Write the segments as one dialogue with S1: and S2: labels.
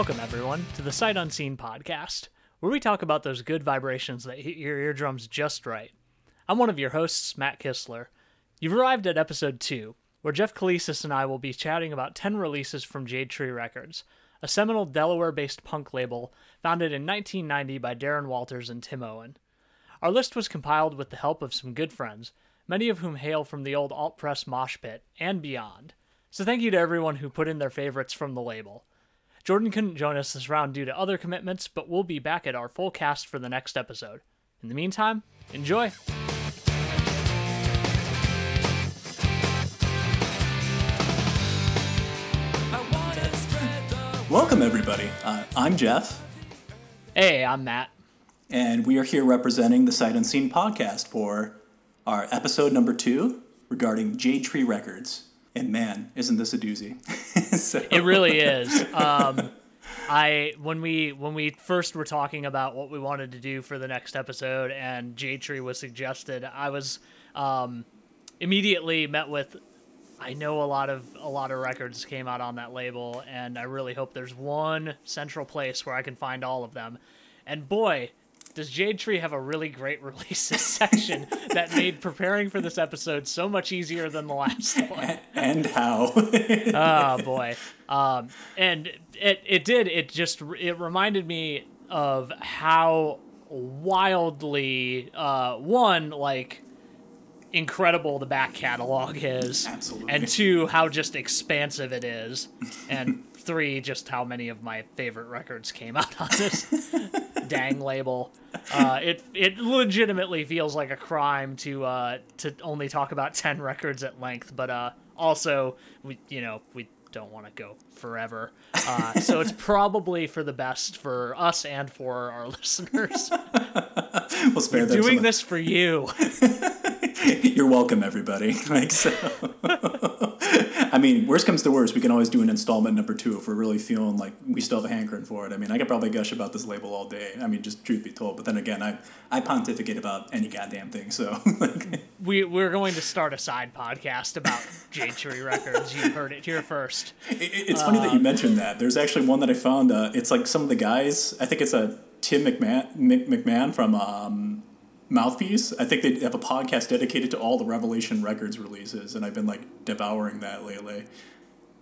S1: Welcome, everyone, to the Sight Unseen podcast, where we talk about those good vibrations that hit your eardrums just right. I'm one of your hosts, Matt Kistler. You've arrived at episode 2, where Jeff Kalisis and I will be chatting about 10 releases from Jade Tree Records, a seminal Delaware based punk label founded in 1990 by Darren Walters and Tim Owen. Our list was compiled with the help of some good friends, many of whom hail from the old alt press mosh pit and beyond. So thank you to everyone who put in their favorites from the label. Jordan couldn't join us this round due to other commitments, but we'll be back at our full cast for the next episode. In the meantime, enjoy!
S2: Welcome, everybody. Uh, I'm Jeff,
S1: Hey, I'm Matt.
S2: and we are here representing the Sight Unseen podcast for our episode number two regarding Jade Tree Records. And man, isn't this a doozy? so,
S1: It really is. Um, I when we when we first were talking about what we wanted to do for the next episode, and Jade Tree was suggested, I was um, immediately met with. I know a lot of a lot of records came out on that label, and I really hope there's one central place where I can find all of them. And boy, does Jade Tree have a really great releases section that made preparing for this episode so much easier than the last one
S2: and how?
S1: oh boy um and it it did it just it reminded me of how wildly uh one like incredible the back catalog is
S2: Absolutely.
S1: and two how just expansive it is and three just how many of my favorite records came out on this dang label uh it it legitimately feels like a crime to uh to only talk about 10 records at length but uh also we you know we don't want to go forever uh so it's probably for the best for us and for our listeners
S2: we'll spare them
S1: doing this for you
S2: You're welcome, everybody. Like so. I mean, worst comes to worst, we can always do an installment number two if we're really feeling like we still have a hankering for it. I mean, I could probably gush about this label all day. I mean, just truth be told. But then again, I I pontificate about any goddamn thing. So like,
S1: we we're going to start a side podcast about Jade Tree Records. You heard it here first.
S2: It- it- It's funny that you mentioned that. There's actually one that I found. Uh, it's like some of the guys. I think it's a Tim McMahon, Mc- McMahon from um, Mouthpiece. I think they have a podcast dedicated to all the Revelation Records releases, and I've been like devouring that lately.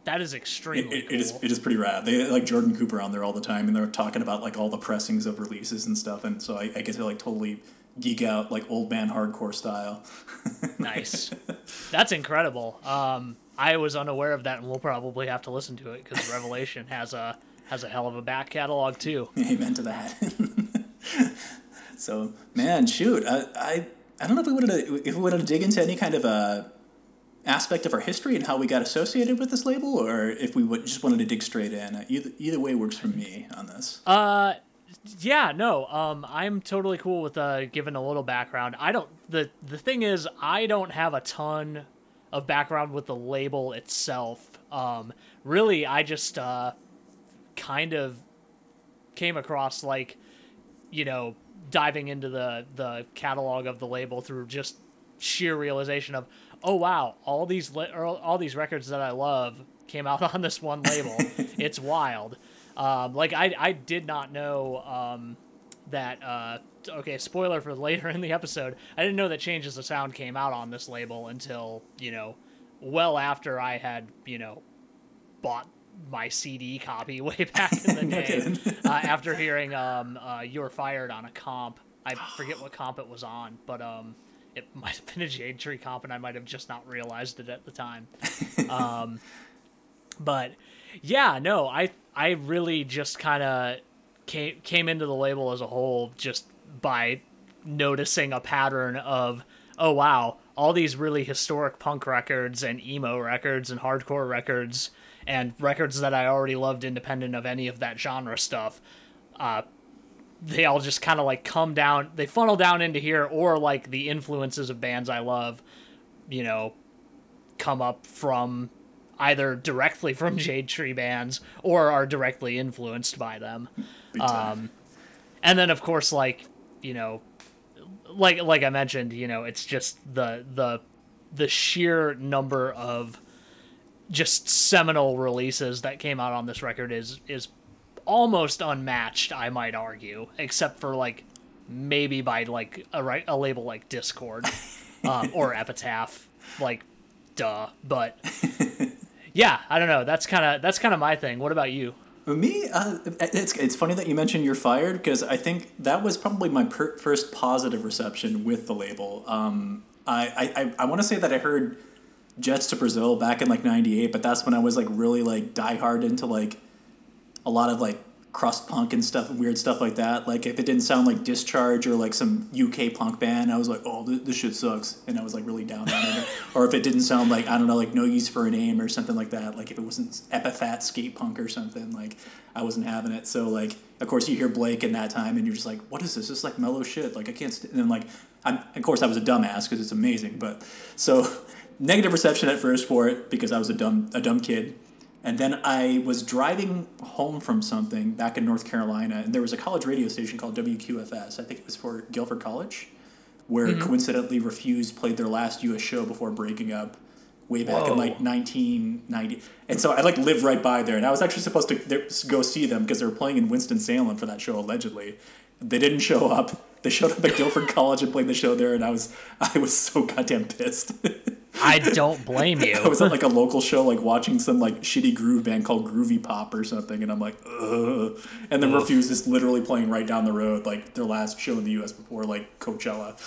S1: That is
S2: It,
S1: extremely
S2: it, it is
S1: cool.
S2: it is pretty rad. They like Jordan Cooper on there all the time, and they're talking about like all the pressings of releases and stuff. And so I, I get to like totally geek out like old man hardcore style.
S1: nice. That's incredible. Um, I was unaware of that, and we'll probably have to listen to it because Revelation has a has a hell of a back catalog too.
S2: Amen to that. so, man, shoot, I, I, I don't know if we wanted to if we wanted to dig into any kind of a aspect of our history and how we got associated with this label, or if we would just wanted to dig straight in. Either either way works for me on this.
S1: Uh, yeah, no. Um, I'm totally cool with uh giving a little background. I don't. the The thing is, I don't have a ton of background with the label itself. Um, really, I just uh kind of came across like you know diving into the the catalog of the label through just sheer realization of oh wow all these li- or all these records that I love came out on this one label. It's wild. Um, like I I did not know um, that uh, okay spoiler for later in the episode I didn't know that Change Is a Sound came out on this label until you know well after I had you know bought my CD copy way back in the day uh, after hearing um, uh, "You're Fired" on a comp. I forget what comp it was on, but um, it might have been a Jade Tree comp, and I might have just not realized it at the time. um, but yeah, no, I I really just kind of came came into the label as a whole just by noticing a pattern of oh wow all these really historic punk records and emo records and hardcore records and records that I already loved independent of any of that genre stuff uh they all just kind of like come down they funnel down into here or like the influences of bands I love you know come up from either directly from Jade Tree bands or are directly influenced by them. Um, and then of course like you know like like i mentioned you know it's just the the the sheer number of just seminal releases that came out on this record is is almost unmatched, I might argue, except for like maybe by like a right a label like Dischord um, or Epitaph, like duh. But yeah, I don't know. That's kind of that's kind of my thing. What about you?
S2: Me, uh, it's it's funny that you mentioned you're fired because I think that was probably my per- first positive reception with the label. Um, I I, I want to say that I heard Jets to Brazil back in like '98, but that's when I was like really like diehard into like a lot of like crust punk and stuff, weird stuff like that. Like if it didn't sound like Discharge or like some UK punk band, I was like, oh, this, this shit sucks, and I was like really down on it. or if it didn't sound like I don't know, like No Use for a Name or something like that. Like if it wasn't Epitaph skate punk or something, like I wasn't having it. So like, of course, you hear Blake in that time, and you're just like, what is this? This is like mellow shit. Like I can't. St-. And then like, I'm of course I was a dumbass because it's amazing, but so negative reception at first for it because I was a dumb a dumb kid and then I was driving home from something back in North Carolina, and there was a college radio station called WQFS. I think it was for Guilford College, where mm-hmm. coincidentally Refused played their last U.S. show before breaking up way back Whoa. in like 1990. And so I like lived right by there, and I was actually supposed to go see them because they were playing in Winston Salem for that show allegedly. They didn't show up. They showed up at Guilford College and played the show there, and I was I was so goddamn pissed.
S1: I don't blame you.
S2: I was at like a local show, like watching some like shitty groove band called Groovy Pop or something, and I'm like, ugh. And then Refused is literally playing right down the road, like their last show in the U.S. before like Coachella.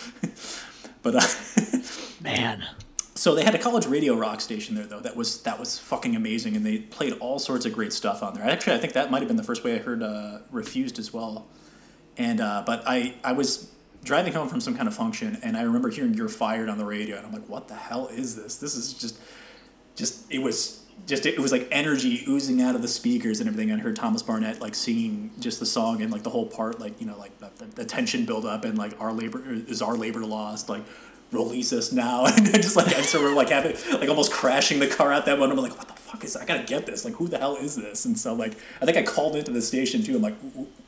S2: but uh,
S1: man,
S2: so they had a college radio rock station there though that was that was fucking amazing, and they played all sorts of great stuff on there. Actually, I think that might have been the first way I heard uh, Refused as well. And uh, but I I was driving home from some kind of function, and I remember hearing "You're Fired" on the radio, and I'm like, "What the hell is this? This is just, just it was." Just it was like energy oozing out of the speakers and everything. I heard Thomas Barnett like singing just the song and like the whole part, like you know, like the, the tension build up and like our labor is our labor lost, like release us now. And just like I sort of like having like almost crashing the car out that moment. I'm like, what the fuck is I gotta get this? Like who the hell is this? And so like I think I called into the station too. I'm like,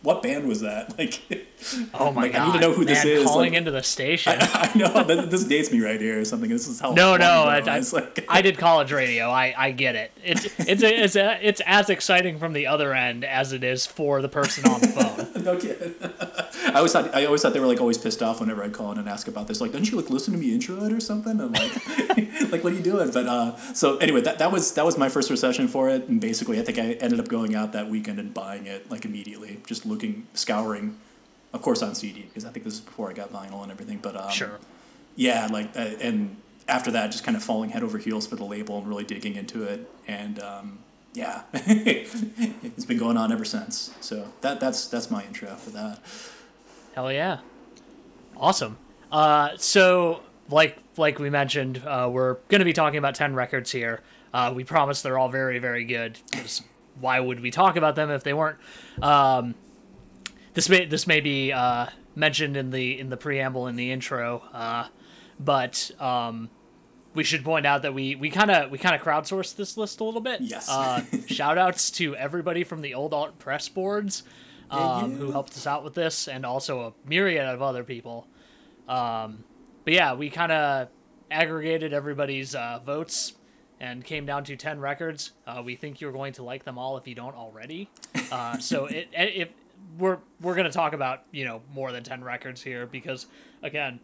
S2: what band was that? Like,
S1: oh my
S2: like,
S1: god,
S2: I need to know who
S1: Man,
S2: this is.
S1: Calling
S2: like,
S1: into the station.
S2: I, I know this dates me right here or something. This is how.
S1: No, no, I, I, like... I, did college radio. I, I get it. It's it's a, it's a, it's as exciting from the other end as it is for the person on the phone.
S2: no kidding. I always thought I always thought they were like always pissed off whenever I'd call in and ask about this. Like, don't you like listen to me intro it or something? And like, like what are you doing? But uh, so anyway, that, that was that was my first recession for it, and basically I think I ended up going out that weekend and buying it like immediately, just looking scouring, of course on CD because I think this is before I got vinyl and everything. But um,
S1: sure,
S2: yeah, like uh, and after that, just kind of falling head over heels for the label and really digging into it, and um, yeah, it's been going on ever since. So that that's that's my intro for that.
S1: Hell yeah, awesome. Uh, so like like we mentioned, uh, we're gonna be talking about ten records here. Uh, we promise they're all very very good. Why would we talk about them if they weren't? Um, this may this may be uh, mentioned in the in the preamble in the intro, uh, but um, we should point out that we we kind of we kind of crowdsourced this list a little bit.
S2: Yes.
S1: uh, shout outs to everybody from the old alt press boards um, yeah, yeah. who helped us out with this, and also a myriad of other people. Um, but yeah, we kind of aggregated everybody's uh, votes and came down to 10 records. Uh, we think you're going to like them all if you don't already. Uh, so it, if we're we're going to talk about, you know, more than 10 records here because again,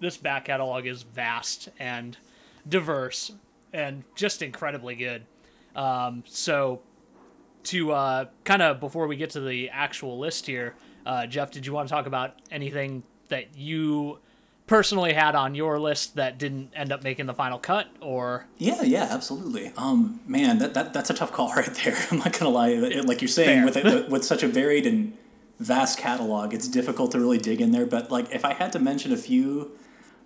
S1: this back catalog is vast and diverse and just incredibly good. Um, so to uh, kind of before we get to the actual list here, uh, Jeff, did you want to talk about anything that you personally had on your list that didn't end up making the final cut or?
S2: Yeah yeah absolutely. Um man that, that that's a tough call right there. I'm not gonna lie. Like you're saying with, it, with such a varied and vast catalog it's difficult to really dig in there. But like if i had to mention a few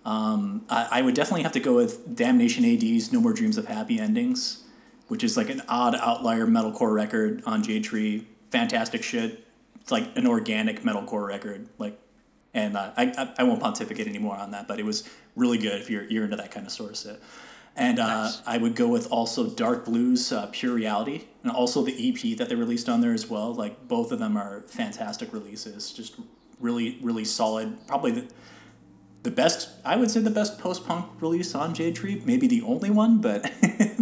S2: um, I, I would definitely have to go with Damnation A.D.'s no more dreams of happy endings which is like an odd outlier metalcore record on jade tree fantastic shit it's like an organic metalcore record like and uh, I, I won't pontificate anymore on that, but it was really good if you're, you're into that kind of sort of shit. And uh, nice. I would go with also Dark Blues, uh, Pure Reality, and also the EP that they released on there as well. Like both of them are fantastic releases, just really, really solid. Probably the, the best, I would say the best post punk release on Jade Tree. Maybe the only one, but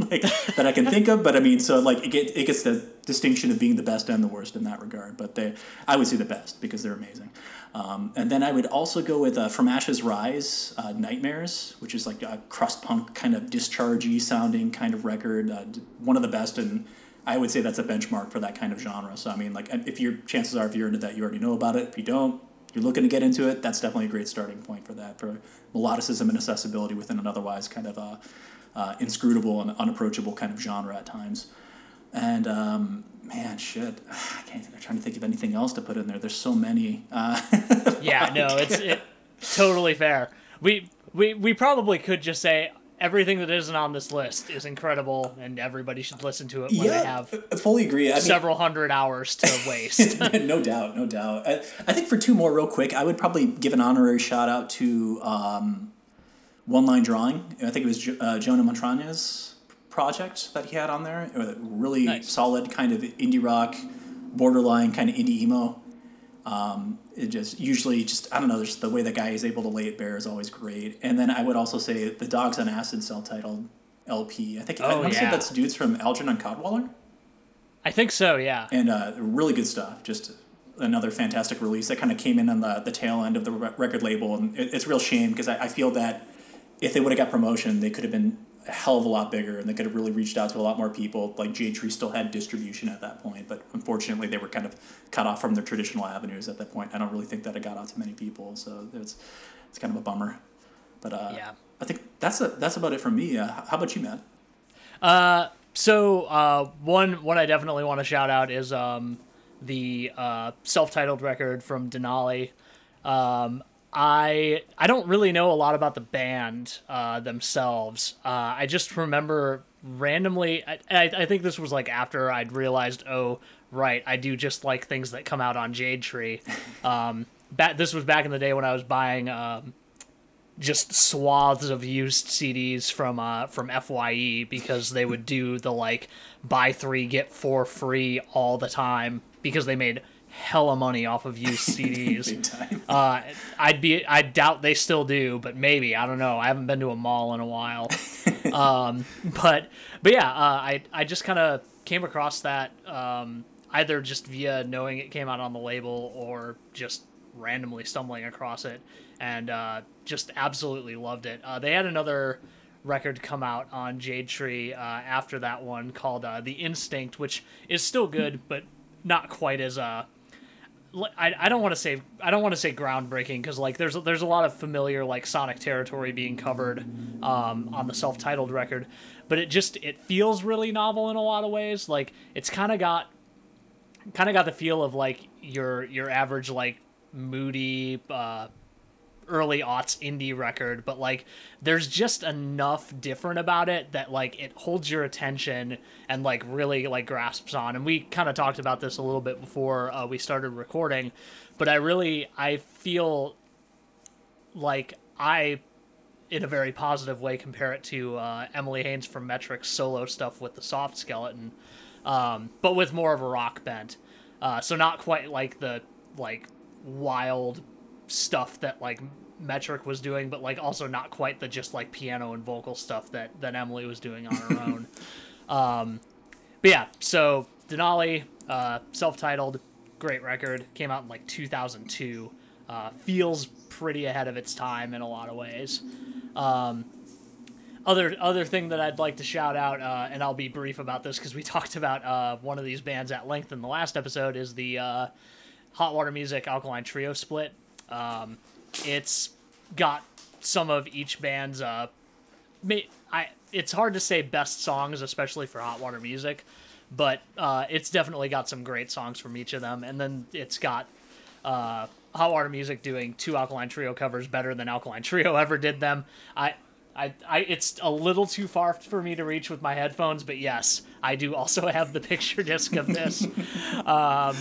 S2: like that I can think of. But I mean, so like it, get, it gets the distinction of being the best and the worst in that regard. But they, I would say the best because they're amazing. Um, and then I would also go with uh, From Ashes Rise, uh, Nightmares, which is like a crust punk kind of dischargey sounding kind of record. Uh, one of the best, and I would say that's a benchmark for that kind of genre. So I mean, like if your chances are if you're into that, you already know about it. If you don't, you're looking to get into it. That's definitely a great starting point for that for melodicism and accessibility within an otherwise kind of uh, uh, inscrutable and unapproachable kind of genre at times. And um, man, shit, I can't. I'm trying to think of anything else to put in there. There's so many. Uh,
S1: yeah, no, it's it, totally fair. We we we probably could just say everything that isn't on this list is incredible, and everybody should listen to it when
S2: yeah,
S1: they have
S2: I fully agree. I
S1: several mean, hundred hours to waste.
S2: no doubt, no doubt. I, I, think for two more, real quick, I would probably give an honorary shout out to um, One Line Drawing. I think it was uh, Jonah Matranga project that he had on there. It was a really nice. solid kind of indie rock, borderline kind of indie emo. Um, it just usually just I don't know. Just the way the guy is able to lay it bare is always great. And then I would also say the Dogs on Acid self-titled LP. I think oh, I want to yeah. say that's dudes from Algernon Cadwallader.
S1: I think so. Yeah.
S2: And uh, really good stuff. Just another fantastic release that kind of came in on the, the tail end of the record label, and it, it's a real shame because I, I feel that if they would have got promotion, they could have been a hell of a lot bigger and they could have really reached out to a lot more people. Like Tree still had distribution at that point, but unfortunately they were kind of cut off from their traditional avenues at that point. I don't really think that it got out to many people, so it's it's kind of a bummer. But uh, yeah, I think that's a, that's about it from me. Uh, how about you, Matt?
S1: Uh, so uh, one one I definitely want to shout out is um, the uh, self-titled record from Denali. Um, I I don't really know a lot about the band uh, themselves. Uh, I just remember randomly. I, I, I think this was like after I'd realized, oh right, I do just like things that come out on Jade Tree. Um, back this was back in the day when I was buying um, just swaths of used CDs from uh, from Fye because they would do the like buy three get four free all the time because they made hella money off of used CDs. uh, I'd be I doubt they still do, but maybe I don't know. I haven't been to a mall in a while. um, but but yeah, uh, I I just kind of came across that um, either just via knowing it came out on the label or just randomly stumbling across it and uh, just absolutely loved it. Uh, they had another record come out on Jade Tree uh, after that one called uh, The Instinct, which is still good, but not quite as uh I, I don't want to say I don't want to say groundbreaking because like there's there's a lot of familiar like Sonic territory being covered um, on the self-titled record, but it just it feels really novel in a lot of ways. Like it's kind of got kind of got the feel of like your your average like moody uh, early aughts indie record, but like there's just enough different about it that like it holds your attention and like really like grasps on. And we kind of talked about this a little bit before uh, we started recording, but I really I feel like I in a very positive way compare it to uh, Emily Haines from Metric's solo stuff with the soft skeleton, um, but with more of a rock bent. Uh, so not quite like the like wild stuff that like Metric was doing, but like also not quite the just like piano and vocal stuff that that Emily was doing on her own. Um, but yeah, so Denali, uh, self-titled, great record, came out in like 2002. Uh, feels pretty ahead of its time in a lot of ways. Um, other other thing that I'd like to shout out, uh, and I'll be brief about this because we talked about uh, one of these bands at length in the last episode, is the uh, Hot Water Music Alkaline Trio split. Um, it's got some of each band's uh, I it's hard to say best songs, especially for Hot Water Music, but uh, it's definitely got some great songs from each of them, and then it's got uh, Hot Water Music doing two Alkaline Trio covers better than Alkaline Trio ever did them. I. I, I, it's a little too far for me to reach with my headphones, but yes, I do also have the picture disc of this. um,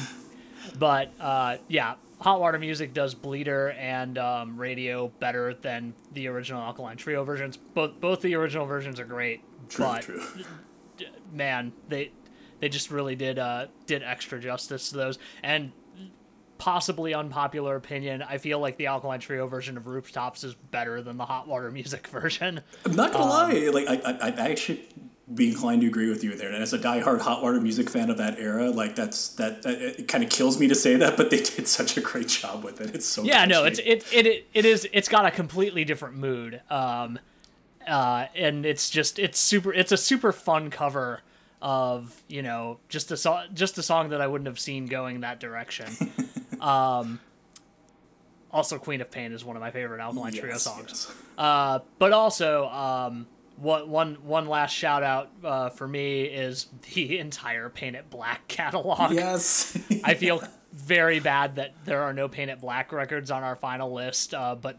S1: but uh, yeah, Hot Water Music does Bleeder and um, Radio better than the original Alkaline Trio versions. Both both the original versions are great, true, but true. man, they they just really did uh, did extra justice to those. And possibly unpopular opinion, I feel like the Alkaline Trio version of Rooftops is better than the Hot Water Music version.
S2: I'm not gonna um, lie, like I, I I actually be inclined to agree with you there. And as a diehard Hot Water music fan of that era, like that's that, that it kind of kills me to say that, but they did such a great job with it. It's so
S1: yeah,
S2: catchy.
S1: no, it's it, it it is it's got a completely different mood. Um, uh, and it's just it's super it's a super fun cover of you know just a song just a song that I wouldn't have seen going that direction. um, also, Queen of Pain is one of my favorite Alkaline Trio songs.
S2: yes.
S1: Uh, but also, um, what one one last shout out uh, for me is the entire Paint It Black catalog.
S2: Yes.
S1: I feel very bad that there are no Paint It Black records on our final list, uh, but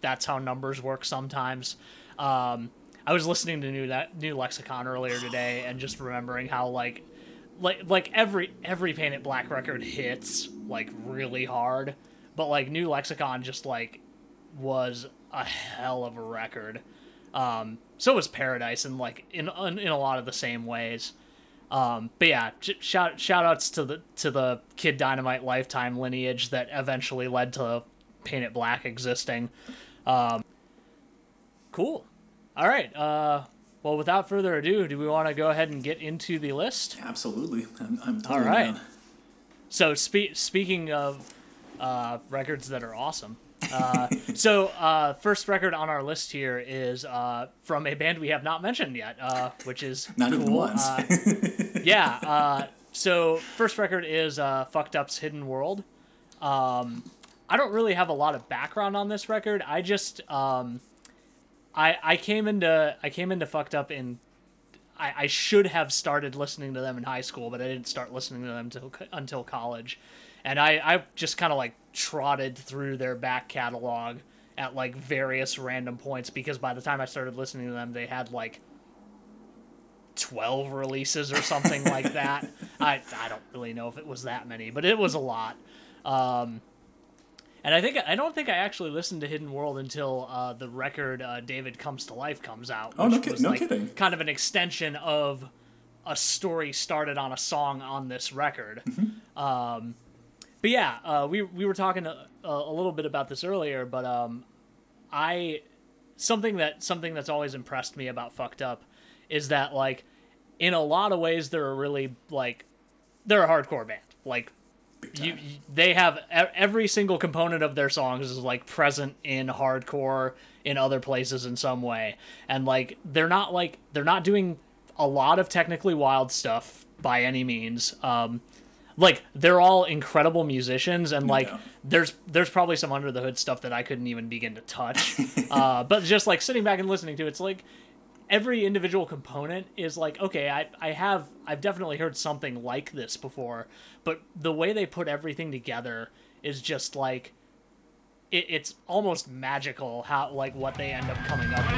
S1: that's how numbers work sometimes. Um, I was listening to new that new lexicon earlier today and just remembering how like like like every every Paint It Black record hits like really hard, but like new lexicon just like was a hell of a record. Um, so was Paradise, and like in in, in a lot of the same ways. Um, but yeah, shout shout outs to the to the Kid Dynamite lifetime lineage that eventually led to Paint It Black existing. Um, cool. All right. Uh, well, without further ado, do we want to go ahead and get into the list?
S2: Absolutely. I'm, I'm totally
S1: All right.
S2: down.
S1: So spe- speaking of uh, records that are awesome. Uh, so uh, first record on our list here is uh, from a band we have not mentioned yet, uh, which is
S2: Not
S1: cool.
S2: even once.
S1: Uh, yeah. Uh, so first record is uh, Fucked Up's Hidden World. Um, I don't really have a lot of background on this record. I just um, I I came into I came into Fucked Up in I, I should have started listening to them in high school, but I didn't start listening to them until until college, and I I just kind of like trotted through their back catalog at like various random points because by the time I started listening to them, they had like 12 releases or something like that. I, I don't really know if it was that many, but it was a lot. Um, and I think I don't think I actually listened to Hidden World until uh, the record uh, "David Comes to Life" comes out.
S2: Oh, no
S1: which
S2: kid-
S1: was,
S2: no
S1: like,
S2: kidding.
S1: Kind of an extension of a story started on a song on this record.
S2: Mm-hmm.
S1: Um, but yeah, uh, we we were talking a, a little bit about this earlier, but um, I something that something that's always impressed me about fucked up is that like in a lot of ways they're a really like they're a hardcore band. Like you, you- they have every single component of their songs is like present in hardcore in other places in some way. And like they're not like they're not doing a lot of technically wild stuff by any means. Um like they're all incredible musicians and like
S2: doubt.
S1: there's there's probably some under the hood stuff that I couldn't even begin to touch. Uh but just like sitting back and listening to it, it's like every individual component is like okay I, I have i've definitely heard something like this before but the way they put everything together is just like it, it's almost magical how like what they end up coming up with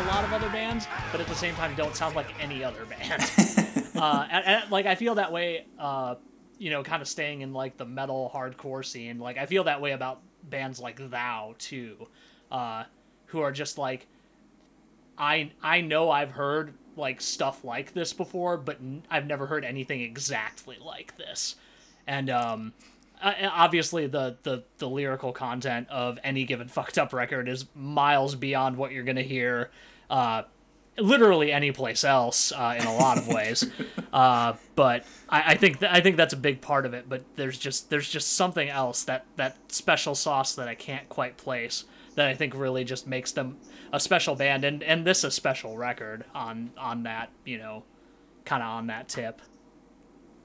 S1: a lot of other bands but at the same time don't sound like any other band uh and, and, like i feel that way uh you know kind of staying in like the metal hardcore scene like i feel that way about bands like thou too uh who are just like I I know I've heard like stuff like this before, but n- I've never heard anything exactly like this. And um, obviously the, the the lyrical content of any given fucked up record is miles beyond what you're gonna hear, uh, literally any place else uh, in a lot of ways. uh, but I, I think th- I think that's a big part of it. But there's just there's just something else that that special sauce that I can't quite place that I think really just makes them a special band and and this a special record on on that you know kind of on that tip.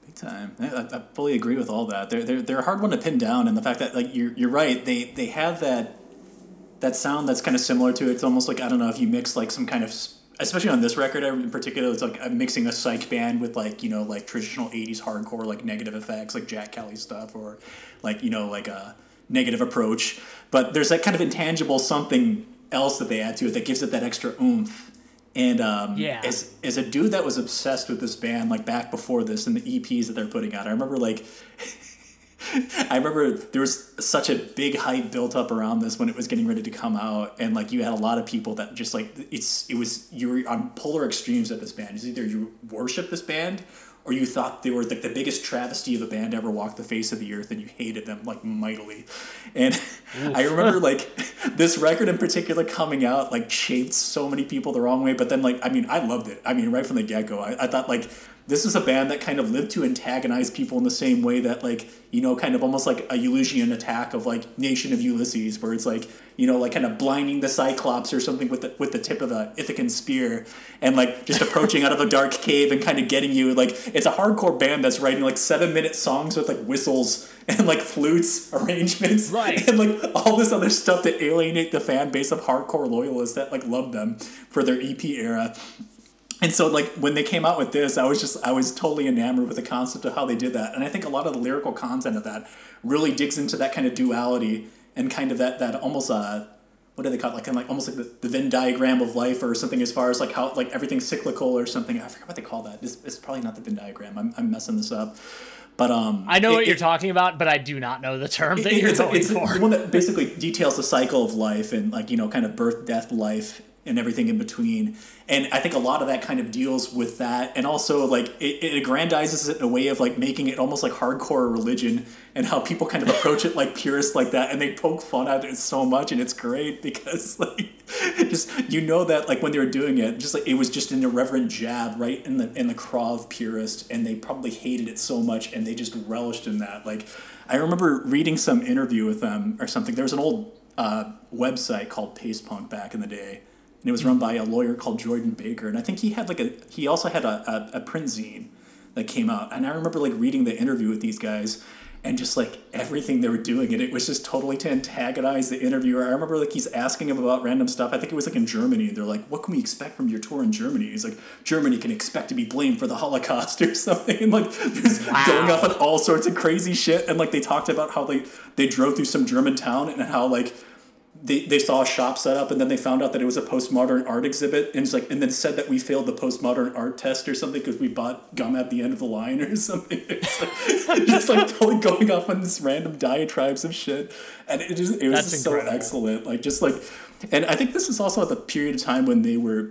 S2: Big time. I, I- fully agree with all that. They're, they're, they're a hard one to pin down, and the fact that like you're, you're right. They they have that that sound that's kind of similar to it. It's almost like I don't know if you mix like some kind of especially on this record in particular. It's like I'm mixing a psych band with like you know like traditional '80s hardcore like Negative FX like Jack Kelly stuff or like you know like a negative approach. But there's that kind of intangible something else that they add to it that gives it that extra oomph. And um,
S1: Yeah.
S2: as as a dude that was obsessed with this band like back before this and the EPs that they're putting out, I remember like I remember there was such a big hype built up around this when it was getting ready to come out, and like you had a lot of people that just like it's it was you were on polar extremes of this band. It's either you worship this band or you thought they were like the biggest travesty of a band ever walked the face of the earth and you hated them like mightily. And I remember like this record in particular coming out like shaped so many people the wrong way, but then like I mean I loved it. I mean right from the get go, I, I thought like this is a band that kind of lived to antagonize people in the same way that like you know kind of almost like a Eleusinian attack of like Nation of Ulysses where it's like you know like kind of blinding the Cyclops or something with the with the tip of a Ithacan spear and like just approaching out of a dark cave and kind of getting you like it's a hardcore band that's writing like 7 minute songs with like whistles and like flutes arrangements
S1: Right.
S2: and like all this other stuff to alienate the fan base of hardcore loyalists that like love them for their EP era and so like when they came out with this i was just i was totally enamored with the concept of how they did that and i think a lot of the lyrical content of that really digs into that kind of duality and kind of that that almost uh what do they call it? Like kind of like almost like the, the venn diagram of life or something as far as like how like everything's cyclical or something. I forget what they call that. It's, it's probably not the venn diagram. I'm, I'm messing this up. But um
S1: I know
S2: it-
S1: what
S2: it-
S1: you're talking about, but I do not know the term that you're
S2: it's,
S1: going
S2: it's
S1: for.
S2: the one that basically details the cycle of life and like you know kind of birth death life and everything in between. And i think a lot of that kind of deals with that. And also like it, it aggrandizes it in a way of like making it almost like hardcore religion and how people kind of approach it like purists like that. And they poke fun at it so much and it's great because like just you know that like when they were doing it just like it was just an irreverent jab right in the in the craw of purist and they probably hated it so much and they just relished in that. Like i remember reading some interview with them or something. There was an old uh, website called paste punk back in the day and it was run by a lawyer called jordan baker. And i think he had like a he also had a, a, a print zine that came out. And i remember like reading the interview with these guys and just like everything they were doing. And it was just totally to antagonize the interviewer. I remember like he's asking him about random stuff. I think it was like in germany. They're like what can we expect from your tour in germany? He's like germany can expect to be blamed for the holocaust or something. And like just going off on all sorts of crazy shit. And like they talked about how they they drove through some german town and how like they, they saw a shop set up and then they found out that it was a postmodern art exhibit and it's like and then said that we failed the postmodern art test or something because we bought gum at the end of the line or something. It's like, just like totally going off on this random diatribes of shit. And it just it was
S1: That's
S2: just so excellent. Like just like and I think this was also at the period of time when they were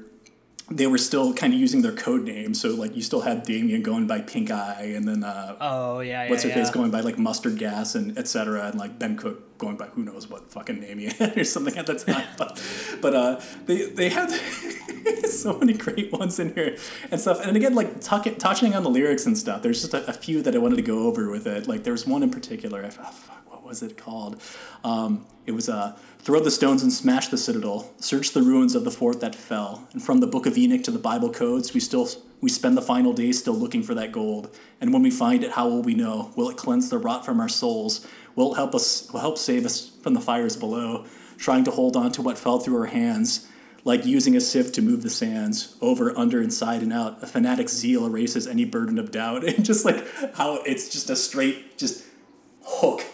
S2: they were still kind of using their code name so like you still had Damien going by Pink Eye and then uh,
S1: oh yeah, yeah,
S2: what's her
S1: yeah.
S2: face going by like mustard gas and etc. and like Ben Cook going by who knows what fucking name he had or something at the time. but but uh, they they had so many great ones in here and stuff. And again, like tuck touching on the lyrics and stuff. There's just a, a few that I wanted to go over with it. Like there's one in particular. I, oh, fuck, what was it called? Um, it was uh, throw the stones and smash the citadel, search the ruins of the fort that fell, and from the Book of Enoch to the Bible codes, we still we spend the final days still looking for that gold. And when we find it, how will we know? Will it cleanse the rot from our souls? Will it help us? Will help save us from the fires below? Trying to hold on to what fell through our hands, like using a sieve to move the sands over, under, inside, and out. A fanatic zeal erases any burden of doubt, and just like how it's just a straight just hook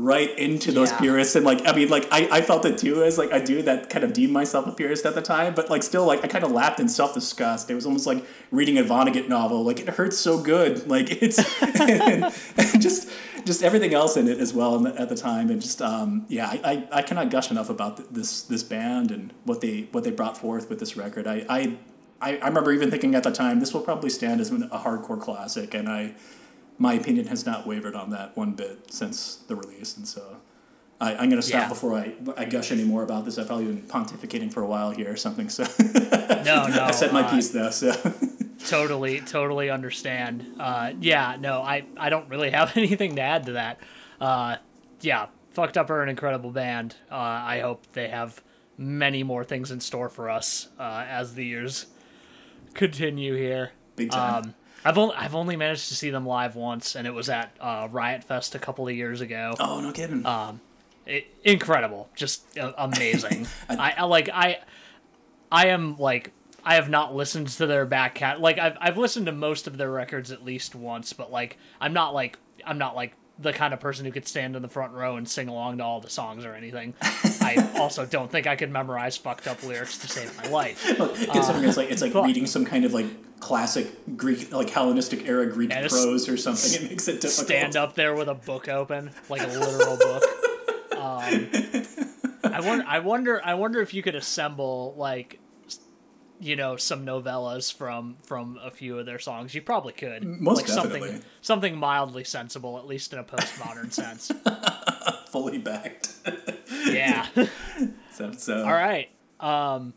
S2: right into those
S1: Yeah.
S2: purists and like i mean like I, I felt it too as like a dude that kind of deemed myself a purist at the time but like still like i kind of laughed in self-disgust. It was almost like reading a vonnegut novel. Like it hurts so good. Like it's and, and just just everything else in it as well in the, at the time. And just um yeah I, I i cannot gush enough about th- this this band and what they what they brought forth with this record. I i I, I remember even thinking at the time this will probably stand as a hardcore classic. And i my opinion has not wavered on that one bit since the release, and so I, I'm going to stop
S1: Yeah.
S2: before I, I gush any more about this. I've probably been pontificating for a while here or something, so
S1: No, no.
S2: I said my
S1: uh,
S2: piece though. So
S1: totally totally understand uh, yeah no I, I don't really have anything to add to that uh, yeah fucked up are an incredible band uh, i hope they have many more things in store for us uh, as the years continue here
S2: big time.
S1: um, I've only, I've only managed to see them live once and it was at uh, riot fest a couple of years ago
S2: oh no kidding.
S1: I- incredible, just uh, amazing. I, I like I I am like I have not listened to their back cat like I've I've listened to most of their records at least once, but like I'm not like I'm not like the kind of person who could stand in the front row and sing along to all the songs or anything. I also don't think I could memorize fucked up lyrics to save my life.
S2: Considering it's like it's like
S1: but-
S2: reading some kind of like classic Greek, like Hellenistic era Greek prose or something. It makes it difficult.
S1: stand up there with a book open, like a literal book. Um, I wonder, I wonder, I wonder if you could assemble like, you know, some novellas from from a few of their songs. You probably could.
S2: Most
S1: like
S2: definitely.
S1: something something mildly sensible, at least in a postmodern sense.
S2: fully backed.
S1: Yeah.
S2: so, so
S1: All right. Um,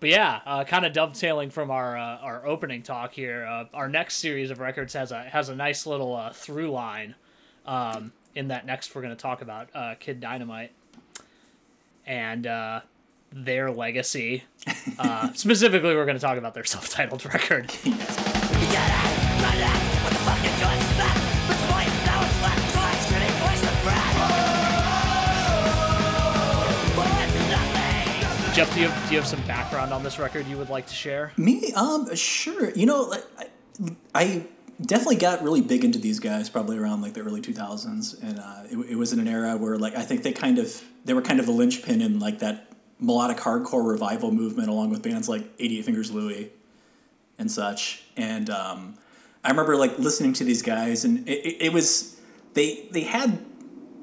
S1: but yeah, uh, kind of dovetailing from our uh, our opening talk here. Uh, our next series of records has a has a nice little uh, through line. Um, in that next, we're going to talk about uh, Kid Dynamite and uh, their legacy. Uh, specifically, we're going to talk about their self-titled record. Jeff, do you have, do you have some background on this record you would like to share?
S2: Me, um, sure. You know, like, I, I definitely got really big into these guys probably around like the early two thousands, and uh, it, it was in an era where like I think they kind of they were kind of a linchpin in like that melodic hardcore revival movement, along with bands like Eighty Eight Fingers Louie and such. And um, I remember like listening to these guys, and it, it, it was they they had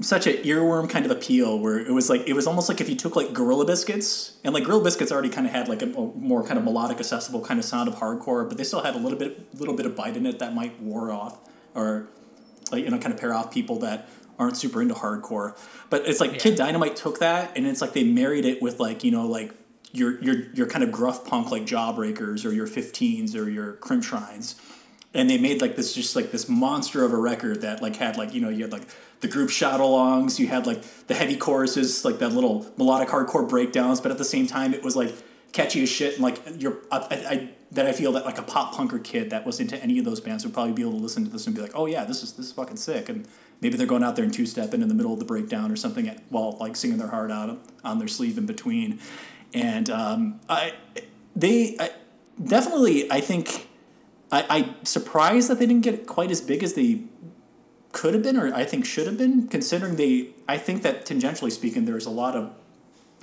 S2: such an earworm kind of appeal where it was like it was almost like if you took like Gorilla Biscuits and like Gorilla Biscuits already kind of had like a, a more kind of melodic, accessible kind of sound of hardcore, but they still had a little bit little bit of bite in it that might wore off or like you know kind of pair off people that aren't super into hardcore. But it's like Kid Dynamite took that and it's like they married it with like you know like your your your kind of gruff punk like Jawbreakers or your 15s or your Crimp Shrines and they made like this just like this monster of a record that like had like you know you had like the group shout alongs you had like the heavy choruses like that little melodic hardcore breakdowns but at the same time it was like catchy as shit and like you're I, I, I that I feel that like a pop punker kid that was into any of those bands would probably be able to listen to this and be like oh yeah this is this is fucking sick and maybe they're going out there and two stepping in the middle of the breakdown or something at, while like singing their heart out on their sleeve in between and um, I they I, definitely I think I, I'm surprised that they didn't get quite as big as they could have been, or I think should have been, considering they. I think that tangentially speaking, there's a lot of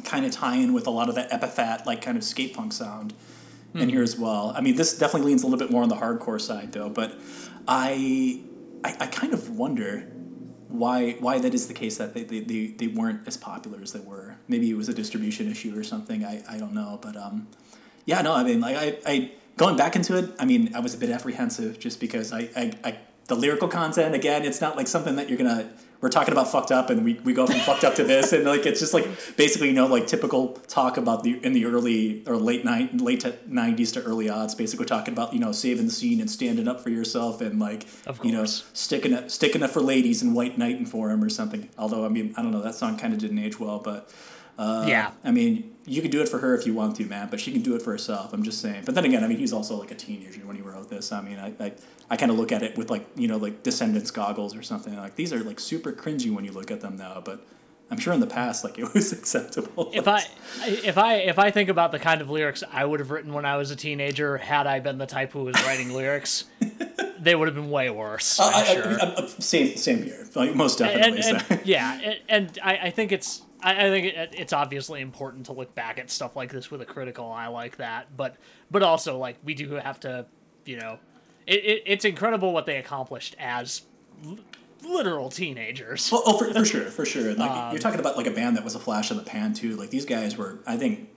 S2: kind of tie in with a lot of that Epitaph, like kind of skate punk sound in here as well. I mean, this definitely leans a little bit more on the hardcore side, though. But I, I, I kind of wonder why why that is the case that they, they, they, they weren't as popular as they were. Maybe it was a distribution issue or something. I, I don't know, but um, yeah, no, I mean, like I, I going back into it, I mean, I was a bit apprehensive just because I, I, I the lyrical content again, it's not like something that you're gonna. We're talking about fucked up, and we, we go from fucked up to this, and like it's just like basically you know like typical talk about the in the early or late night late nineties to early odds, basically talking about you know saving the scene and standing up for yourself and like you know sticking up sticking up for ladies and white knight and for 'em or something. Although I mean I don't know that song kind of didn't age well, but uh,
S1: Yeah.
S2: I mean, you can do it for her if you want to, man, but she can do it for herself. I'm just saying. But then again, I mean, he's also like a teenager when he wrote this. I mean, I, I, I kind of look at it with like, you know, like Descendants goggles or something. Like, these are like super cringy when you look at them now, but I'm sure in the past, like, it was acceptable.
S1: If I if I if I think about the kind of lyrics I would have written when I was a teenager, had I been the type who was writing lyrics, they would have been way worse. Uh, I'm
S2: I,
S1: sure.
S2: I, I, same, same here. Like, most definitely.
S1: and,
S2: so.
S1: and yeah, and, and I, I think it's I, I think it, it's obviously important to look back at stuff like this with a critical eye like that, but but also like we do have to, you know, it, it it's incredible what they accomplished as l- literal teenagers.
S2: Oh, oh for, for sure, for sure. Like um, you're talking about like a band that was a flash in the pan too. Like these guys were, I think,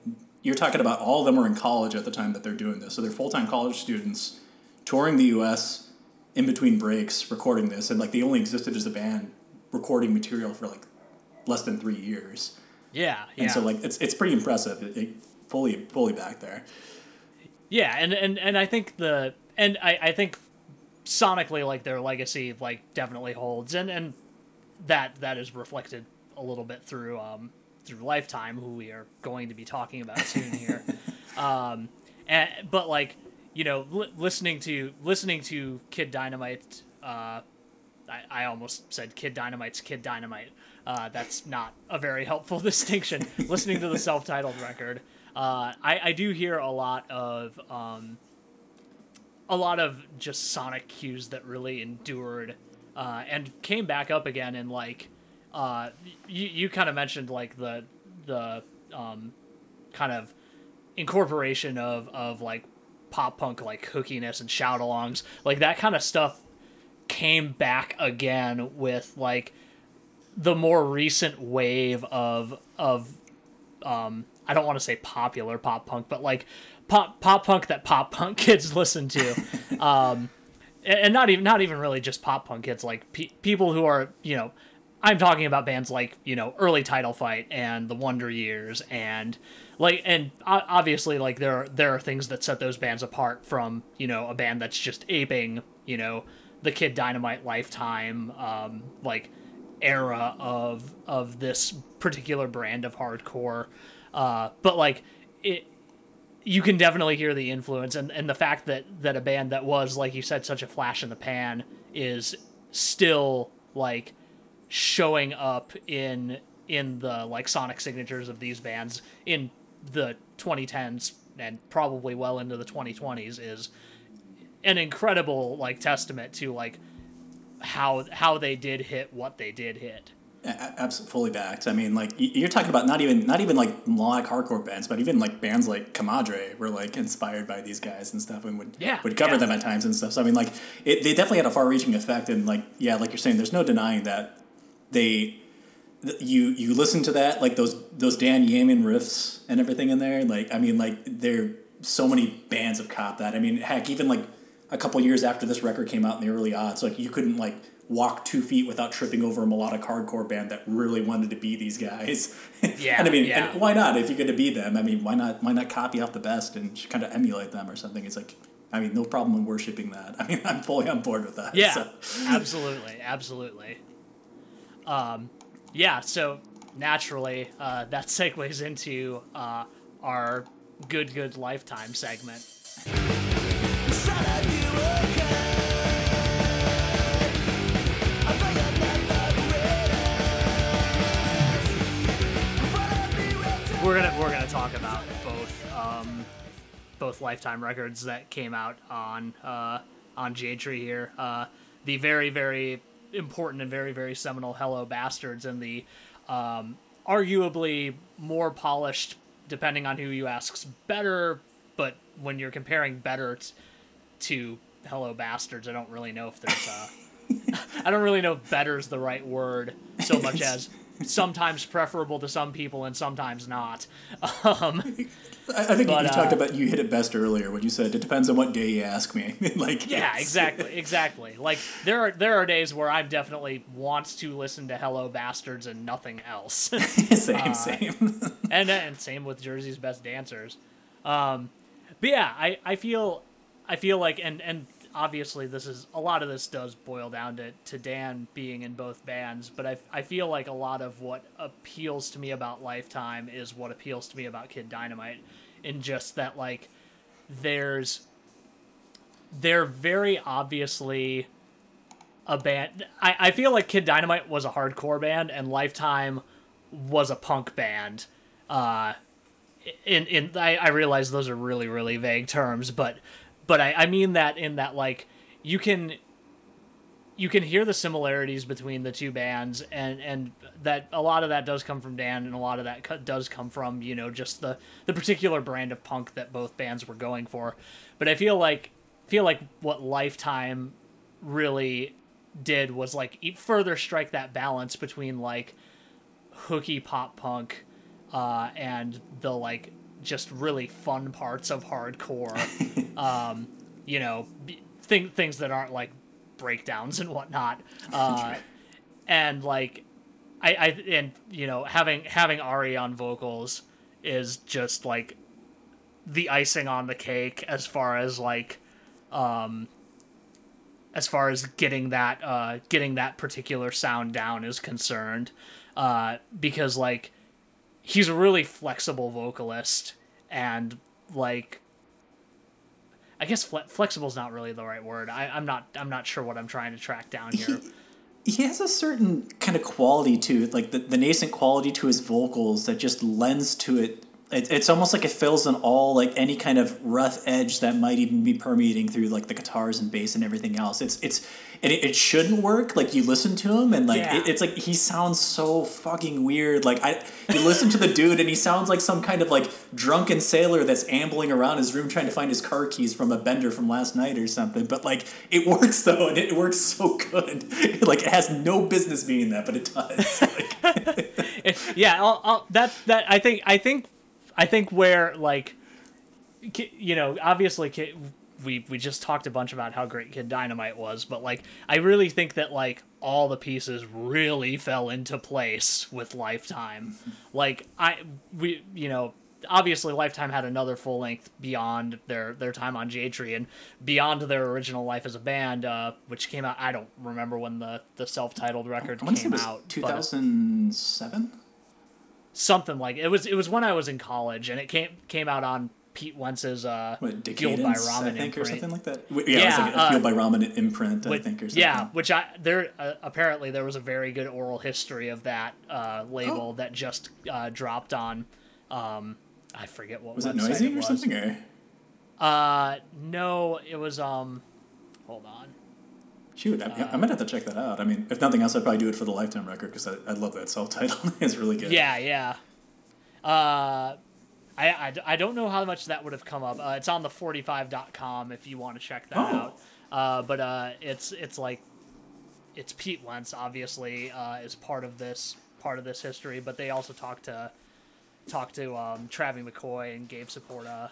S2: you're talking about all of them were in college at the time that they're doing this. So they're full time college students touring the U.S. in between breaks, recording this, and like they only existed as a band recording material for like less than three years.
S1: Yeah, yeah.
S2: And so like it's it's pretty impressive. It, it fully fully back there.
S1: Yeah, and, and, and I think the and I, I think sonically like their legacy like definitely holds and, and that that is reflected a little bit through um through Lifetime, who we are going to be talking about soon here. um and but like, you know, li- listening to listening to Kid Dynamite uh I, I almost said Kid Dynamite's Kid Dynamite. Uh, that's not a very helpful distinction. Listening to the self-titled record, uh, I, I do hear a lot of um, a lot of just sonic cues that really endured uh, and came back up again in like uh, you you kind of mentioned like the the um, kind of incorporation of of like pop punk like hookiness and shout alongs like that kind of stuff came back again with like the more recent wave of of um I don't want to say popular pop punk but like pop pop punk that pop punk kids listen to. Um and not even not even really just pop punk kids like pe- people who are you know i'm talking about bands like you know early title fight and the wonder years and like and obviously like there are there are things that set those bands apart from you know a band that's just aping you know the kid dynamite lifetime um like era of of this particular brand of hardcore. Uh but like it you can definitely hear the influence and, and the fact that that a band that was like you said such a flash in the pan is still like showing up in in the like sonic signatures of these bands in the 2010s and probably well into the 2020s is an incredible like testament to like how how they did hit what they did hit
S2: Absolutely fully backed. I mean, like you're talking about not even not even like melodic hardcore bands, but even like bands like Comadre were like inspired by these guys and stuff, and would
S1: Yeah,
S2: would cover
S1: yeah.
S2: them at times and stuff. So I mean, like it, they definitely had a far-reaching effect, and like yeah, like you're saying, there's no denying that they you you listen to that like those those Dan Yemin riffs and everything in there. Like I mean, like there so many bands have copped that. I mean, heck, even like a couple years after this record came out in the early odds, like you couldn't like walk two feet without tripping over a melodic hardcore band that really wanted to be these guys.
S1: Yeah,
S2: and I mean,
S1: yeah.
S2: and why not? If you're going to be them, I mean, why not? Why not copy off the best and kind of emulate them or something? It's like, I mean, no problem in worshiping that. I mean, I'm fully on board with that.
S1: Yeah,
S2: so.
S1: absolutely, absolutely. Um, yeah, so naturally, uh, that segues into uh, our good, good lifetime segment. We're gonna we're gonna talk about both um, both lifetime records that came out on uh, on Jade Tree here. Uh, the very very important and very very seminal Hello Bastards and the um, arguably more polished, depending on who you ask's better. But when you're comparing better t- to Hello Bastards, I don't really know if there's a. I don't really know if better is the right word so much as sometimes preferable to some people and sometimes not. Um,
S2: I, I think
S1: But,
S2: you
S1: uh,
S2: talked about you hit it best earlier when you said it depends on what day you ask me. like
S1: yeah, exactly, exactly. Like there are there are days where I'm definitely wants to listen to Hello Bastards and nothing else.
S2: same,
S1: Uh,
S2: same.
S1: and and same with Jersey's Best Dancers. Um, but yeah, I, I feel I feel like and and obviously this is a lot of this does boil down to, to Dan being in both bands, but I, I feel like a lot of what appeals to me about Lifetime is what appeals to me about Kid Dynamite, in just that like there's they're very obviously a band. I, I feel like Kid Dynamite was a hardcore band and Lifetime was a punk band. Uh, in in I, I realize those are really really vague terms, but but I, I mean that in that like you can you can hear the similarities between the two bands and and that a lot of that does come from Dan and a lot of that does come from you know just the the particular brand of punk that both bands were going for. But I feel like feel like what Lifetime really did was like further strike that balance between like hooky pop punk uh, and the like just really fun parts of hardcore um, you know thing, things that aren't like breakdowns and whatnot uh, and like I, I and you know having having Ari on vocals is just like the icing on the cake as far as like um as far as getting that uh getting that particular sound down is concerned uh because like he's a really flexible vocalist and like I guess fle- flexible is not really the right word. I, I'm not. I'm not sure what I'm trying to track down here.
S2: he has a certain kind of quality to it, like the, the nascent quality to his vocals that just lends to it it, it's almost like it fills in all like any kind of rough edge that might even be permeating through like the guitars and bass and everything else. It's it's it, it shouldn't work. Like you listen to him and like
S1: Yeah.
S2: it, it's like he sounds so fucking weird. Like I you listen to the dude and he sounds like some kind of like drunken sailor that's ambling around his room trying to find his car keys from a bender from last night or something. But like it works though and it works so good. like it has no business being that, but it does. Like,
S1: yeah, I'll, I'll, that that I think I think I think where like you know obviously we we just talked a bunch about how great Kid Dynamite was, but like I really think that like all the pieces really fell into place with Lifetime. Like I we you know obviously Lifetime had another full length beyond their their time on Jade Tree and beyond their original life as a band, uh, which came out. I don't remember when the the self titled record
S2: I want to say
S1: came out.
S2: Two thousand seven.
S1: but-
S2: thousand seven.
S1: Something like it was it was when I was in college and it came came out on Pete Wentz's uh
S2: What
S1: Fueled by Ramen
S2: I think, or something like that. Yeah, it was
S1: Yeah,
S2: like a
S1: uh,
S2: Fueled by Ramen imprint, I
S1: Which-
S2: think, or something.
S1: yeah, which I there uh, apparently there was a very good oral history of that uh, label
S2: Oh.
S1: that just uh, dropped on um I forget what
S2: Was it noisy
S1: it
S2: or something? Or
S1: Uh no, it was um hold on.
S2: Shoot, I, I might have to check that out. I mean, if nothing else, I'd probably do it for the lifetime record because I, I love that self title. it's really good.
S1: Yeah, yeah. Uh, I, I, I don't know how much that would have come up. Uh, it's on the 45.com if you want to check that
S2: Oh.
S1: out. Uh, but uh, it's it's like it's Pete Wentz obviously uh, is part of this part of this history, but they also talked to talk to um, Travie McCoy and Gabe Saporta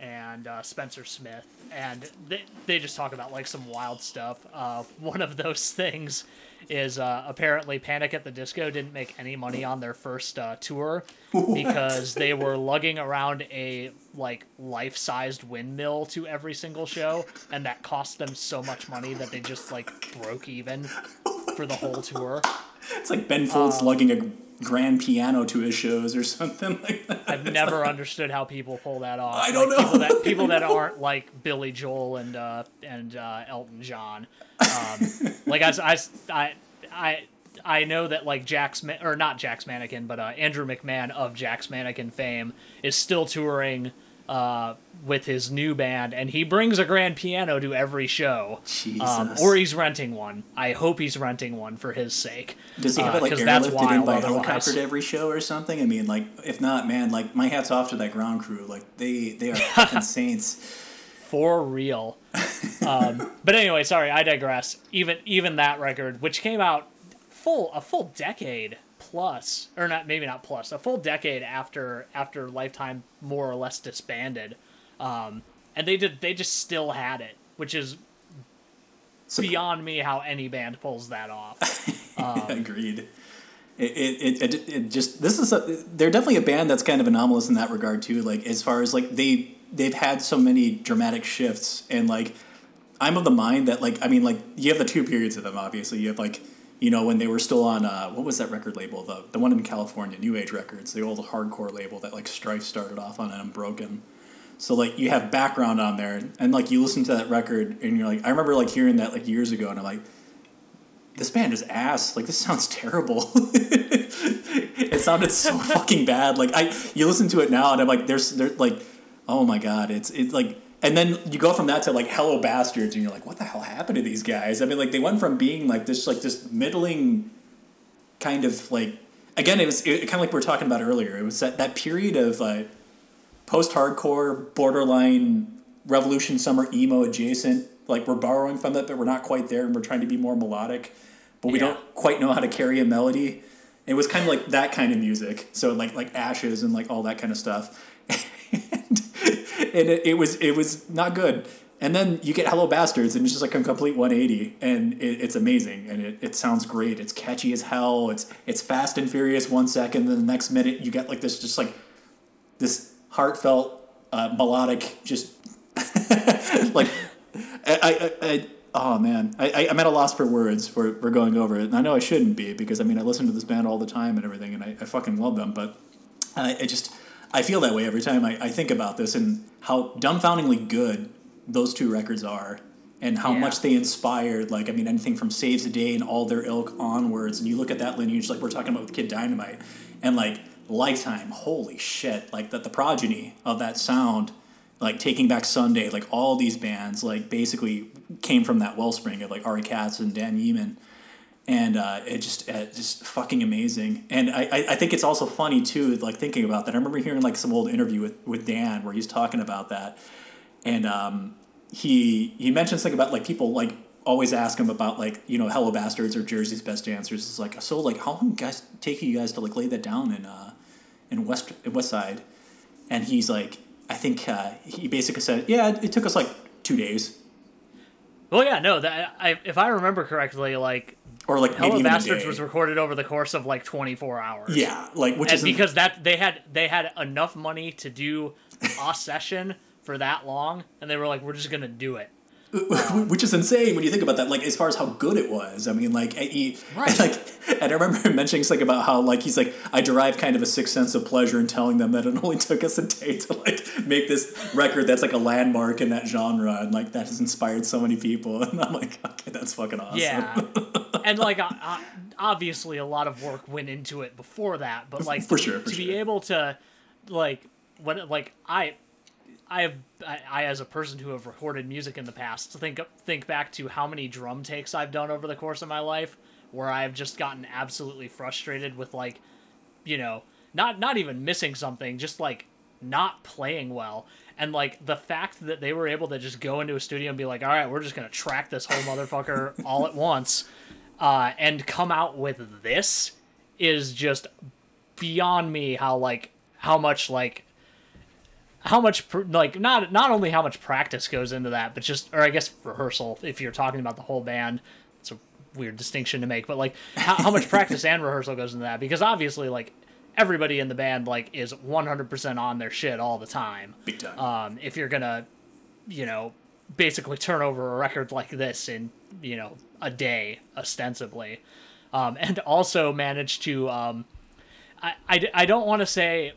S1: and uh, Spencer Smith, and they, they just talk about like some wild stuff. Uh, one of those things is uh, apparently Panic at the Disco didn't make any money on their first uh, tour because they were lugging around a like life-sized windmill to every single show, and that cost them so much money that they just like broke even for the whole tour.
S2: It's like Ben Folds
S1: Um,
S2: lugging a grand piano to his shows or something like that.
S1: I've never understood how people pull that off.
S2: I don't
S1: Like,
S2: know.
S1: people that people that aren't like Billy Joel and uh, and uh, Elton John. Um, like i i i know that like Jack's or not Jack's Mannequin, but uh, Andrew McMahon of Jack's Mannequin fame is still touring uh, with his new band, and he brings a grand piano to every show. Um, or he's renting one. I hope he's renting one for his sake.
S2: Does he have it like
S1: Uh,
S2: airlifted in by helicopter to every show or something? I mean, like, if not, man, like, my hat's off to that ground crew. Like, they they are fucking saints.
S1: for real. Um, but anyway, sorry, I digress. Even even that record, which came out full a full decade plus, or not maybe not plus, a full decade after after Lifetime more or less disbanded, um, and they did they just still had it, which is
S2: So-
S1: beyond me how any band pulls that off. Um,
S2: Agreed. It, it, it, it, it just this is a they're definitely a band that's kind of anomalous in that regard too. Like as far as like they they've had so many dramatic shifts and like I'm of the mind that like I mean like you have the two periods of them obviously you have like you know when they were still on uh, what was that record label the the one in California New Age Records the old hardcore label that like Strife started off on and Unbroken. So like you have background on there and like you listen to that record and you're like I remember like hearing that like years ago and I'm like this band is ass. Like this sounds terrible. it sounded so fucking bad. Like I, you listen to it now, and I'm like, there's, there's like, oh my god, it's it's like, and then you go from that to like Hello Bastards, and you're like, what the hell happened to these guys? I mean, like they went from being like this, like this middling, kind of like, again, it was it, kind of like we were talking about earlier. It was that that period of uh, post-hardcore, borderline revolution summer emo adjacent. Like we're borrowing from it, but we're not quite there, and we're trying to be more melodic, but we
S1: Yeah.
S2: don't quite know how to carry a melody. It was kind of like that kind of music, so like like Ashes and like all that kind of stuff, and, and it, it was it was not good. And then you get Hello Bastards, and it's just like a complete 180, and it, it's amazing, and it, it sounds great. It's catchy as hell. It's it's fast and furious one second, then the next minute you get like this just like this heartfelt uh, melodic just like I, I, I oh man I, I'm at a loss for words for, for going over it and I know I shouldn't be because I mean I listen to this band all the time and everything and I, I fucking love them but I, I just I feel that way every time I, I think about this and how dumbfoundingly good those two records are and how
S1: Yeah.
S2: much they inspired like I mean anything from Saves the Day and all their ilk onwards and you look at that lineage like we're talking about with Kid Dynamite and like Lifetime, holy shit! Like that, the progeny of that sound, like Taking Back Sunday, like all these bands, like basically came from that wellspring of like Ari Katz and Dan Yemin, and uh, it just uh, just fucking amazing. And I, I think it's also funny too, like thinking about that. I remember hearing like some old interview with with Dan where he's talking about that, and um, he he mentioned something about like people like always ask him about like you know Hello Bastards or Jersey's Best Dancers. It's like so like how long guys take you guys to like lay that down in uh in West in West Side, and he's like I think uh, he basically said yeah it took us like two days
S1: Well, yeah, no, that I, if I remember correctly, like
S2: or like maybe
S1: Hello
S2: even
S1: Bastards was recorded over the course of like 24 hours.
S2: yeah like which
S1: and
S2: is
S1: because that they had they had enough money to do a session for that long, and they were like, we're just gonna do it.
S2: Um, which is insane when you think about that. Like as far as how good it was, I mean, like he,
S1: Right.
S2: and, like, and I remember him mentioning something about how like he's like I derive kind of a sixth sense of pleasure in telling them that it only took us a day to like make this record that's like a landmark in that genre, and like that has inspired so many people. And I'm like, okay, that's fucking awesome.
S1: Yeah, and like obviously a lot of work went into it before that, but like
S2: For sure, for
S1: to be able to like when like I. I have, I, I as a person who have recorded music in the past, think think back to how many drum takes I've done over the course of my life, where I've just gotten absolutely frustrated with like, you know, not not even missing something, just like not playing well. And like the fact that they were able to just go into a studio and be like, all right, we're just gonna track this whole motherfucker all at once, uh, and come out with this is just beyond me. How like how much like how much pr- like not not only how much practice goes into that, but just or I guess rehearsal if you're talking about the whole band. It's a weird distinction to make, but like how, how much practice and rehearsal goes into that because obviously like everybody in the band like is 100% on their shit all the time.
S2: big time.
S1: Um, if you're gonna, you know, basically turn over a record like this in you know a day ostensibly, um, and also manage to um, I, I, I don't want to say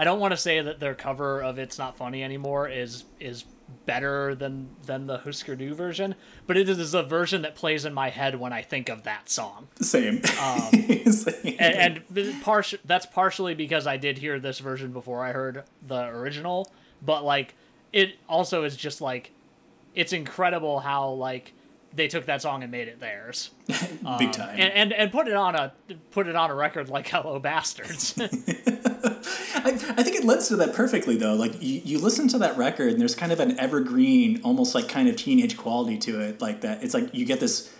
S1: I don't want to say that their cover of "It's Not Funny Anymore" is is better than than the Husker Du version, but it is a version that plays in my head when I think of that song.
S2: Same.
S1: um,
S2: Same.
S1: And, and part that's partially because I did hear this version before I heard the original, but like it also is just like it's incredible how like they took that song and made it theirs.
S2: big time.
S1: and, and and put it on a put it on a record like Hello Bastards.
S2: I, think it lends to that perfectly though. Like you, you listen to that record and there's kind of an evergreen, almost like kind of teenage quality to it. Like that, it's like you get this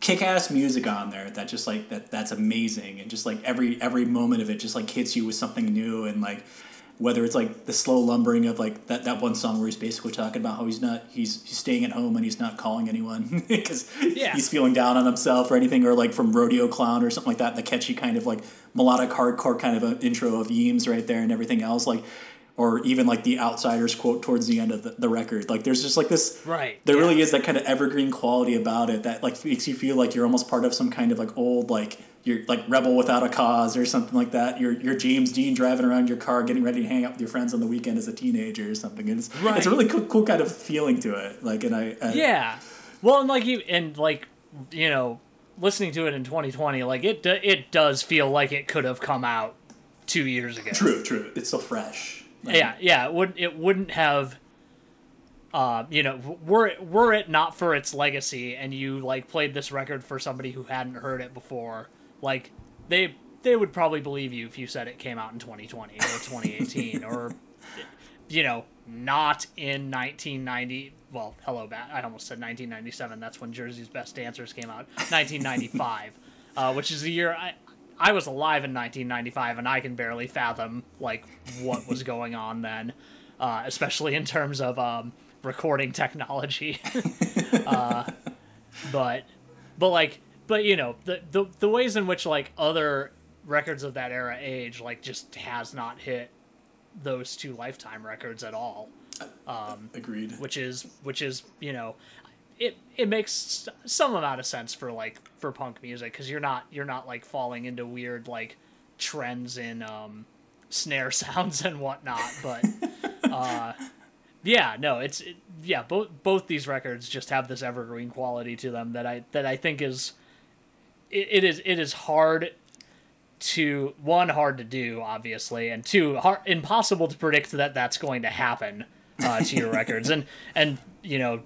S2: kick-ass music on there that just like that that's amazing and just like every every moment of it just like hits you with something new and like whether it's like the slow lumbering of like that, that one song where he's basically talking about how he's not he's, he's staying at home and he's not calling anyone because
S1: Yeah.
S2: he's feeling down on himself or anything or like from rodeo clown or something like that the catchy kind of like melodic hardcore kind of an intro of Yeems right there and everything else like or even like the outsiders quote towards the end of the, the record like there's just like this
S1: Right,
S2: there
S1: yeah.
S2: really is that kind of evergreen quality about it that like makes you feel like you're almost part of some kind of like old like you're like rebel without a cause or something like that. You're you're James Dean driving around your car, getting ready to hang out with your friends on the weekend as a teenager or something. And it's it's a really cool, cool kind of feeling to it. Like and I, I
S1: yeah, well, and like you and like you know, listening to it in 2020, like it do- it does feel like it could have come out two years ago.
S2: true true. It's so fresh. Like,
S1: Yeah, yeah. It wouldn't it wouldn't have. Uh, you know, were it, were it not for its legacy, and you like played this record for somebody who hadn't heard it before, like they they would probably believe you if you said it came out in 2020 or 2018 or you know not in 1990 well hello bat i almost said 1997 that's when jersey's best dancers came out 1995 uh, which is the year i i was alive in 1995 and i can barely fathom like what was going on then uh, especially in terms of um, recording technology. Uh, but but like but you know the, the the ways in which like other records of that era age like just has not hit those two lifetime records at all
S2: agreed.
S1: which is which is you know it it makes some amount of sense for like for punk music because you're not you're not like falling into weird like trends in um snare sounds and whatnot but uh yeah no it's it, yeah both both these records just have this evergreen quality to them that i that i think is it, it is it is hard to one hard to do obviously and two hard, impossible to predict that that's going to happen uh, to your records. And and you know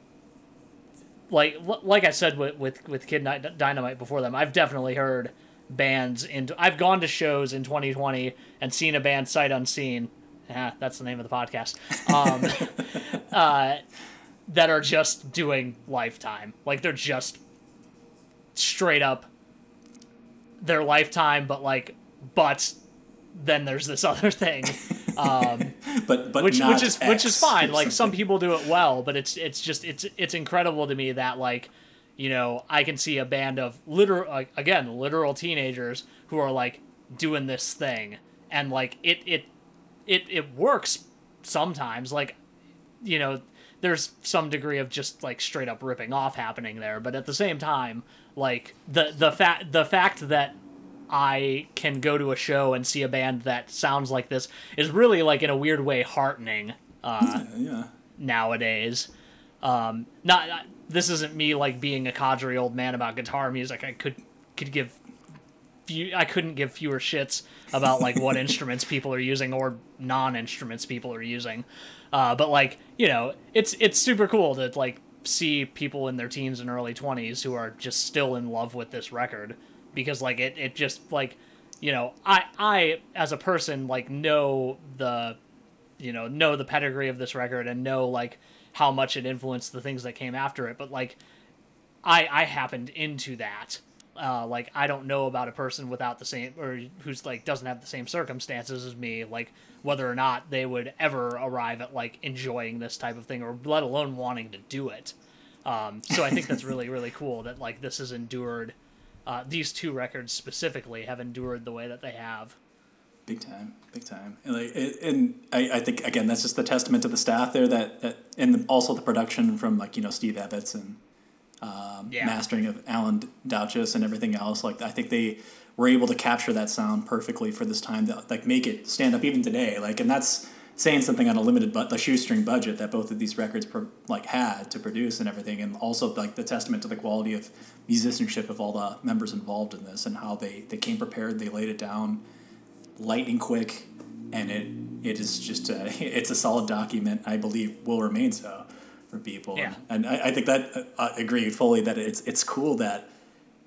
S1: like like I said with with, with Kid Dynamite before them I've definitely heard bands in I've gone to shows in 2020 and seen a band sight unseen. Yeah that's the name of the podcast. Um, uh, that are just doing lifetime. Like they're just straight up their lifetime, but like, but then there's this other thing, um,
S2: but but
S1: which which is which is fine. Like some people do it well, but it's it's just it's it's incredible to me that like, you know, I can see a band of literal like again literal teenagers who are like doing this thing, and like it it it it works sometimes. Like, you know, there's some degree of just like straight up ripping off happening there, but at the same time, like the the fact the fact that I can go to a show and see a band that sounds like this is really like in a weird way heartening uh,
S2: yeah.
S1: nowadays. Um, not, not this isn't me like being a cadre old man about guitar music. I could could give few, I couldn't give fewer shits about like what instruments people are using or non instruments people are using. Uh, but like you know, it's it's super cool to like see people in their teens and early twenties who are just still in love with this record because like it it just like you know I I as a person like know the you know know the pedigree of this record and know like how much it influenced the things that came after it. But like i i happened into that. Uh like i don't know about a person without the same or who's like doesn't have the same circumstances as me. Like whether or not they would ever arrive at like enjoying this type of thing or let alone wanting to do it um so i think that's really really cool that like this has endured uh, these two records specifically have endured the way that they have
S2: Big time, big time, and, like, it, and I, I think again that's just the testament to the staff there that, that and the, also the production from like you know Steve Evetts and um,
S1: Yeah.
S2: mastering of Alan Douches and everything else. Like I think they were able to capture that sound perfectly for this time to like make it stand up even today. Like and that's saying something on a limited but the shoestring budget that both of these records pro- like had to produce and everything, and also like the testament to the quality of musicianship of all the members involved in this and how they they came prepared, they laid it down lightning quick, and it it is just a, it's a solid document. I believe will remain so for people.
S1: Yeah.
S2: And, I, I think that uh, I agree fully that it's it's cool that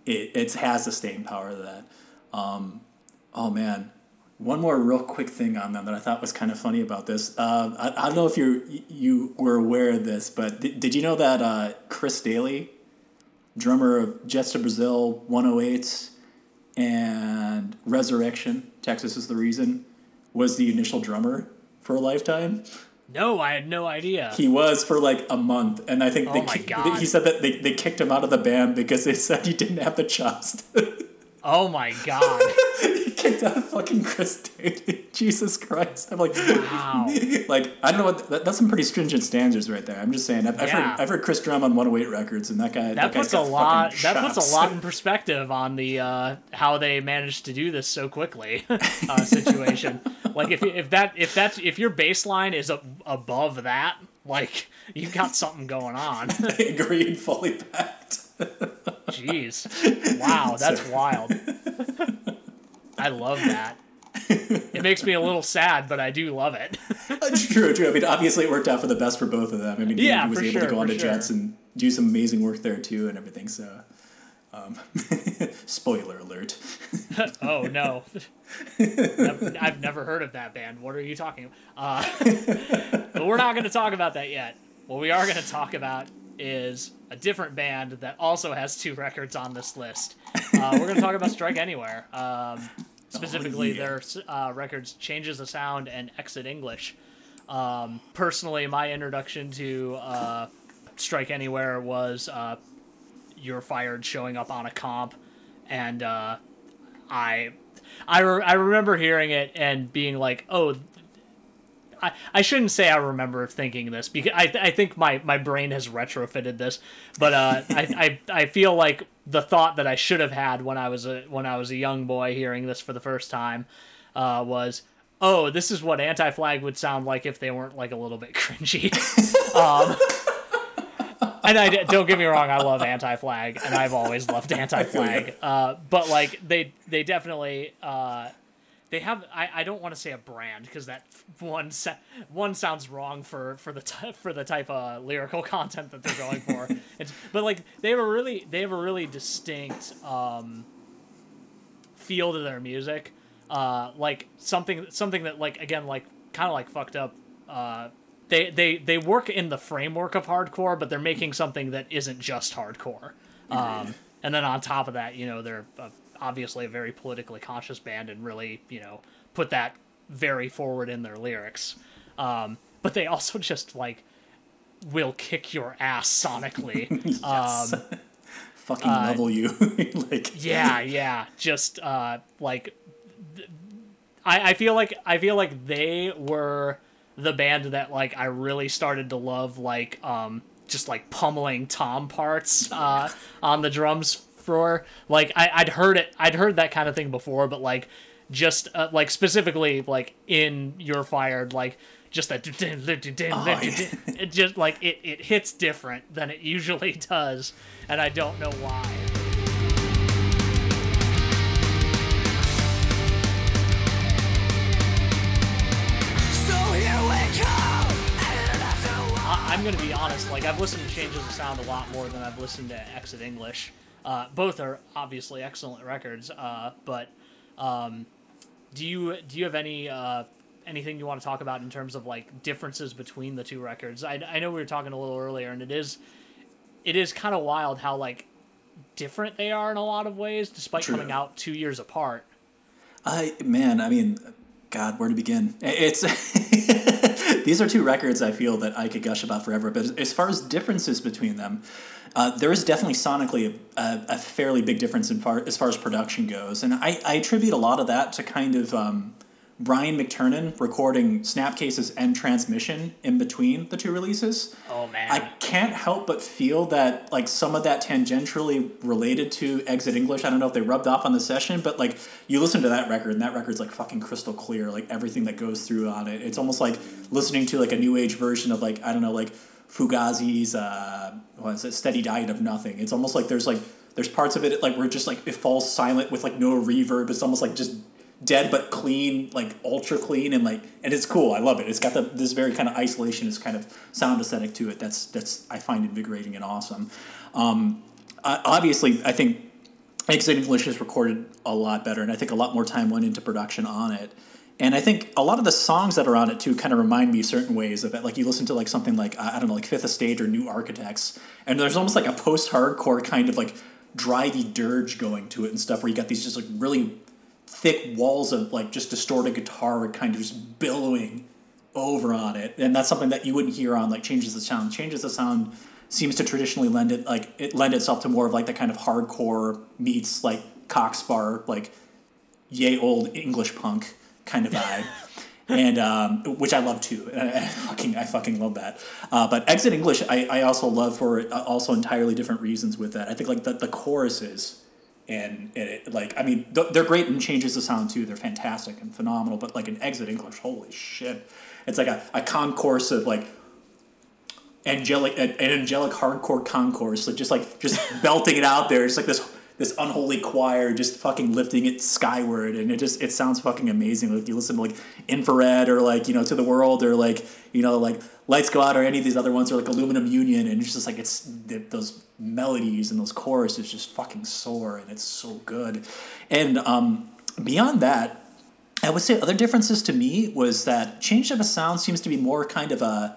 S2: it it has the staying power of that. Um, oh man. One more real quick thing on them that I thought was kind of funny about this. Uh, I, I don't know if you you were aware of this, but did, did you know that uh, Chris Daly, drummer of Jets to Brazil, 108 and Resurrection, Texas is the Reason, was the initial drummer for a lifetime.
S1: no i had no idea
S2: He was for like a month, and I think
S1: Oh
S2: they
S1: God.
S2: he said that they, they kicked him out of the band because they said he didn't have the chops.
S1: oh my god
S2: he kicked out fucking Chris Daly. Jesus Christ! I'm like,
S1: Wow.
S2: like I don't know what that, that's some pretty stringent standards right there. I'm just saying. I've, I've heard I've heard Chris drum on 108 records, and that guy that,
S1: that
S2: guy's
S1: puts a lot that puts a lot in perspective on the uh, how they managed to do this so quickly uh, situation like if if that if that's if your baseline is a, above that like you've got something going on
S2: Agreed, fully packed.
S1: Jeez wow that's wild i love that it makes me a little sad but i do love it
S2: true, true. I mean, obviously, it worked out for the best for both of them. I mean, he-
S1: Yeah,
S2: he was able
S1: sure,
S2: to go on
S1: for
S2: to
S1: sure.
S2: Jets and do some amazing work there too, and everything. So, um, spoiler alert.
S1: oh no I've, I've never heard of that band what are you talking about uh, but we're not going to talk about that yet what we are going to talk about is a different band that also has two records on this list uh, we're going to talk about strike anywhere um, specifically
S2: yeah.
S1: their uh, records Change Is a Sound and exit english um, personally my introduction to uh, strike anywhere was uh, you're fired showing up on a comp and uh, I I, re- I remember hearing it and being like, oh, I, I shouldn't say I remember thinking this because I, I think my, my brain has retrofitted this, but uh, I, I, I feel like the thought that I should have had when I was a when I was a young boy hearing this for the first time uh, was, oh, this is what Anti Flag would sound like if they weren't like a little bit cringy. um, and I don't get me wrong, I love Anti-Flag, and I've always loved Anti-Flag. Uh, but like they they definitely uh, they have. I, I don't want to say a brand because that one one sounds wrong for for the ty- for the type of lyrical content that they're going for. it's, but like they have a really they have a really distinct um, feel to their music. Uh, like something something that like again like kind of like fucked up. Uh, they, they they work in the framework of hardcore, but they're making something that isn't just hardcore. Um, and then on top of that, you know, they're uh, obviously a very politically conscious band and really, you know, put that very forward in their lyrics. Um, but they also just like will kick your ass sonically.
S2: Yes.
S1: um,
S2: Fucking level you. like
S1: yeah, yeah, just uh, like th- I, I feel like I feel like they were the band that like I really started to love like um just like pummeling tom parts uh on the drums for like I, I'd heard it I'd heard that kind of thing before but like just uh, like specifically like in your fired like just that it just like it, it hits different than it usually does and I don't know why.
S3: So here we come.
S1: I, I'm gonna be honest. Like I've listened to Change Is a Sound a lot more than I've listened to Exit English. Uh, both are obviously excellent records. Uh, but um, do you do you have any uh, anything you want to talk about in terms of like differences between the two records? I, I know we were talking a little earlier, and it is it is kind of wild how like different they are in a lot of ways, despite
S2: True.
S1: coming out two years apart.
S2: I man, I mean, God, where to begin? It's these are two records I feel that I could gush about forever. But as far as differences between them, uh, there is definitely sonically a, a fairly big difference far as far as production goes, and I, I attribute a lot of that to kind of um, Brian McTernan recording Snapcases and Transmission in between the two releases.
S1: Oh man,
S2: I can't help but feel that like some of that tangentially related to Exit English. I don't know if they rubbed off on the session, but like you listen to that record and that record's like fucking crystal clear. Like everything that goes through on it, it's almost like listening to like a new age version of like I don't know like Fugazi's uh, what is it, Steady Diet of Nothing. It's almost like there's like there's parts of it like where it's just like it falls silent with like no reverb. It's almost like just dead but clean, like ultra clean, and like and it's cool. I love it. It's got the this very kind of isolationist kind of sound aesthetic to it. That's that's I find invigorating and awesome. Um, obviously, I think Exit English is recorded a lot better, and I think a lot more time went into production on it. And I think a lot of the songs that are on it too kind of remind me certain ways of it. Like you listen to like something like I don't know, like Fifth Estate or New Architects, and there's almost like a post-hardcore kind of like drivey dirge going to it and stuff, where you got these just like really thick walls of like just distorted guitar kind of just billowing over on it and that's something that you wouldn't hear on like Change Is a Sound changes the sound seems to traditionally lend it like it lend itself to more of like the kind of hardcore meets like Cock Sparrer like yay old english punk kind of vibe and um, which I love too. I, I fucking I fucking love that. Uh, but Exit English, I, I also love for uh, also entirely different reasons with that. I think like the, the choruses and, and it, like I mean th- they're great and Change Is a Sound too. They're fantastic and phenomenal. But like an Exit English, holy shit! It's like a, a concourse of like angelic an, an angelic hardcore concourse, like just like just belting it out there. It's like this this unholy choir just fucking lifting it skyward, and it just it sounds fucking amazing. Like you listen to like Infrared or like you know To the World or like you know like Lights Go Out or any of these other ones or like Aluminum Union, and it's just like it's those melodies and those choruses just fucking soar, and it's so good. And um, beyond that. I would say other differences to me was that Change Is a Sound seems to be more kind of a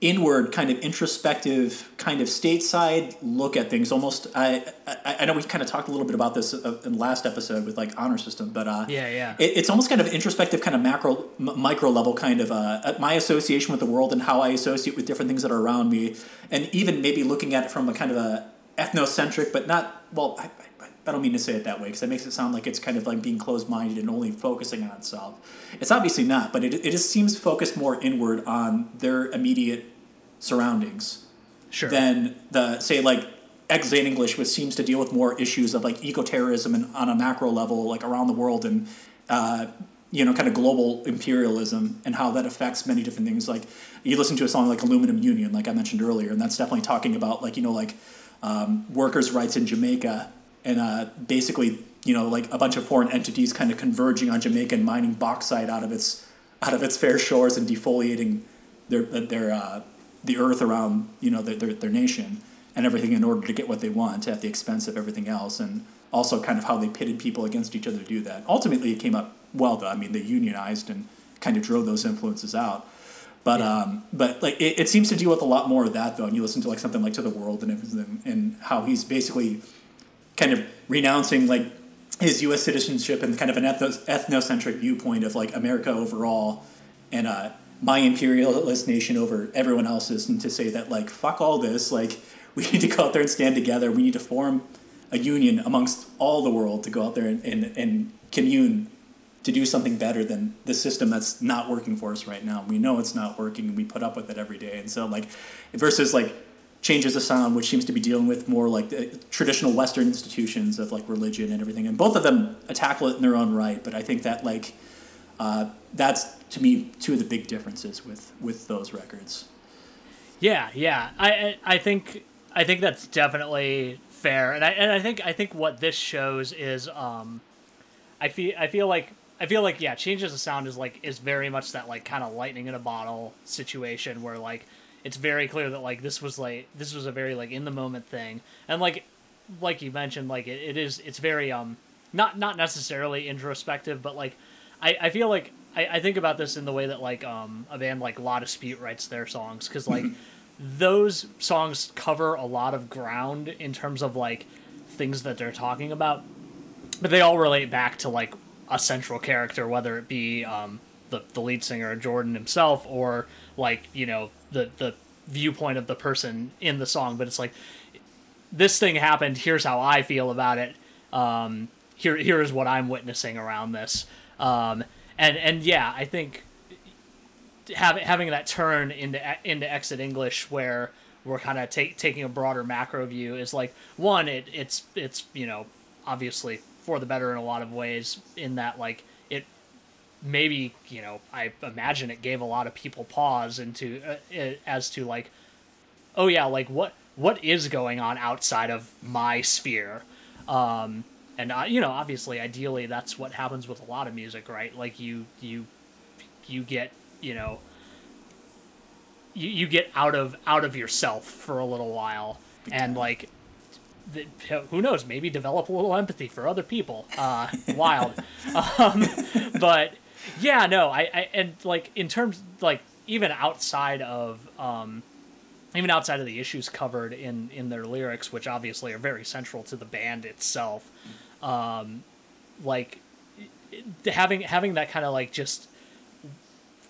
S2: inward kind of introspective kind of stateside look at things almost i i, I know we kind of talked a little bit about this uh, in the last episode with like honor system but uh
S1: Yeah, yeah.
S2: it, it's almost kind of introspective kind of macro m- micro level kind of uh my association with the world and how i associate with different things that are around me and even maybe looking at it from a kind of a ethnocentric but not well i, I don't mean to say it that way because it makes it sound like it's kind of like being closed minded and only focusing on itself. It's obviously not, but it, it just seems focused more inward on their immediate surroundings
S1: Sure.
S2: than the, say, like Exit English, which seems to deal with more issues of like eco terrorism and on a macro level, like around the world and uh, you know, kind of global imperialism and how that affects many different things. Like you listen to a song like Aluminum Union, like I mentioned earlier, and that's definitely talking about like you know like um, workers' rights in Jamaica and uh, basically you know like a bunch of foreign entities kind of converging on Jamaica and mining bauxite out of its out of its fair shores and defoliating their their uh, the earth around you know their, their their nation and everything in order to get what they want at the expense of everything else and also kind of how they pitted people against each other to do that. Ultimately, it came up well though. I mean, they unionized and kind of drove those influences out. But um, but like it, it seems to deal with a lot more of that though. And you listen to like something like To the World and everything, and how he's basically kind of renouncing like his U.S. citizenship and kind of an ethno- ethnocentric viewpoint of like America overall, and uh, my imperialist nation over everyone else's, and to say that like fuck all this, like we need to go out there and stand together. We need to form a union amongst all the world to go out there and, and, and commune to do something better than the system that's not working for us right now. We know it's not working and we put up with it every day. And so like versus like Change Is a Sound, which seems to be dealing with more like the traditional Western institutions of like religion and everything. And both of them tackle it in their own right. But I think that like uh, that's to me two of the big differences with with those records.
S1: Yeah, yeah. I I, think I think that's definitely fair, and I and I think I think what this shows is um, I feel I feel like I feel like yeah, Change Is a Sound is like is very much that like kind of lightning in a bottle situation where like it's very clear that like this was like this was a very like in the moment thing, and like like you mentioned like it, it is it's very um not not necessarily introspective, but like I I feel like I, I think about this in the way that like um a band like La Dispute writes their songs because like those songs cover a lot of ground in terms of like things that they're talking about. But they all relate back to like a central character whether it be um, the, the lead singer jordan himself or like you know the the viewpoint of the person in the song but it's like this thing happened here's how i feel about it um, here here is what i'm witnessing around this. Um, and and yeah i think having having that turn into into exit English where we're kind of take, taking a broader macro view is like one it it's it's you know obviously for the better in a lot of ways in that like maybe you know I imagine it gave a lot of people pause into uh, as to like oh yeah like what what is going on outside of my sphere? Um and uh, you know obviously ideally that's what happens with a lot of music right? Like you you you get you know you, you get out of out of yourself for a little while and like the, who knows? Maybe develop a little empathy for other people. Uh wild. Um but yeah no I, I and like in terms like even outside of um even outside of the issues covered in in their lyrics which obviously are very central to the band itself um like having having that kind of like just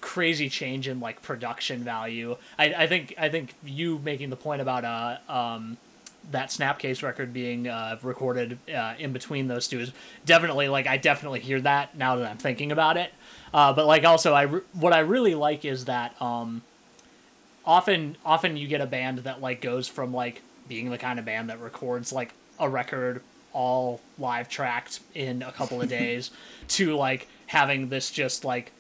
S1: crazy change in like production value. I, I think I think you making the point about uh um that Snapcase record being uh, recorded uh, in between those two is definitely like I definitely hear that now that I'm thinking about it. Uh, but like also I re- what I really like is that um often often you get a band that like goes from like being the kind of band that records like a record all live tracked in a couple of days to like having this just like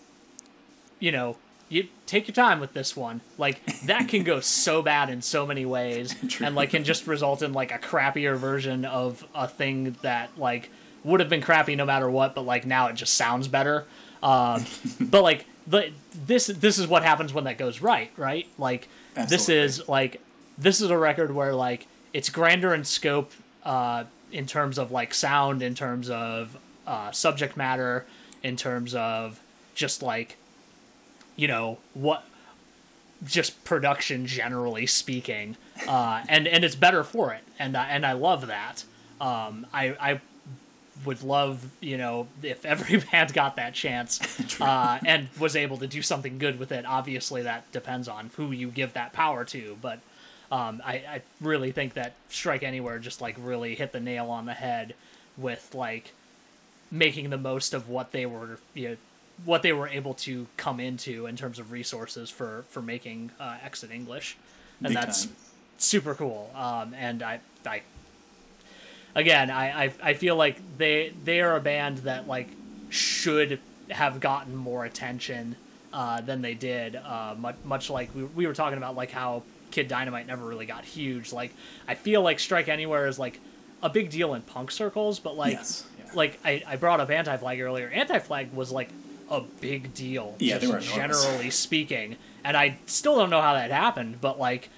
S1: you know, you take your time with this one. Like that can go so bad in so many ways, and like can just result in like a crappier version of a thing that like would have been crappy no matter what, but like now it just sounds better. Um, but like the this this is what happens when that goes right, right? Like Absolutely. this is like this is a record where like it's grander in scope uh, in terms of like sound, in terms of uh, subject matter, in terms of just like you know what just production generally speaking uh, and and it's better for it and I, and I love that um, I I would love you know if every band got that chance uh, and was able to do something good with it obviously that depends on who you give that power to but um, I, I really think that strike anywhere just like really hit the nail on the head with like making the most of what they were you know, what they were able to come into in terms of resources for for making uh, exit English, and Big that's time. super cool. Um, and I I again I, I I feel like they they are a band that like should have gotten more attention uh, than they did. Uh, much, much like we, we were talking about, like how Kid Dynamite never really got huge. Like I feel like Strike Anywhere is like a big deal in punk circles, but like
S2: Yes, yeah.
S1: like I, I brought up Anti Flag earlier. Anti Flag was like a big deal,
S2: Yeah, they
S1: just
S2: were
S1: generally speaking, and I still don't know how that happened, but like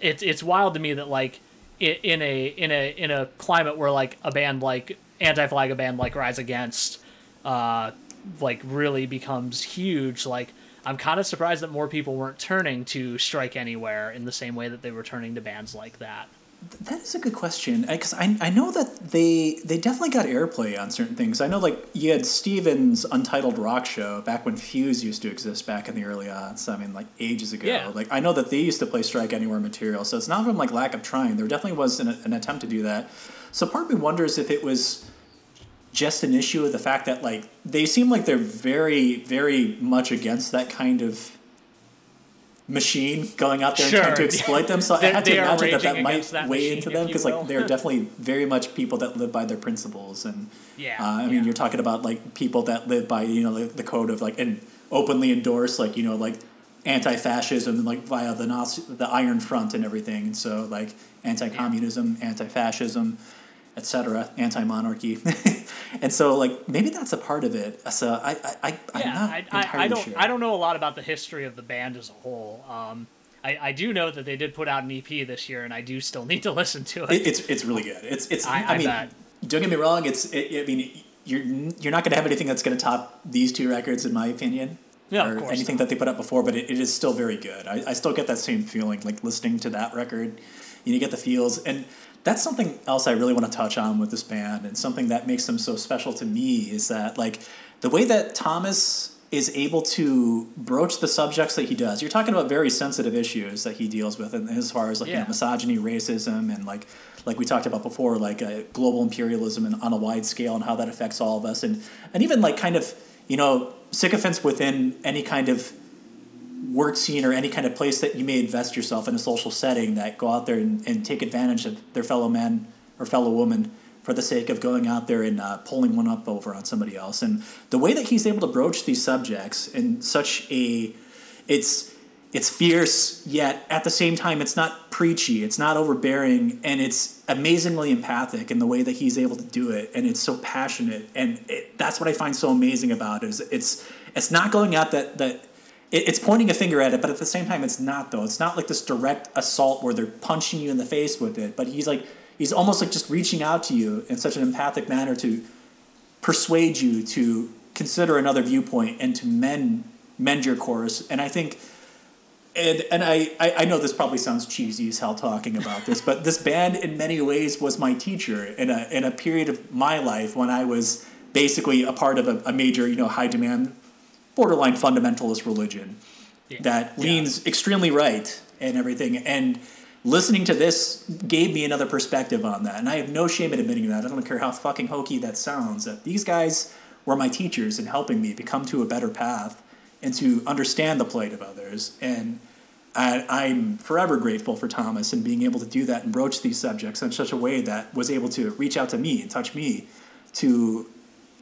S1: it's it's wild to me that like in a in a in a climate where like a band like anti-flag a band like rise against uh like really becomes huge like i'm kind of surprised that more people weren't turning to strike anywhere in the same way that they were turning to bands like that
S2: That is a good question because I, I know that they they definitely got airplay on certain things. I know like you had Steven's Untitled Rock Show back when Fuse used to exist back in the early aughts. I mean like ages ago.
S1: Yeah.
S2: Like I know that they used to play Strike Anywhere material, so it's not from like lack of trying. There definitely was an, an attempt to do that. So part of me wonders if it was just an issue of the fact that like they seem like they're very very much against that kind of machine going out there and trying to exploit them. So I had to imagine that that might
S1: that
S2: weigh
S1: machine,
S2: into them because like they're definitely very much people that live by their principles. And
S1: Yeah,
S2: uh, I mean
S1: yeah.
S2: you're talking about like people that live by you know the, the code of like and openly endorse like you know like anti-fascism like via the Nazi, the Iron Front and everything. And so like anti-communism anti-fascism etc anti-monarchy and so like maybe that's a part of it so I I, I I'm
S1: yeah,
S2: not
S1: I,
S2: entirely
S1: I, I don't
S2: sure
S1: I don't know a lot about the history of the band as a whole. Um, I, I do know that they did put out an EP this year, and I do still need to listen to it.
S2: It, it's it's really good. It's it's. I,
S1: I- I
S2: mean,
S1: bet.
S2: don't get me wrong. It's. It, I mean, you're you're not going to have anything that's going to top these two records, in my opinion.
S1: Yeah, of
S2: or
S1: course
S2: anything
S1: not.
S2: that they put out before, but it, it is still very good. I, I still get that same feeling like listening to that record. You, know, you get the feels, and that's something else I really want to touch on with this band, and something that makes them so special to me is that like the way that Thomas is able to broach the subjects that he does. You're talking about very sensitive issues that he deals with, and as far as like you know, misogyny, racism, and like like we talked about before, like uh, global imperialism and on a wide scale, and how that affects all of us, and and even like kind of you know sycophants within any kind of work scene or any kind of place that you may invest yourself in a social setting that go out there and, and take advantage of their fellow man or fellow woman for the sake of going out there and uh, pulling one up over on somebody else. And the way that he's able to broach these subjects in such a, it's it's fierce yet at the same time it's not preachy, it's not overbearing, and it's amazingly empathic in the way that he's able to do it, and it's so passionate, and it, that's what I find so amazing about it. Is it's it's not going out that that it's pointing a finger at it, but at the same time, it's not though. It's not like this direct assault where they're punching you in the face with it. But he's like he's almost like just reaching out to you in such an empathic manner to persuade you to consider another viewpoint and to mend mend your course. And I think. And, and I, I, know this probably sounds cheesy as hell talking about this, but this band in many ways was my teacher in a, in a period of my life when I was basically a part of a, a major, you know, high demand borderline fundamentalist religion that leans extremely right and everything. And listening to this gave me another perspective on that. And I have no shame in admitting that. I don't care how fucking hokey that sounds. That these guys were my teachers in helping me become to a better path and to understand the plight of others. And I, I'm forever grateful for Thomas and being able to do that and broach these subjects in such a way that was able to reach out to me and touch me to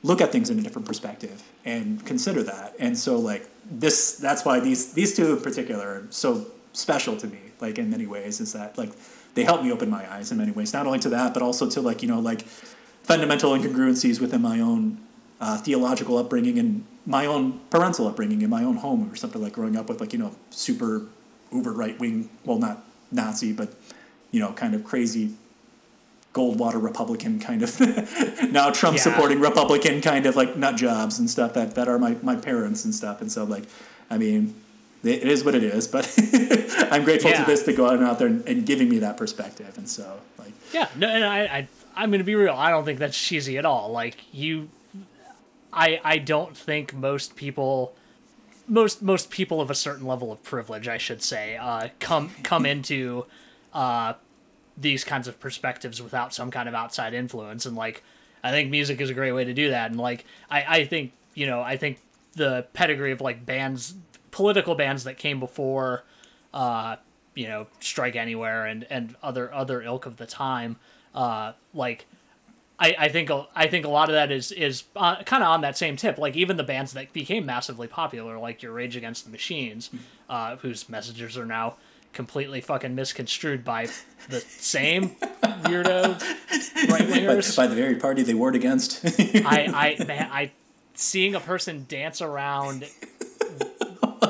S2: look at things in a different perspective and consider that. And so like this that's why these these two in particular are so special to me, like in many ways, is that like they help me open my eyes in many ways. Not only to that, but also to like, you know, like fundamental incongruencies within my own uh, theological upbringing and my own parental upbringing in my own home or something like growing up with like, you know, super uber right wing well not Nazi, but you know, kind of crazy Goldwater Republican kind of now Trump
S1: Yeah.
S2: supporting Republican kind of like nut jobs and stuff that, that are my, my parents and stuff. And so like, I mean, it it is what it is, but I'm grateful
S1: Yeah.
S2: to this to go out out there and, and giving me that perspective. And so like,
S1: Yeah, no, and I, I, I'm gonna be real. I don't think that's cheesy at all. Like you, I, I don't think most people, most most people of a certain level of privilege, I should say, uh, come come into, uh, these kinds of perspectives without some kind of outside influence. And like, I think music is a great way to do that. And like, I, I think you know, I think the pedigree of like bands, political bands that came before, uh, you know, Strike Anywhere and and other other ilk of the time, uh, like I, I think a- I think a lot of that is is uh, kind of on that same tip. Like even the bands that became massively popular, like your Rage Against the Machines, uh, whose messages are now completely fucking misconstrued by the same weirdo right
S2: By,
S1: wingers.
S2: by the very party they warred against.
S1: I I man, I seeing a person dance around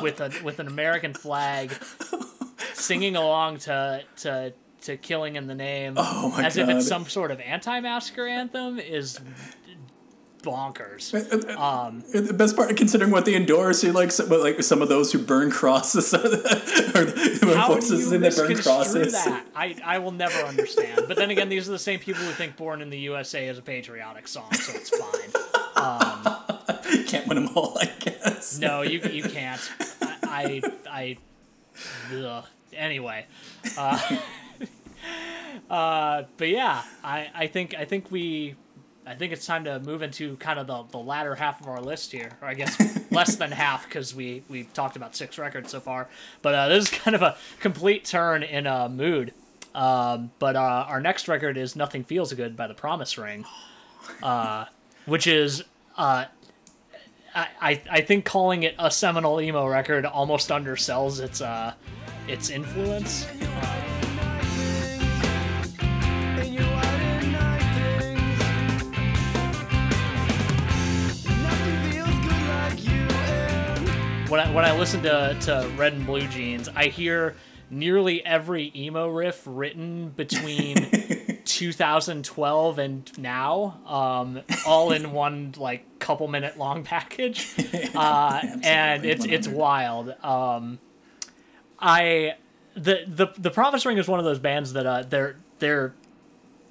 S1: with a with an American flag, singing along to to to "Killing in the Name"
S2: Oh
S1: as if it's some sort of anti-masker anthem is bonkers. Um,
S2: the best part, considering what they endorse, are like some, like some of those who burn crosses, or the
S1: how do
S2: voices
S1: you
S2: in that burn crosses.
S1: that? I I will never understand. But then again, these are the same people who think "Born in the USA" is a patriotic song, so it's fine.
S2: Can't win them all, I guess.
S1: No, you you can't. I I, I ugh. anyway. Uh, uh, but yeah, I I think I think we. I think it's time to move into kind of the, the latter half of our list here, or I guess less than half because we we've talked about six records so far. But uh, this is kind of a complete turn in uh, mood. Um, but uh, our next record is "Nothing Feels Good" by the Promise Ring, uh, which is uh, I, I I think calling it a seminal emo record almost undersells its uh its influence. When I when I listen to to Red and Blue Jeans, I hear nearly every emo riff written between 2012 and now, um, all in one like couple minute long package, uh, and it's it's wild. Um, I the the the Promise Ring is one of those bands that uh their their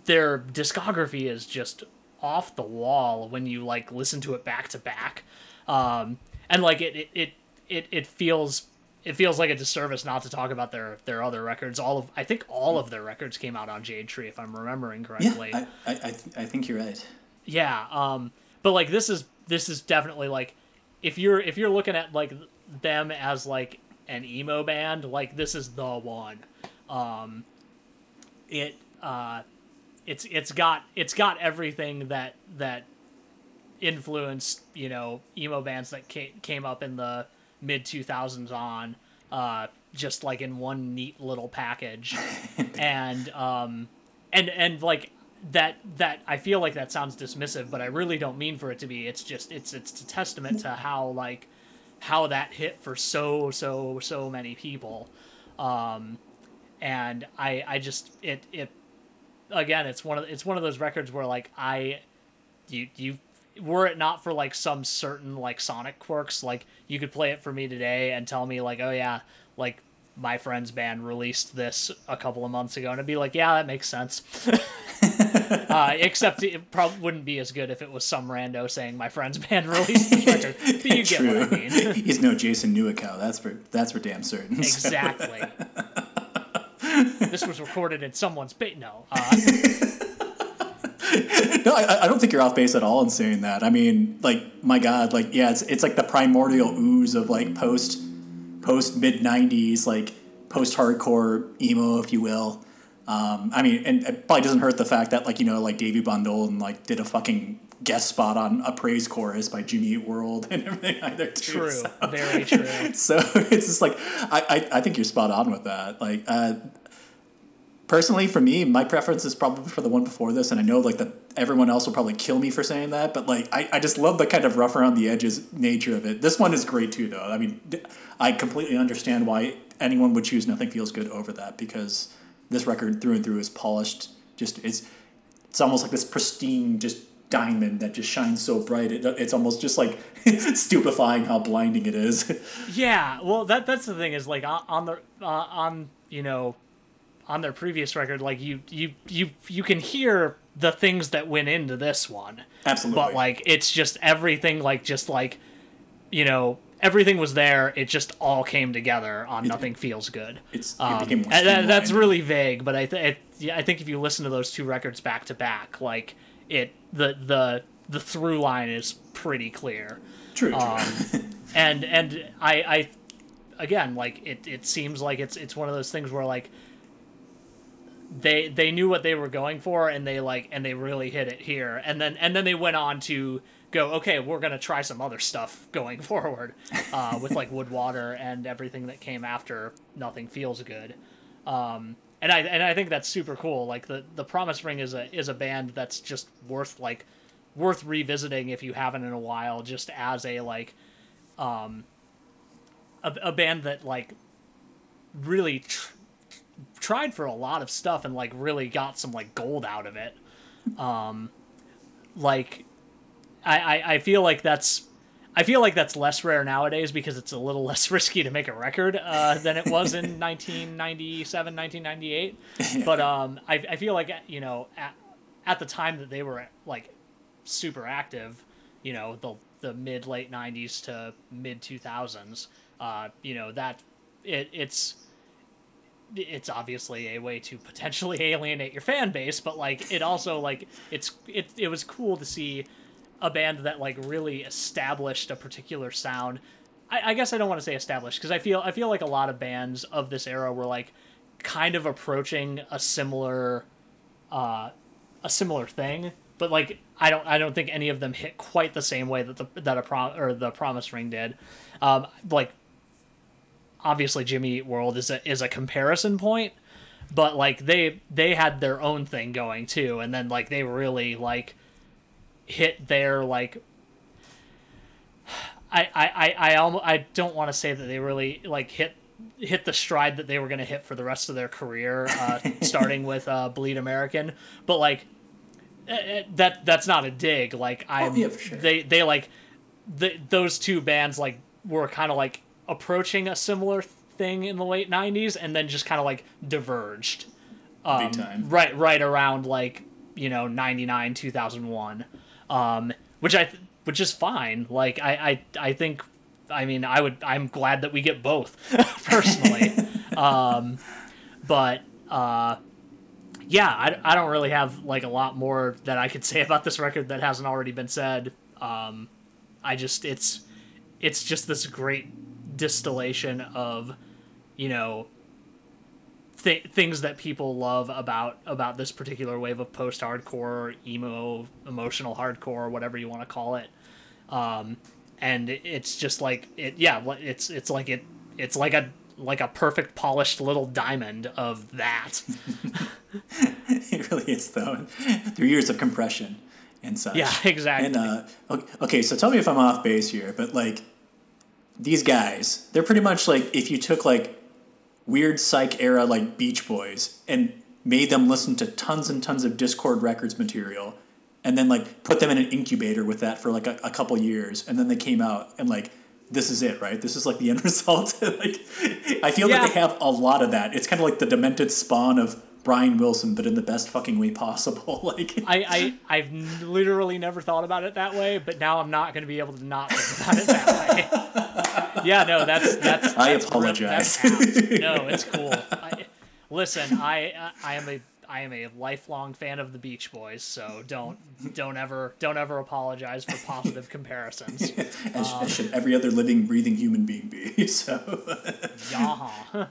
S1: their discography is just off the wall when you like listen to it back to back. Um and like it it it it, it feels it feels like a disservice not to talk about their their other records. All of i think all of their records came out on jade tree if i'm remembering
S2: Yeah,
S1: correctly.
S2: I, I, I, th- I think you're right.
S1: yeah um but like this is this is definitely like if you're if you're looking at like them as like an emo band like this is the one. Um it uh it's it's got it's got everything that that influenced you know emo bands that came, came up in the mid 2000s on uh just like in one neat little package. And um and and like that that I feel like that sounds dismissive but I really don't mean for it to be. It's just it's it's a testament to how like how that hit for so so so many people. Um and I I just it it again it's one of it's one of those records where like I you you were it not for like some certain like sonic quirks like you could play it for me today and tell me like oh yeah like my friend's band released this a couple of months ago and I'd be like yeah that makes sense uh, except it probably wouldn't be as good if it was some rando saying my friend's band released this record but you get what I
S2: True.
S1: mean
S2: He's no Jason Gnewikow. That's for that's for damn certain.
S1: Exactly this was recorded in someone's ba- no uh,
S2: No, I, I don't think you're off base at all in saying that. I mean, like, my God, like, yeah, it's it's like the primordial ooze of like post post mid '90s, like post hardcore emo, if you will. Um, I mean, and it probably doesn't hurt the fact that like you know like Davey von Bohlen and like did a fucking guest spot on a praise chorus by Jimmy Eat World and everything either too.
S1: true
S2: So,
S1: very true
S2: so it's just like I, I I think you're spot on with that. Like uh, personally for me my preference is probably for the one before this and i know like that everyone else will probably kill me for saying that but like I, I just love the kind of rough around the edges nature of it. This one is great too though. I mean i completely understand why anyone would choose nothing feels good over that because this record through and through is polished just it's it's almost like this pristine just diamond that just shines so bright. It, it's almost just like stupefying how blinding it is.
S1: Yeah, well, that that's the thing is like on, the uh, on you know on their previous record, like you you you you can hear the things that went into this one,
S2: absolutely
S1: but like it's just everything like just like you know everything was there. It just all came together on Nothing Feels Good.
S2: it's it
S1: Um,
S2: became more
S1: and that, that's really vague, but I th- yeah, I think if you listen to those two records back to back, like it the the the through line is pretty clear
S2: true, true.
S1: um, and and I, I again like it, it seems like it's it's one of those things where like they they knew what they were going for and they like and they really hit it here. And then and then they went on to go okay we're gonna try some other stuff going forward uh, with like wood water and everything that came after nothing feels good. Um, and I and I think that's super cool. Like the the promise ring is a is a band that's just worth like worth revisiting if you haven't in a while just as a like um a, a band that like really tr- tried for a lot of stuff and like really got some like gold out of it. Um like I, I i feel like that's i feel like that's less rare nowadays because it's a little less risky to make a record uh, than it was in 1997 1998 but um I, I feel like you know at, at the time that they were like super active you know the the mid late 90s to mid 2000s uh you know that it it's it's obviously a way to potentially alienate your fan base but like it also like it's it, it was cool to see a band that like really established a particular sound. I, I guess i don't want to say established because i feel i feel like a lot of bands of this era were like kind of approaching a similar uh a similar thing but like i don't i don't think any of them hit quite the same way that the that a prom or the promise ring did. Um like obviously Jimmy Eat World is a is a comparison point, but like they they had their own thing going too, and then like they really like hit their like. I I I I, almo- I don't want to say that they really like hit hit the stride that they were going to hit for the rest of their career, uh, starting with uh, Bleed American, but like eh, eh, that that's not a dig. Like I'm
S2: yeah, sure.
S1: they they like the, those two bands like were kind of like approaching a similar thing in the late 90s and then just kind of like diverged. Um, right right around like you know 99 2001 um which i th- which is fine. Like i i i think i mean i would i'm glad that we get both personally. Um but uh yeah I, I don't really have like a lot more that i could say about this record that hasn't already been said. Um i just it's it's just this great distillation of you know th- things that people love about about this particular wave of post hardcore emo emotional hardcore whatever you want to call it um and it's just like it yeah it's it's like it it's like a like a perfect polished little diamond of that
S2: it really is though. Through years of compression and such.
S1: Yeah, exactly.
S2: And uh, okay, so tell me if I'm off base here, but like these guys, they're pretty much like if you took like weird psych era like Beach Boys and made them listen to tons and tons of Dischord Records material, and then like put them in an incubator with that for like a, a couple years, and then they came out and like. This is it, right? This is like the end result. like, I feel
S1: Yeah.
S2: that they have a lot of that. It's kind of like the demented spawn of Brian Wilson, but in the best fucking way possible. like,
S1: I, I I've literally never thought about it that way, but now I'm not going to be able to not think about it that way. yeah, no, that's that's.
S2: I
S1: that's real- that's
S2: apologize.
S1: no, it's cool. I, listen, I I am a I am a lifelong fan of the Beach Boys, so don't don't ever don't ever apologize for positive comparisons.
S2: as, um, as should every other living, breathing human being be. So,
S1: Yaha.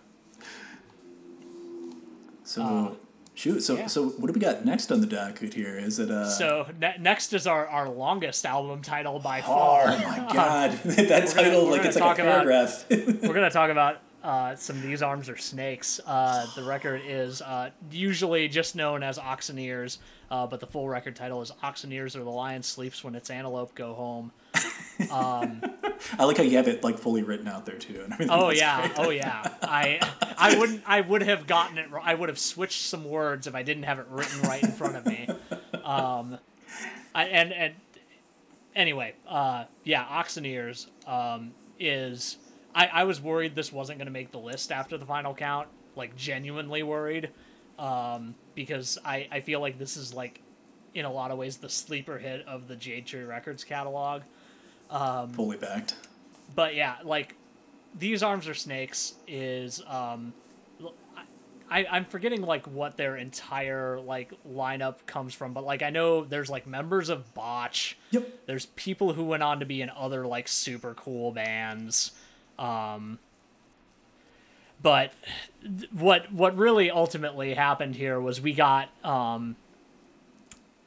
S2: so um, shoot. So,
S1: yeah.
S2: so what do we got next on the docket here? Is it uh?
S1: So ne- next is our, our longest album title by far.
S2: oh my god, that title
S1: we're
S2: like
S1: gonna
S2: it's like a
S1: about-
S2: paragraph.
S1: We're gonna talk about uh, some These Arms Are Snakes. Uh, the record is uh, usually just known as Oxeneers, uh, but the full record title is Oxeneers or the Lion Sleeps When Its Antelope Go Home.
S2: I like how you have it like fully written out there too. And everything.
S1: Oh yeah,
S2: great.
S1: oh yeah. I I wouldn't I would have gotten it. I would have switched some words if I didn't have it written right in front of me. Um, I, and and anyway, uh, yeah, Oxeneers um, is. I, I was worried this wasn't going to make the list after the final count, like genuinely worried, um, because I, I feel like this is like, in a lot of ways, the sleeper hit of the Jade Tree Records catalog
S2: fully backed.
S1: but yeah, like these arms are snakes is um I, I'm forgetting like what their entire like lineup comes from, but like I know there's like members of Botch.
S2: Yep.
S1: There's people who went on to be in other like super cool bands. Um but th- what what really ultimately happened here was we got um,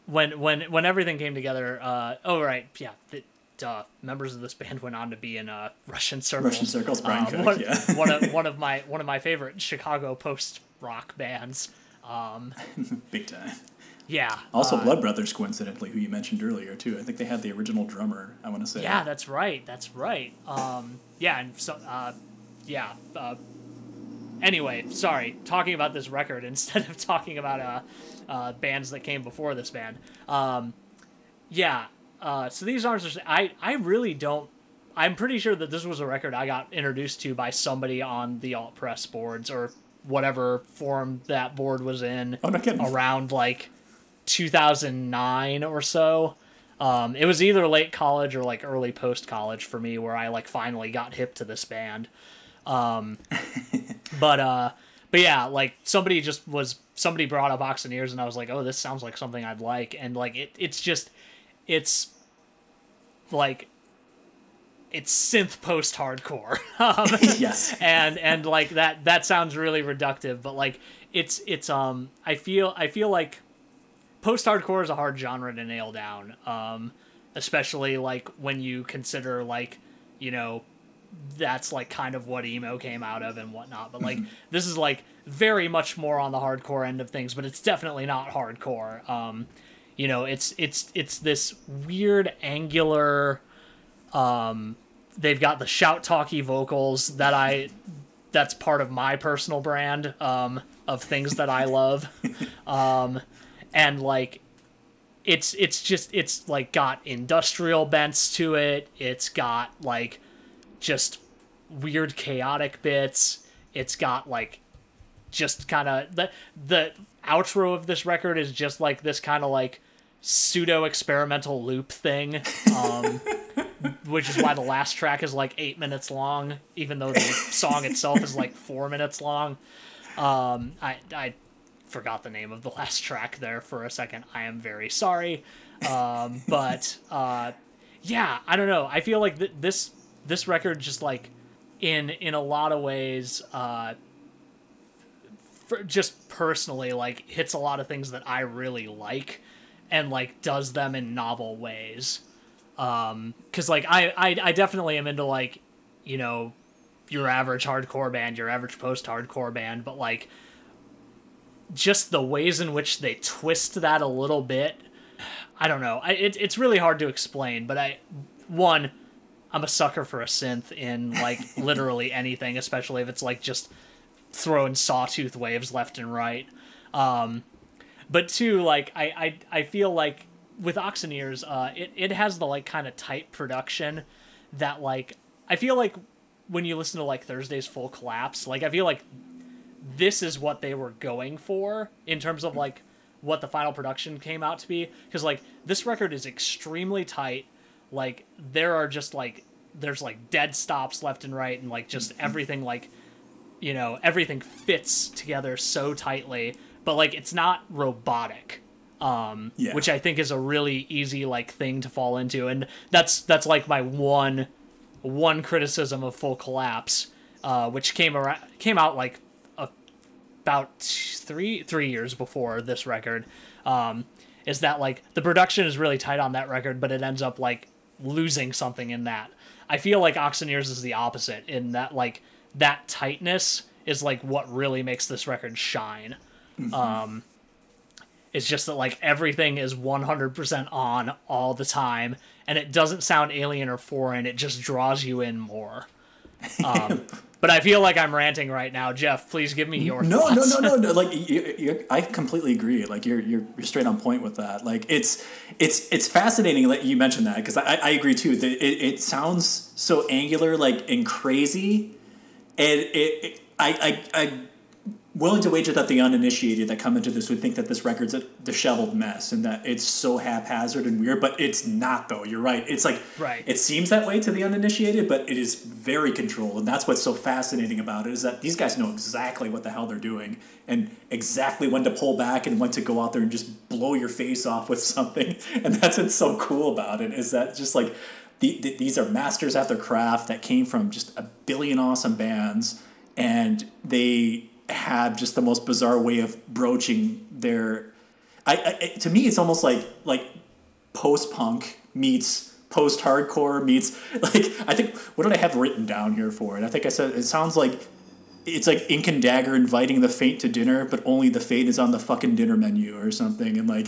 S1: when when when everything came together. Uh, oh right, yeah. The, Duh. Members of this band went on to be in uh, Russian Circles.
S2: Russian Circles, Brian
S1: Uh,
S2: Cook,
S1: one,
S2: yeah.
S1: one of one of my one of my favorite Chicago post rock bands. Um,
S2: Big time.
S1: yeah.
S2: Also,
S1: uh,
S2: Blood Brothers, coincidentally, who you mentioned earlier too. I think they had the original drummer. I want to say.
S1: Yeah, that's right. That's right. Um, yeah, and so, uh, yeah. Uh, anyway, sorry, talking about this record instead of talking about uh, uh, bands that came before this band. Um, yeah. Uh, so these aren't. just- I I really don't. I'm pretty sure that this was a record I got introduced to by somebody on the alt press boards or whatever forum that board was in
S2: Oh, no
S1: around like 2009 or so. Um, it was either late college or like early post college for me where I like finally got hip to this band. Um, but uh, but yeah, like somebody just was somebody brought up Oxeneers and I was like, oh, this sounds like something I'd like, and like it, it's just it's like it's synth post hardcore. um,
S2: yes.
S1: and and like that that sounds really reductive but like it's it's um i feel i feel like post hardcore is a hard genre to nail down um especially like when you consider like you know that's like kind of what emo came out of and whatnot but like this is like very much more on the hardcore end of things but it's definitely not hardcore um you know it's it's it's this weird angular um they've got the shout talky vocals that i that's part of my personal brand um of things that i love. Um and like it's it's just it's like got industrial bents to it. It's got like just weird chaotic bits. It's got like just kind of the the outro of this record is just like this kind of like pseudo experimental loop thing um which is why the last track is like eight minutes long even though the song itself is like four minutes long. Um i i forgot the name of the last track there for a second. I am very sorry. Um but uh yeah i don't know. I feel like th- this this record just like in in a lot of ways uh just personally like hits a lot of things that I really like and like does them in novel ways. Um cuz like I, I I definitely am into like you know your average hardcore band, your average post hardcore band, but like just the ways in which they twist that a little bit. I don't know. I, it, it's really hard to explain, but I one I'm a sucker for a synth in like literally anything, especially if it's like just throwing sawtooth waves left and right. Um, but two, like I, I, I feel like with Oxeneers, uh, it, it has the like kind of tight production that like I feel like when you listen to like Thursday's Full Collapse, like I feel like this is what they were going for in terms of like what the final production came out to be. Because like this record is extremely tight. Like there are just like there's like dead stops left and right and like just everything like you know everything fits together so tightly but like it's not robotic um
S2: Yeah.
S1: which i think is a really easy like thing to fall into and that's that's like my one one criticism of full collapse uh which came around came out like a, about three three years before this record um is that like the production is really tight on that record but it ends up like losing something in that i feel like oxeneers is the opposite in that like that tightness is like what really makes this record shine um it's just that like everything is 100% on all the time and it doesn't sound alien or foreign it just draws you in more um, but i feel like i'm ranting right now jeff please give me your
S2: No, no,
S1: thoughts.
S2: no, no, no. Like you, you, I completely agree. Like you're, you're, you're straight on point with that. Like it's, it's, it's fascinating. that you mentioned that because I, I agree too. That it, it sounds so angular, like and crazy, and it, it I, I, I willing to wager that the uninitiated that come into this would think that this record's a disheveled mess and that it's so haphazard and weird, but it's not though. You're right. It's like
S1: Right.
S2: it seems that way to the uninitiated, but it is very controlled, and that's what's so fascinating about it is that these guys know exactly what the hell they're doing and exactly when to pull back and when to go out there and just blow your face off with something, and that's what's so cool about it is that just like the, the, these are masters at their craft that came from just a billion awesome bands and they have just the most bizarre way of broaching their. I, I to me, it's almost like like post punk meets post hardcore meets like I think what did I have written down here for it? I think I said it sounds like it's like Ink and Dagger inviting the Fate to dinner, but only the Fate is on the fucking dinner menu or something, and like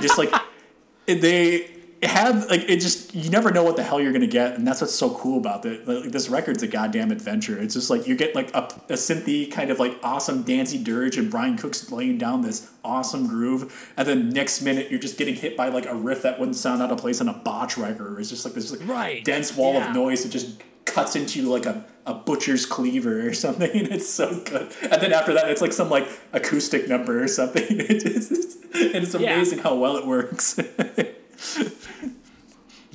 S2: just like they have like it just you never know what the hell you're gonna get, and that's what's so cool about it. Like, this record's a goddamn adventure. It's just like you get like a, a synthy kind of like awesome dancey dirge, and Brian Cook's laying down this awesome groove, and then next minute you're just getting hit by like a riff that wouldn't sound out of place on a botch record. It's just like this like
S1: Right.
S2: dense wall
S1: Yeah.
S2: of noise that just cuts into you like a, a butcher's cleaver or something and it's so good and then after that it's like some like acoustic number or something it's, it's, and it's
S1: Yeah.
S2: amazing how well it works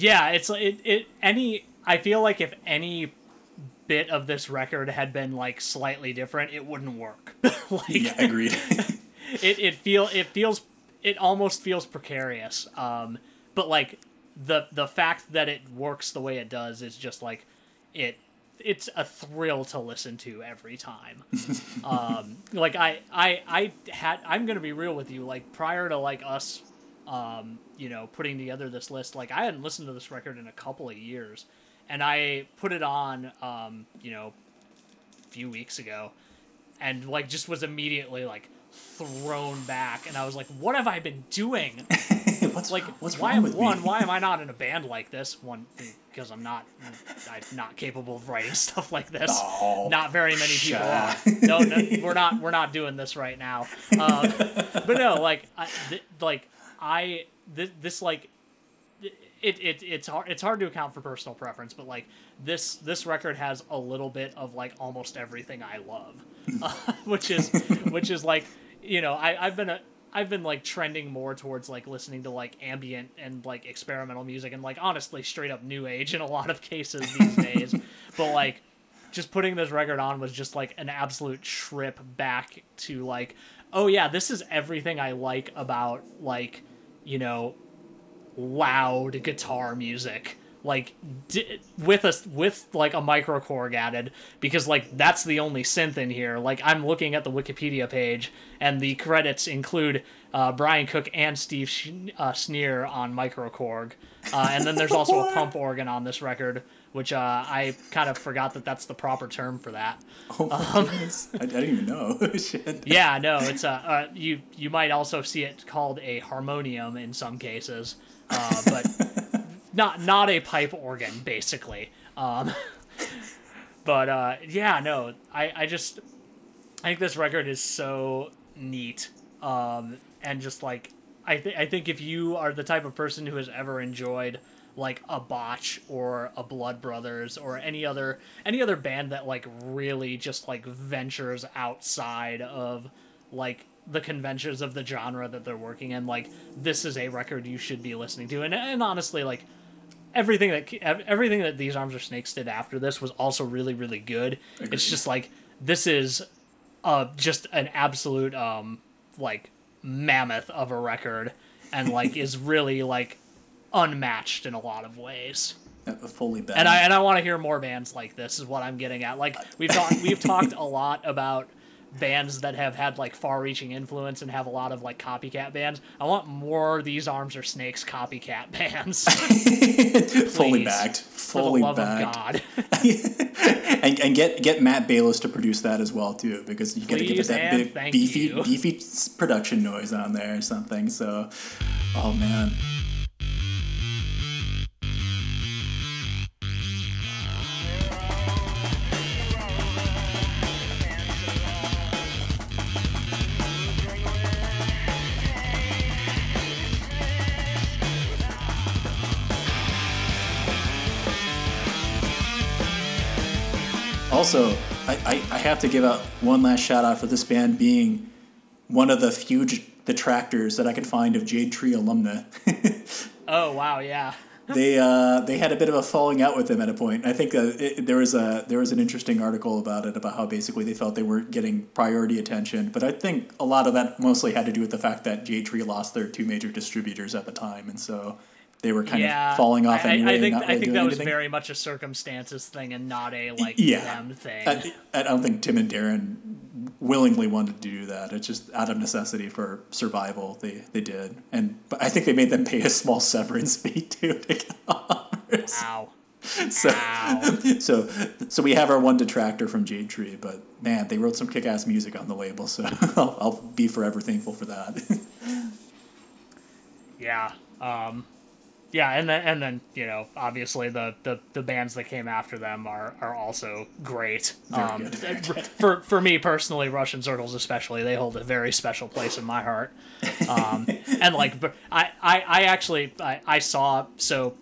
S1: Yeah, it's it, it any I feel like if any bit of this record had been like slightly different, it wouldn't work. like
S2: yeah agreed
S1: it, it feel it feels it almost feels precarious. Um but like the the fact that it works the way it does is just like it it's a thrill to listen to every time. um like I I I had I'm going to be real with you like prior to like us um you know putting together this list like I hadn't listened to this record in a couple of years and I put it on um you know a few weeks ago and like just was immediately like thrown back and I was like what have I been doing?
S2: What's
S1: like
S2: what's
S1: why
S2: wrong
S1: am
S2: with
S1: one
S2: me?
S1: why am I not in a band like this? One because I'm not I'm not capable of writing stuff like this.
S2: Oh,
S1: not very many people are. No, no we're not we're not doing this right now. Um, but no like I, th- like I th- this like it, it it's hard it's hard to account for personal preference but like this this record has a little bit of like almost everything I love uh, which is which is like you know I I've been a I've been like trending more towards like listening to like ambient and like experimental music and like honestly straight up new age in a lot of cases these days. But like just putting this record on was just like an absolute trip back to like oh yeah this is everything I like about like you know loud guitar music like d- with a with like a microKORG added because like that's the only synth in here. Like i'm looking at the wikipedia page and the credits include uh, brian cook and steve Sch- uh, Snere on microKORG. Uh, and then there's also a pump organ on this record which uh, i kind of forgot that that's the proper term for that
S2: oh goodness. I, I didn't even know Shit.
S1: yeah, no, it's a uh, you. You might also see it called a harmonium in some cases, uh, but not not a pipe organ, basically. Um, but uh, yeah, no, I I just I think this record is so neat, um, and just like I think I think if you are the type of person who has ever enjoyed like a botch or a blood brothers or any other any other band that like really just like ventures outside of like the conventions of the genre that they're working in. Like this is a record you should be listening to. And, and honestly like everything that everything that these arms are snakes did after this was also really really good.
S2: Agreed.
S1: it's just like this is uh just an absolute um like mammoth of a record and like is really like unmatched in a lot of ways
S2: fully bad
S1: and I and I want to hear more bands like this is what I'm getting at. Like we've talked we've talked a lot about bands that have had like far-reaching influence and have a lot of like copycat bands. I want more these arms are snakes copycat bands.
S2: fully backed fully backed and, and get get Matt Bayles to produce that as well too, because you got to give it that big beefy
S1: you.
S2: beefy production noise on there or something. So, oh man, Also, I, I, I have to give out one last shout out for this band being one of the few j- detractors that I could find of Jade Tree alumna.
S1: oh wow, yeah.
S2: they uh, they had a bit of a falling out with them at a point. I think uh, it, there was a there was an interesting article about it about how basically they felt they weren't getting priority attention. But I think a lot of that mostly had to do with the fact that Jade Tree lost their two major distributors at the time, and so they were kind
S1: yeah,
S2: of falling off
S1: I,
S2: anyway.
S1: I
S2: and
S1: think
S2: not
S1: I think that was
S2: anything.
S1: very much a circumstances thing and not a like
S2: yeah.
S1: them thing.
S2: I, I don't think Tim and Darren willingly wanted to do that. It's just out of necessity for survival. They they did, and but I think they made them pay a small severance fee too to get offers.
S1: Ow.
S2: So,
S1: Ow.
S2: so so we have our one detractor from Jade Tree, but man, they wrote some kick-ass music on the label, so I'll, I'll be forever thankful for that.
S1: Yeah. Um, yeah, and then and then you know obviously the, the, the bands that came after them are, are also great. Um,
S2: good, very good.
S1: For for me personally, Russian circles especially, they hold a very special place in my heart. Um, and like I, I, I actually I, I saw so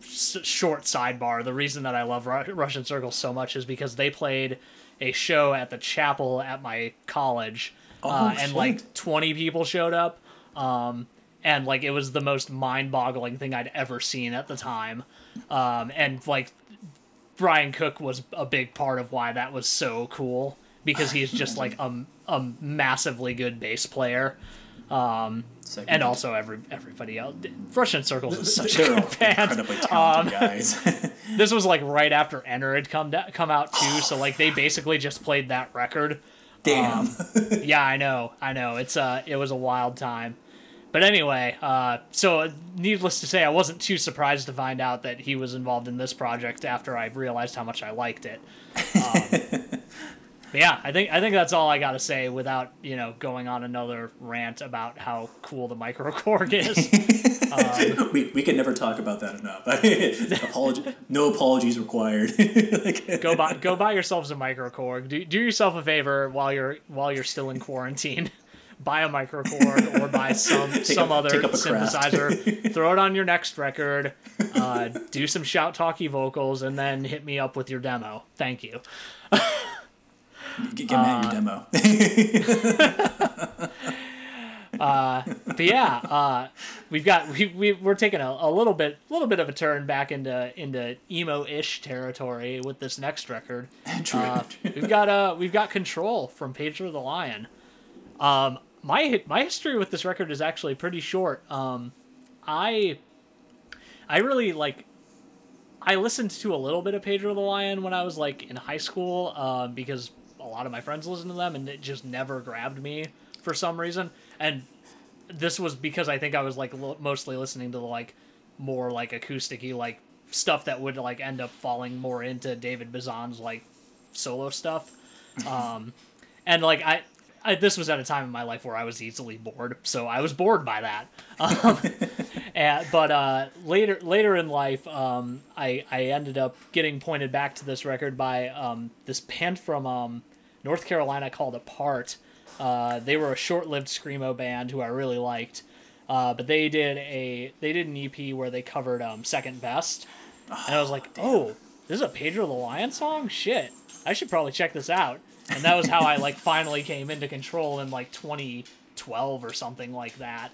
S1: short sidebar. The reason that I love Ru- Russian circles so much is because they played a show at the chapel at my college, uh,
S2: Oh,
S1: and like twenty people showed up. Um, and like it was the most mind-boggling thing I'd ever seen at the time. Um, and like Brian Cook was a big part of why that was so cool because he's just like a, a massively good bass player. Um, and also every everybody else. Russian Circles is such a
S2: They're all
S1: good band.
S2: incredibly talented
S1: Um,
S2: guys.
S1: This was like right after Enter had come da- come out too, so like they basically just played that record.
S2: Damn.
S1: Yeah, I know, I know. It's uh, it was a wild time. But anyway, uh, so needless to say, I wasn't too surprised to find out that he was involved in this project after I realized how much I liked it. Um, yeah, I think I think that's all I got to say without you know going on another rant about how cool the microKORG is.
S2: we, we can never talk about that enough. No apologies required. Like,
S1: go buy go buy yourselves a microKORG. Do do yourself a favor while you're while you're still in quarantine. Buy a microKORG or buy some some
S2: up-
S1: other
S2: take up a craft.
S1: synthesizer. throw it on your next record. Uh, do some shout talky vocals and then hit me up with your demo. Thank you.
S2: Get, get Matt
S1: Uh,
S2: your demo.
S1: But yeah, uh, we've got we, we we're taking a, a little bit a little bit of a turn back into into emo ish territory with this next record.
S2: True.
S1: Uh, we've got uh we've got Control from Pedro the Lion. Um, my my history with this record is actually pretty short. Um, I I really like. I listened to a little bit of Pedro the Lion when I was like in high school um, because a lot of my friends listened to them and it just never grabbed me for some reason. And this was because I think I was like lo- mostly listening to like more like acousticy like stuff that would like end up falling more into David Bazan's like solo stuff. Um, and like I, I, this was at a time in my life where I was easily bored, so I was bored by that. Um, and, but uh, later later in life, um, I I ended up getting pointed back to this record by um, this band from um, North Carolina called Apart. Uh, they were a short-lived screamo band who I really liked. Uh, but they did a they did an EP where they covered um, Second Best, and I was like, oh, this is a Pedro the Lion song. Shit, I should probably check this out. And that was how I like finally came into Control in like 2012 or something like that.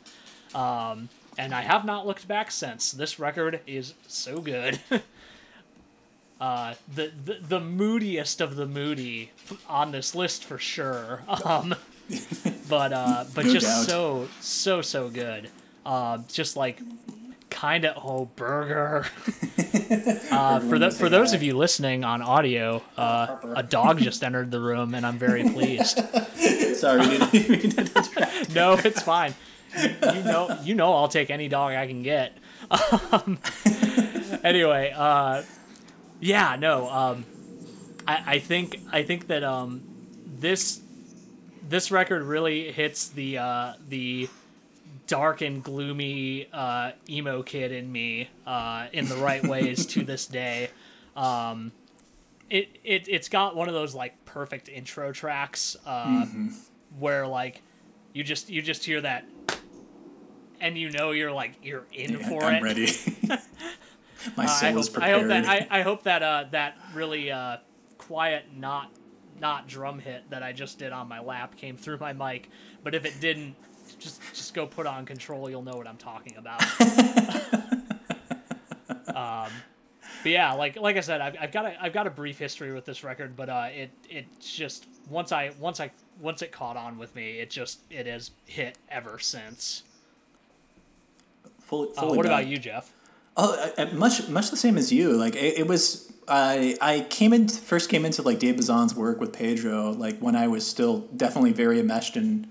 S1: Um, and I have not looked back since. This record is so good. uh, the, the the moodiest of the moody on this list for sure. Um, but uh, but
S2: No
S1: just
S2: doubt.
S1: so so so good. Uh, just like kind of oh burger. uh, for the, for those of you listening on audio, uh, a dog just entered the room, and I'm very pleased.
S2: Sorry, we didn't we didn't-
S1: no, it's fine. You, you know, you know, I'll take any dog I can get. Um, anyway, uh, yeah, no, um, I, I think I think that um, this this record really hits the uh, the dark and gloomy uh, emo kid in me uh, in the right ways to this day. Um, it, it it's got one of those like perfect intro tracks uh, where like you just you just hear that and you know you're like you're in for
S2: I'm
S1: it.
S2: ready. My
S1: Uh,
S2: soul
S1: I,
S2: is
S1: hope, I hope that I, I hope that uh, that really uh, quiet not not drum hit that I just did on my lap came through my mic. But if it didn't, just just go put on control. You'll know what I'm talking about. um, but yeah, like like I said, I've, I've got a I've got a brief history with this record, but uh, it it's just once I once I once it caught on with me, it just it has hit ever since.
S2: fully,
S1: Uh,
S2: fully
S1: what about you, Jeff?
S2: Oh, uh, uh, much much the same as you. Like it, it was. I I came in first came into like Dave Bazan's work with Pedro like when I was still definitely very enmeshed in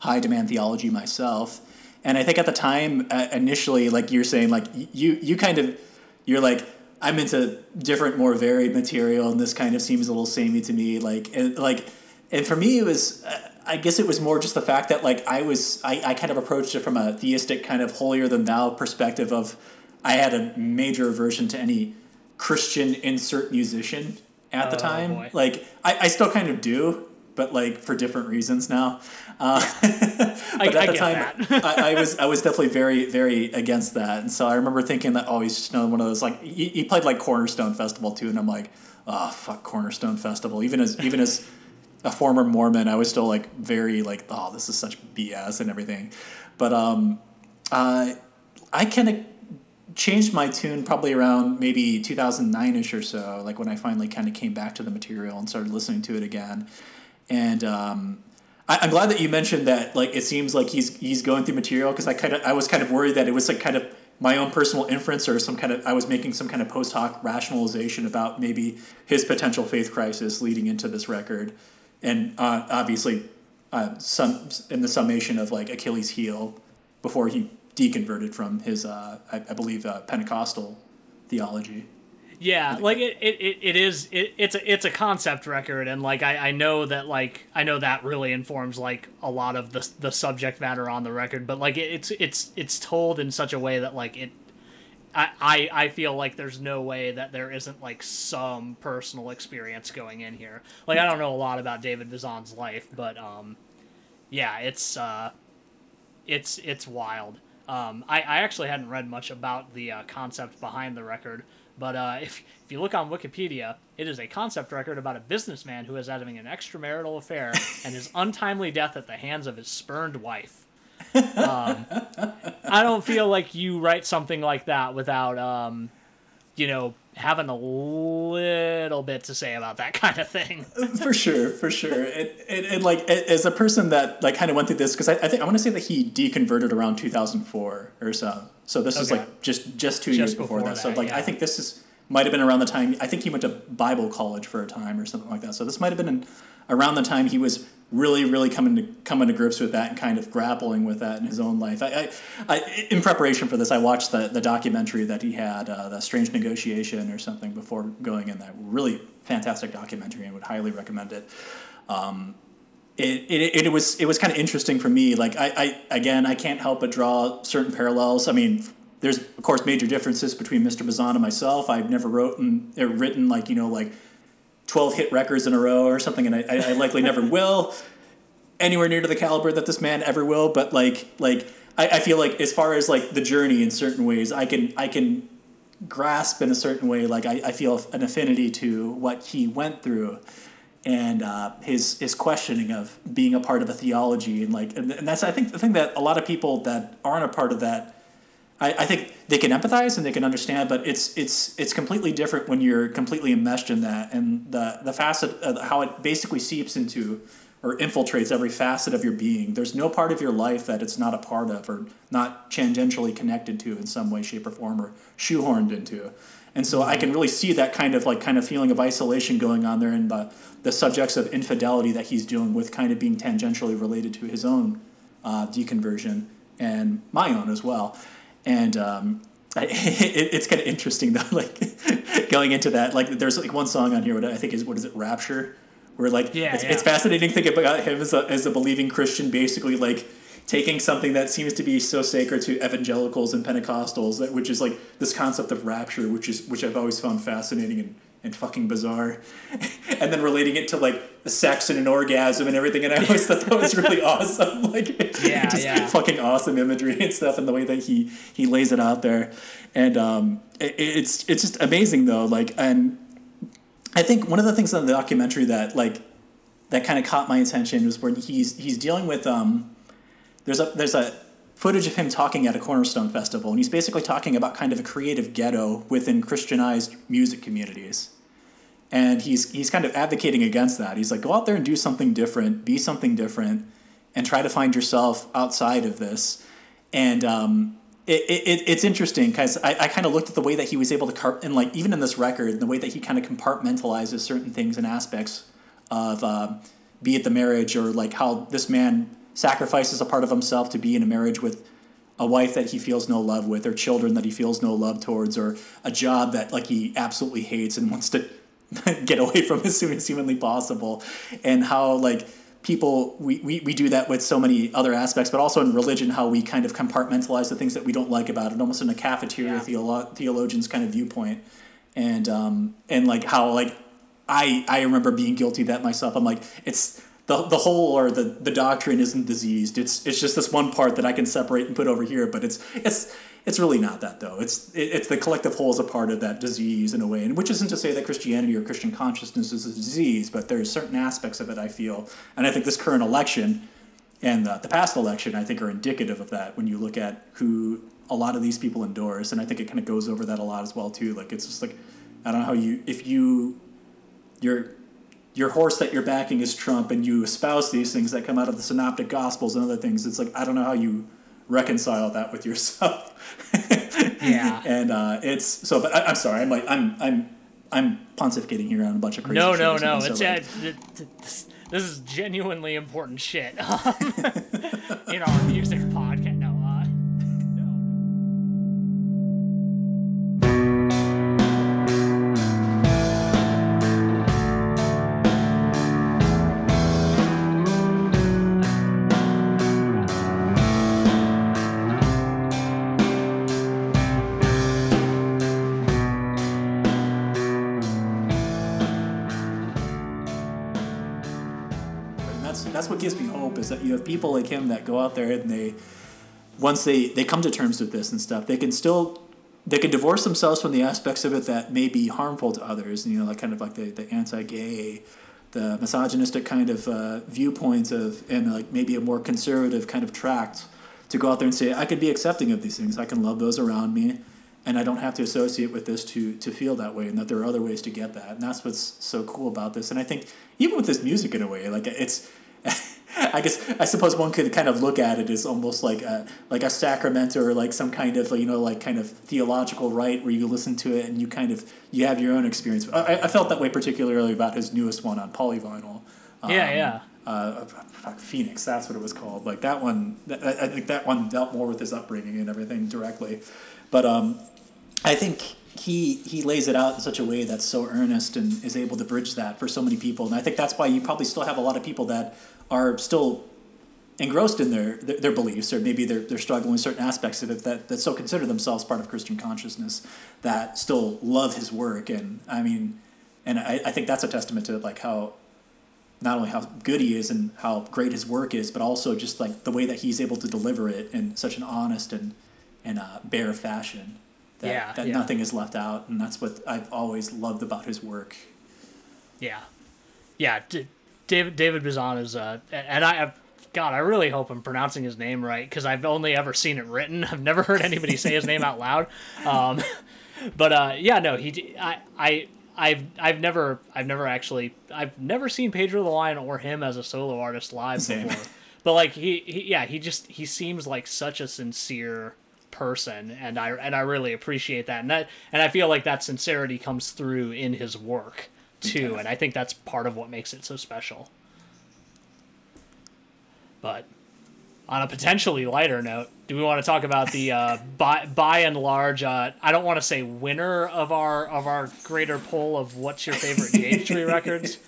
S2: high demand theology myself, and I think at the time uh, initially like you're saying like you you kind of you're like I'm into different more varied material and this kind of seems a little samey to me like and like and for me it was. Uh, I guess it was more just the fact that like I was I, I kind of approached it from a theistic kind of holier than thou perspective of I had a major aversion to any Christian insert musician at the
S1: Oh,
S2: time.
S1: boy.
S2: Like I, I still kind of do, but like for different reasons now. Uh, but
S1: I
S2: at the
S1: get
S2: time,
S1: that.
S2: I, I was I was definitely very very against that, and so I remember thinking that oh he's just another one of those like he, he played like Cornerstone Festival too, and I'm like oh fuck Cornerstone Festival. Even as even as a former Mormon, I was still like very like oh this is such BS and everything, but um, uh, I kind of changed my tune probably around maybe 2009ish or so like when i finally kind of came back to the material and started listening to it again and um, I, i'm glad that you mentioned that like it seems like he's he's going through material because i kind of i was kind of worried that it was like kind of my own personal inference or some kind of i was making some kind of post hoc rationalization about maybe his potential faith crisis leading into this record and uh, obviously uh, some in the summation of like achilles heel before he deconverted from his, uh, I, I believe, uh, Pentecostal theology.
S1: Yeah, like it, it, it, is it, it's a it's a concept record and like I, I know that like I know that really informs like a lot of the the subject matter on the record, but like it, it's it's it's told in such a way that like it I, I I feel like there's no way that there isn't like some personal experience going in here. Like I don't know a lot about David Vizon's life, but um yeah, it's uh it's it's wild. Um, I, I actually hadn't read much about the uh, concept behind the record, but uh, if if you look on Wikipedia, it is a concept record about a businessman who is having an extramarital affair and his untimely death at the hands of his spurned wife. Um, I don't feel like you write something like that without, um, you know, having a little bit to say about that kind of thing.
S2: Uh, for sure, for sure. And, and, and like a- as a person that like kind of went through this because I, I think I want to say that he deconverted around 2004 or so. So this is like just just two
S1: Just
S2: years before,
S1: before
S2: that. So like
S1: yeah.
S2: I think this is might have been around the time I think he went to Bible college for a time or something like that. So this might have been in, around the time he was really really coming to coming to grips with that and kind of grappling with that in his own life. I, I, I in preparation for this I watched the the documentary that he had uh, the Strange Negotiation or something before going in that really fantastic documentary and would highly recommend it it, it, it was it was kind of interesting for me. Like I, I again I can't help but draw certain parallels. I mean, there's of course major differences between Mr. Bazan and myself. I've never written uh, written like you know like twelve hit records in a row or something, and I, I, I likely never will anywhere near to the caliber that this man ever will. But like like I, I feel like as far as like the journey in certain ways, I can I can grasp in a certain way. Like I, I feel an affinity to what he went through and uh, his his questioning of being a part of a theology and like and, and that's I think the thing that a lot of people that aren't a part of that I, I think they can empathize and they can understand but it's it's it's completely different when you're completely enmeshed in that. And the the facet of how it basically seeps into or infiltrates every facet of your being. There's no part of your life that it's not a part of or not tangentially connected to in some way shape or form or shoehorned into. And so I can really see that kind of like kind of feeling of isolation going on there, and the the subjects of infidelity that he's dealing with, kind of being tangentially related to his own uh, deconversion and my own as well. And um, I, it, it's kind of interesting though, like going into that. Like there's like one song on here, what I think is what is it, Rapture, where like
S1: Yeah,
S2: it's,
S1: yeah.
S2: it's fascinating thinking about him as a as a believing Christian, basically like taking something that seems to be so sacred to evangelicals and Pentecostals, that which is like this concept of rapture, which is which I've always found fascinating and, and fucking bizarre, and then relating it to like sex and an orgasm and everything, and I always thought that was really awesome, like
S1: Yeah,
S2: just
S1: yeah.
S2: fucking awesome imagery and stuff, and the way that he he lays it out there, and um, it, it's it's just amazing though, like and I think one of the things in the documentary that like that kind of caught my attention was when he's he's dealing with um there's a there's a footage of him talking at a cornerstone festival and he's basically talking about kind of a creative ghetto within christianized music communities. And he's he's kind of advocating against that. He's like go out there and do something different be something different and try to find yourself outside of this. And um, it, it, it's interesting because I, I kind of looked at the way that he was able to car- and like even in this record the way that he kind of compartmentalizes certain things and aspects of uh, be it the marriage or like how this man sacrifices a part of himself to be in a marriage with a wife that he feels no love with or children that he feels no love towards or a job that like he absolutely hates and wants to get away from as soon as humanly possible. And how like people we, we, we do that with so many other aspects but also in religion how we kind of compartmentalize the things that we don't like about it almost in a cafeteria
S1: Yeah.
S2: theolo- theologian's kind of viewpoint. And um and like how like i i remember being guilty of that myself. I'm like it's the, the whole or the, the doctrine isn't diseased. It's it's just this one part that i can separate and put over here but it's it's it's really not that though. It's it, it's the collective whole is a part of that disease in a way and which isn't to say that christianity or christian consciousness is a disease but there's certain aspects of it i feel and i think this current election and the, the past election i think are indicative of that when you look at who a lot of these people endorse and i think it kind of goes over that a lot as well too. Like it's just like i don't know how you if you your your horse that you're backing is trump and you espouse these things that come out of the synoptic gospels and other things it's like i don't know how you reconcile that with yourself
S1: Yeah.
S2: and uh, it's so but I, i'm sorry i'm like i'm i'm i'm pontificating here on a bunch of crazy
S1: No, no, no. It's
S2: so,
S1: uh,
S2: like-
S1: th- th- this, this is genuinely important shit. in our music podcast.
S2: Is that you have people like him that go out there and they once they they come to terms with this and stuff they can still they can divorce themselves from the aspects of it that may be harmful to others you know like kind of like the, the anti-gay the misogynistic kind of uh, viewpoints of and like maybe a more conservative kind of tract to go out there and say i could be accepting of these things. I can love those around me and i don't have to associate with this to to feel that way and that there are other ways to get that and that's what's so cool about this and i think even with this music in a way like it's I guess I suppose one could kind of look at it as almost like a like a sacrament or like some kind of you know like kind of theological rite where you listen to it and you kind of you have your own experience. I, I felt that way particularly about his newest one on polyvinyl. Um,
S1: Yeah, yeah.
S2: Uh, fuck, Phoenix, that's what it was called. Like that one, I I think that one dealt more with his upbringing and everything directly. But um, I think he he lays it out in such a way that's so earnest and is able to bridge that for so many people. And I think that's why you probably still have a lot of people that are still engrossed in their, their, their beliefs or maybe they're, they're struggling with certain aspects of it that, that still consider themselves part of Christian consciousness that still love his work. And I mean, and I, I think that's a testament to like how not only how good he is and how great his work is, but also just like the way that he's able to deliver it in such an honest and and uh, bare fashion. That,
S1: Yeah,
S2: that
S1: yeah.
S2: nothing is left out, and that's what I've always loved about his work.
S1: Yeah, yeah. D- David David Bizan is uh, and I have God. I really hope I'm pronouncing his name right because I've only ever seen it written. I've never heard anybody say his name out loud. Um, but uh, yeah, no, he. I I. I've I've never I've never actually I've never seen Pedro the Lion or him as a solo artist live
S2: Same.
S1: before. But like he, he yeah he just he seems like such a sincere person and I and I really appreciate that and that and I feel like that sincerity comes through in his work too and I think that's part of what makes it so special. But on a potentially lighter note, do we want to talk about the uh, by by and large? Uh, I don't want to say winner of our of our greater poll of what's your favorite Jade Tree records.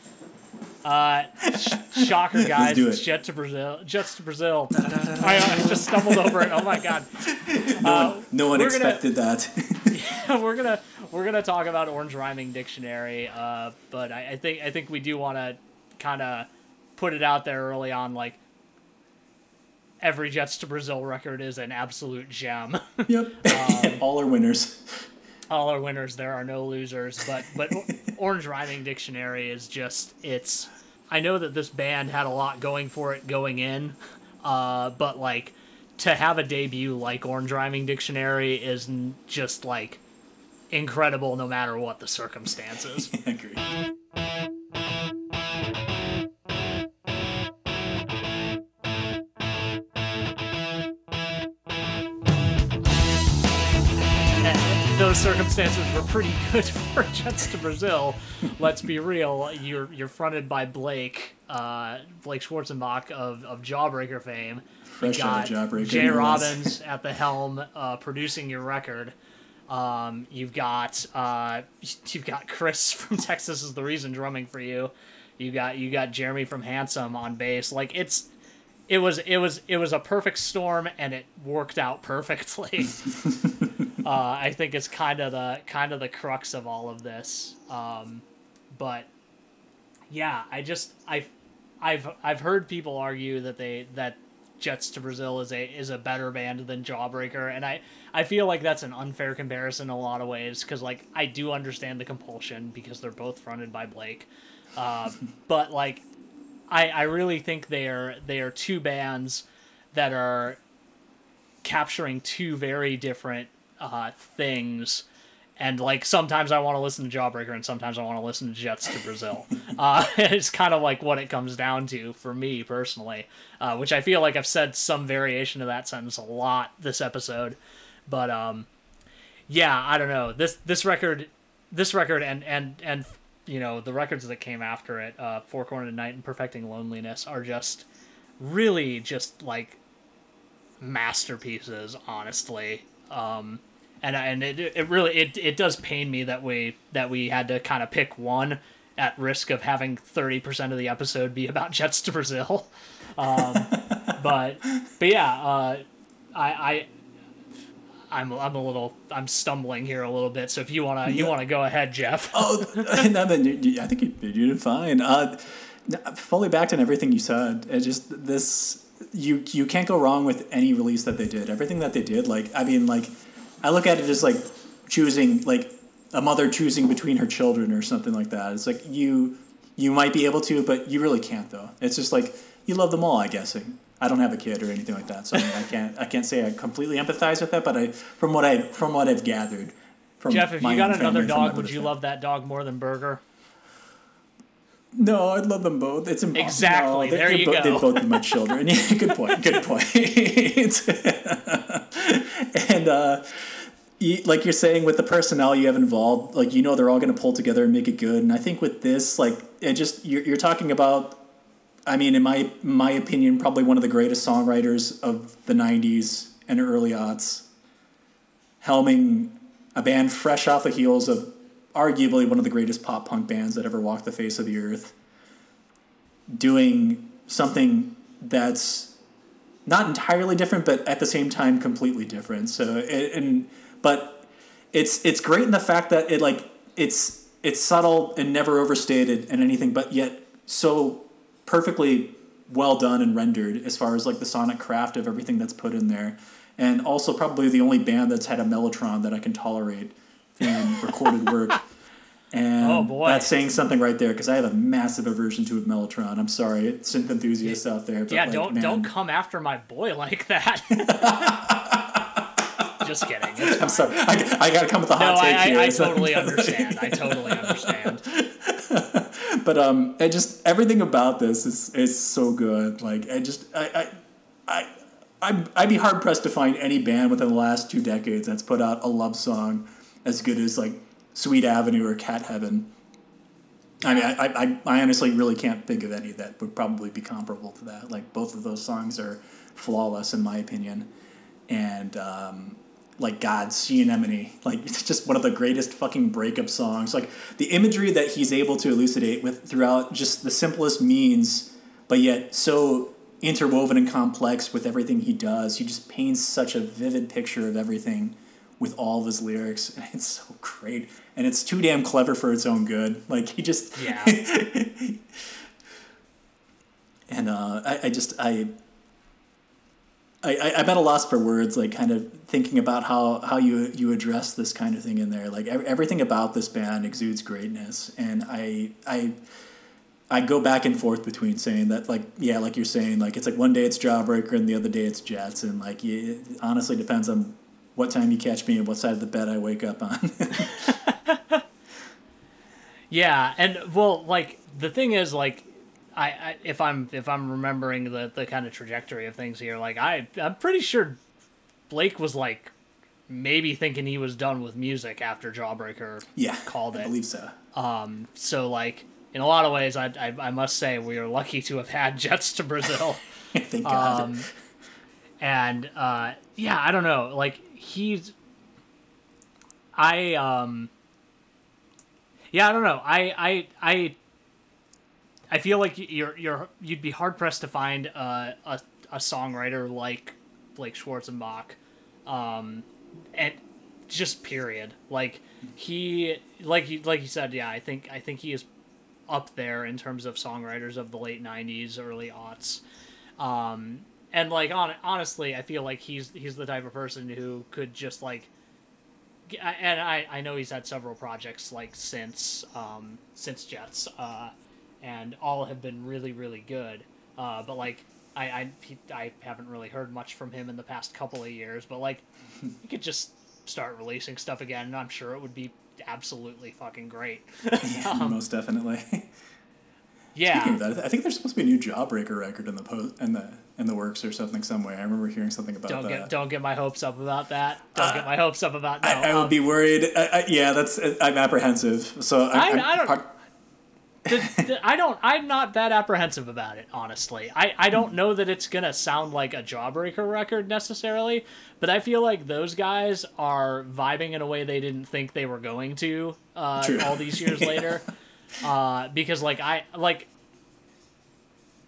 S1: Uh, sh- shocker, guys! It's
S2: it.
S1: Jet to Brazil. Jets to Brazil. I, I just stumbled over it. Oh my god! Uh,
S2: No one
S1: we're gonna-
S2: expected that.
S1: we're gonna we're gonna talk about Orange Rhyming Dictionary, uh, but I, I think I think we do want to kind of put it out there early on, like every Jets to Brazil record is an absolute gem.
S2: yep.
S1: Um,
S2: All are winners.
S1: All are winners. There are no losers. But but Orange Rhyming Dictionary is just it's. I know that this band had a lot going for it going in, uh, but like to have a debut like Orange Rhyming Dictionary is just like incredible no matter what the circumstances.
S2: Agree.
S1: Circumstances were pretty good for Jets to Brazil. Let's be real. You're you're fronted by Blake, uh, Blake Schwarzenbach of, of Jawbreaker fame.
S2: Fresh
S1: you
S2: out
S1: got
S2: of Jawbreaker,
S1: Jay
S2: no less.
S1: Robbins at the helm, uh, producing your record. Um, you've got uh, you've got Chris from Texas is the reason drumming for you. You got you got Jeremy from Handsome on bass. Like it's it was it was it was a perfect storm and it worked out perfectly. uh, I think it's kind of the kind of the crux of all of this. Um, but yeah, I just I I've I've heard people argue that they that Jets to Brazil is a is a better band than Jawbreaker, and I I feel like that's an unfair comparison in a lot of ways because like I do understand the compulsion because they're both fronted by Blake, uh, but like I I really think they are they are two bands that are capturing two very different uh, things. And like sometimes I want to listen to Jawbreaker, and sometimes I want to listen to Jets to Brazil. uh, it's kind of like what it comes down to for me personally, uh, which I feel like I've said some variation of that sentence a lot this episode. But um, yeah, I don't know this this record, this record, and and and you know the records that came after it, uh, Four Cornered Night and Perfecting Loneliness, are just really just like masterpieces, honestly. Um, and and it, it really it, it does pain me that we that we had to kind of pick one at risk of having 30% of the episode be about jets to brazil um, but but yeah uh, i i I'm, I'm a little I'm stumbling here a little bit so if you wanna you wanna go ahead Jeff
S2: Oh, no, then you, I think you, you did fine. Uh, fully backed on everything you said. It just this you you can't go wrong with any release that they did. Everything that they did, like I mean, like I look at it as like choosing like a mother choosing between her children or something like that. It's like you you might be able to, but you really can't though. It's just like you love them all. I guess. I don't have a kid or anything like that, so I, mean, I can't I can't say I completely empathize with that. But I from what I from what I've gathered. From
S1: Jeff if you got another dog would you love that dog more than Burger
S2: No, I'd love them both. It's impossible.
S1: Exactly,
S2: No,
S1: there you
S2: bo-
S1: go.
S2: They've both been my children. Yeah, good point. Good point. and uh, you, like you're saying, with the personnel you have involved, like you know they're all going to pull together and make it good. And I think with this, like it just you're, you're talking about. I mean, in my my opinion, probably one of the greatest songwriters of the '90s and early aughts, helming a band fresh off the heels of arguably one of the greatest pop punk bands that ever walked the face of the earth, doing something that's not entirely different, but at the same time completely different. So, it, and but it's it's great in the fact that it like it's it's subtle and never overstated and anything, but yet so perfectly well done and rendered as far as like the sonic craft of everything that's put in there. And also probably the only band that's had a mellotron that I can tolerate in recorded work. And
S1: Oh,
S2: that's saying something right there because I have a massive aversion to a mellotron. I'm sorry, synth enthusiasts out there. But
S1: yeah
S2: like,
S1: don't
S2: man,
S1: don't come after my boy like that just kidding.
S2: I'm sorry. I, I gotta come with a
S1: no
S2: hot take
S1: I,
S2: here.
S1: I, I totally understand i totally understand
S2: but um, it just everything about this is is so good. Like I just I I I. I'd, I'd be hard pressed to find any band within the last two decades that's put out a love song as good as like Sweet Avenue or Cat Heaven. I mean, I, I, I honestly really can't think of any that would probably be comparable to that. Like both of those songs are flawless in my opinion, and um, like God, Sea Anemone, like it's just one of the greatest fucking breakup songs. Like the imagery that he's able to elucidate with throughout just the simplest means, but yet so interwoven and complex with everything he does. He just paints such a vivid picture of everything with all of his lyrics, and it's so great. And it's too damn clever for its own good. Like he just
S1: yeah
S2: and uh, I, I just I, I I'm at a loss for words, like kind of thinking about how how you you address this kind of thing in there. Like everything about this band exudes greatness, and I I. I go back and forth between saying that, like, yeah, like you're saying, like it's like one day it's Jawbreaker and the other day it's Jets, and like, it honestly depends on what time you catch me and what side of the bed I wake up on.
S1: Yeah, and well, like the thing is, like, I, I if I'm if I'm remembering the the kind of trajectory of things here, like I I'm pretty sure Blake was like maybe thinking he was done with music after Jawbreaker
S2: Yeah,
S1: called it.
S2: I believe so.
S1: Um, So like in a lot of ways, I, I I must say we are lucky to have had Jets to Brazil.
S2: Thank God.
S1: Um, and uh, yeah, I don't know. Like he's, I um, yeah, I don't know. I I I, I feel like you're you're you'd be hard pressed to find a a, a songwriter like Blake Schwarzenbach, um, and just period. Like he like you like you said, yeah. I think I think he is up there in terms of songwriters of the late '90s, early aughts. Um, and like on, honestly, I feel like he's he's the type of person who could just like, and I, I know he's had several projects like since um, since Jets, uh, and all have been really really good. Uh, but like I I, he, I haven't really heard much from him in the past couple of years. But like he could just start releasing stuff again, and I'm sure it would be absolutely fucking great.
S2: Most definitely.
S1: yeah.
S2: Speaking of that, I think there's supposed to be a new Jawbreaker record in the post in the in the works or something somewhere. I remember hearing something about
S1: Don't
S2: that.
S1: get don't get my hopes up about that. Don't get my hopes up about no.
S2: I, I
S1: um,
S2: be worried. I, I, yeah, that's. I'm apprehensive. So I,
S1: I-
S2: I'm
S1: I don't-
S2: part-
S1: the, the, I don't. I'm not that apprehensive about it, honestly. I, I don't know that it's gonna sound like a Jawbreaker record necessarily, but I feel like those guys are vibing in a way they didn't think they were going to uh, all these years later. Uh, because like I like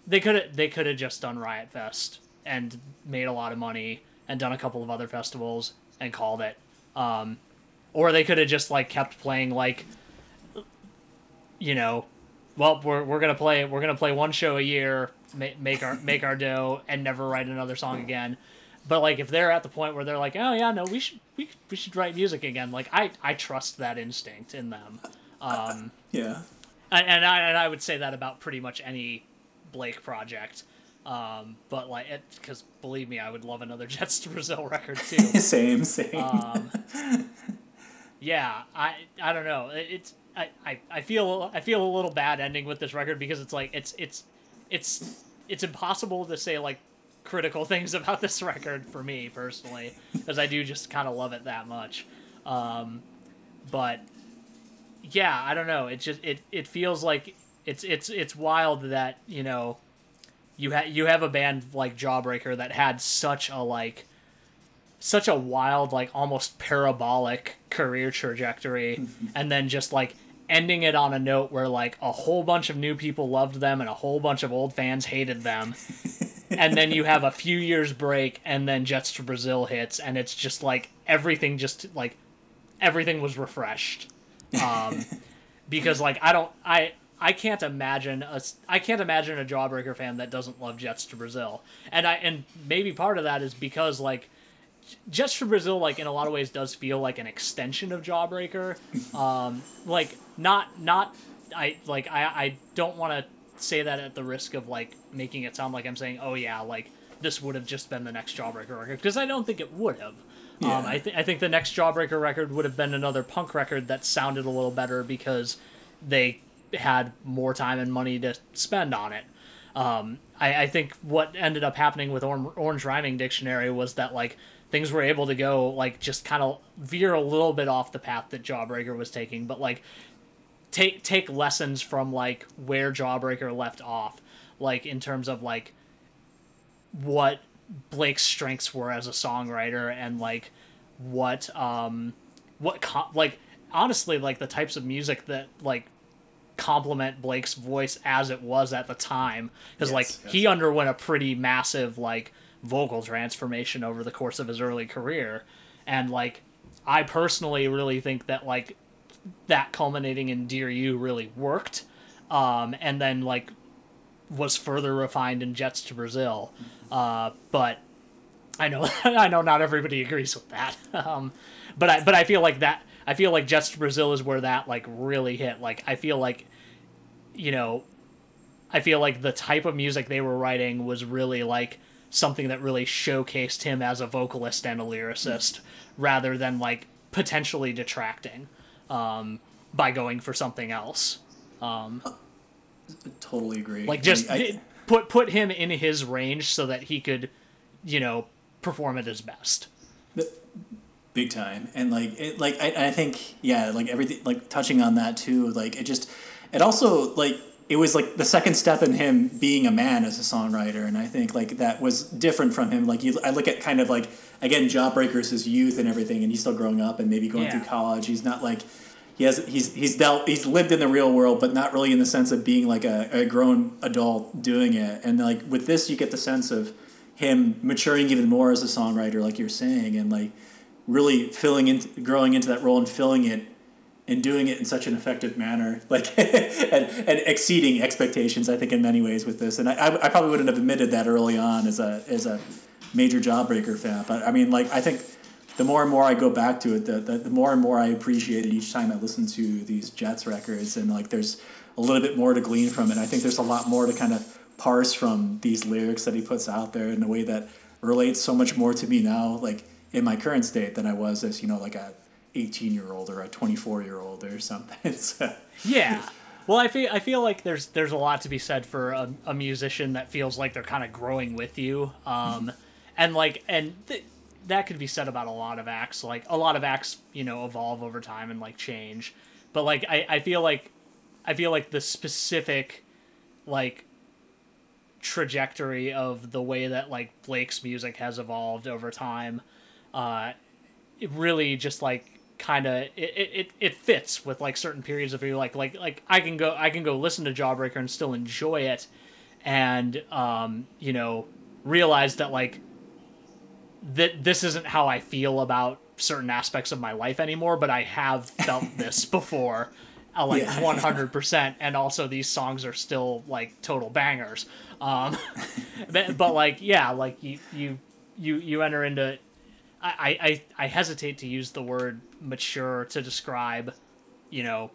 S1: they could have they could have just done Riot Fest and made a lot of money and done a couple of other festivals and called it. Um, or they could have just like kept playing like you know, well, we're, we're gonna play we're gonna play one show a year, ma- make our make our dough, and never write another song again. But like, if they're at the point where they're like, oh yeah, no, we should we, we should write music again. Like, I I trust that instinct in them, um,
S2: yeah.
S1: and, and I and I would say that about pretty much any Blake project. Um, but like, it, because believe me, I would love another Jets to Brazil record too.
S2: Same, same.
S1: Um, yeah, I I don't know. It- It's I, I, I feel I feel a little bad ending with this record because it's like it's it's it's it's impossible to say like critical things about this record for me personally because I do just kind of love it that much. Um, but yeah, I don't know. It just it it feels like it's it's it's wild that you know you ha- you have a band like Jawbreaker that had such a like such a wild like almost parabolic career trajectory and then just like ending it on a note where like a whole bunch of new people loved them and a whole bunch of old fans hated them. And then you have a few years break and then Jets to Brazil hits and it's just like everything just like everything was refreshed. Um because like I don't I I can't imagine a I can't imagine a Jawbreaker fan that doesn't love Jets to Brazil and I and maybe part of that is because like Jets to Brazil, like in a lot of ways, does feel like an extension of Jawbreaker. Um, like not not I like I I don't want to say that at the risk of like making it sound like I'm saying, oh yeah, like this would have just been the next Jawbreaker record because I don't think it would have.
S2: Yeah.
S1: Um, I think I think the next Jawbreaker record would have been another punk record that sounded a little better because they had more time and money to spend on it. Um, I, I think what ended up happening with Or- Orange Rhyming Dictionary was that like things were able to go like just kind of veer a little bit off the path that Jawbreaker was taking, but like take take lessons from like where Jawbreaker left off, like in terms of like what Blake's strengths were as a songwriter and like what um what co- like honestly like the types of music that like complement Blake's voice as it was at the time because
S2: Yes,
S1: like
S2: yes.
S1: he underwent a pretty massive like vocal transformation over the course of his early career and like I personally really think that like that culminating in Dear You really worked um and then like was further refined in Jets to Brazil uh but I know I know not everybody agrees with that. Um, but I but I feel like that I feel like Jets to Brazil is where that like really hit. Like I feel like you know I feel like the type of music they were writing was really like something that really showcased him as a vocalist and a lyricist rather than like potentially detracting um, by going for something else.
S2: totally agree.
S1: Like just
S2: I-
S1: th- put put him in his range so that he could, you know, perform at his best.
S2: Big time. And like it like I, I think yeah like everything like touching on that too like it just it also like it was like the second step in him being a man as a songwriter. And i think like that was different from him. Like you i look at kind of like again jawbreakers his youth and everything and he's still growing up and maybe going
S1: Yeah.
S2: through college. He's not like he has he's he's dealt he's lived in the real world but not really in the sense of being like a, a grown adult doing it. And like with this you get the sense of him maturing even more as a songwriter like you're saying. And like really filling in growing into that role and filling it and doing it in such an effective manner like and, and exceeding expectations i think in many ways with this. And I, I, probably wouldn't have admitted that early on as a as a major jawbreaker fan but i mean like i think the more and more i go back to it the, the, the more and more i appreciate it each time i listen to these jets records. And like there's a little bit more to glean from it. I think there's a lot more to kind of parse from these lyrics that he puts out there in a way that relates so much more to me now. Like in my current state than i was as you know like a 18 year old or a 24 year old or something so,
S1: Yeah. Well, I feel I feel like there's there's a lot to be said for a, a musician that feels like they're kind of growing with you, um, and like and th- that could be said about a lot of acts. Like a lot of acts, you know, evolve over time and like change, but like I, I feel like I feel like the specific like trajectory of the way that like Blake's music has evolved over time, uh, it really just like kind of it, it, it fits with like certain periods of your like like like I can go I can go listen to Jawbreaker and still enjoy it, and um you know realize that like that this isn't how I feel about certain aspects of my life anymore, but I have felt this before. Uh, like
S2: Yeah.
S1: one hundred percent, and also these songs are still like total bangers. Um, but, but like yeah, like you you you you enter into I, I, I hesitate to use the word mature to describe, you know,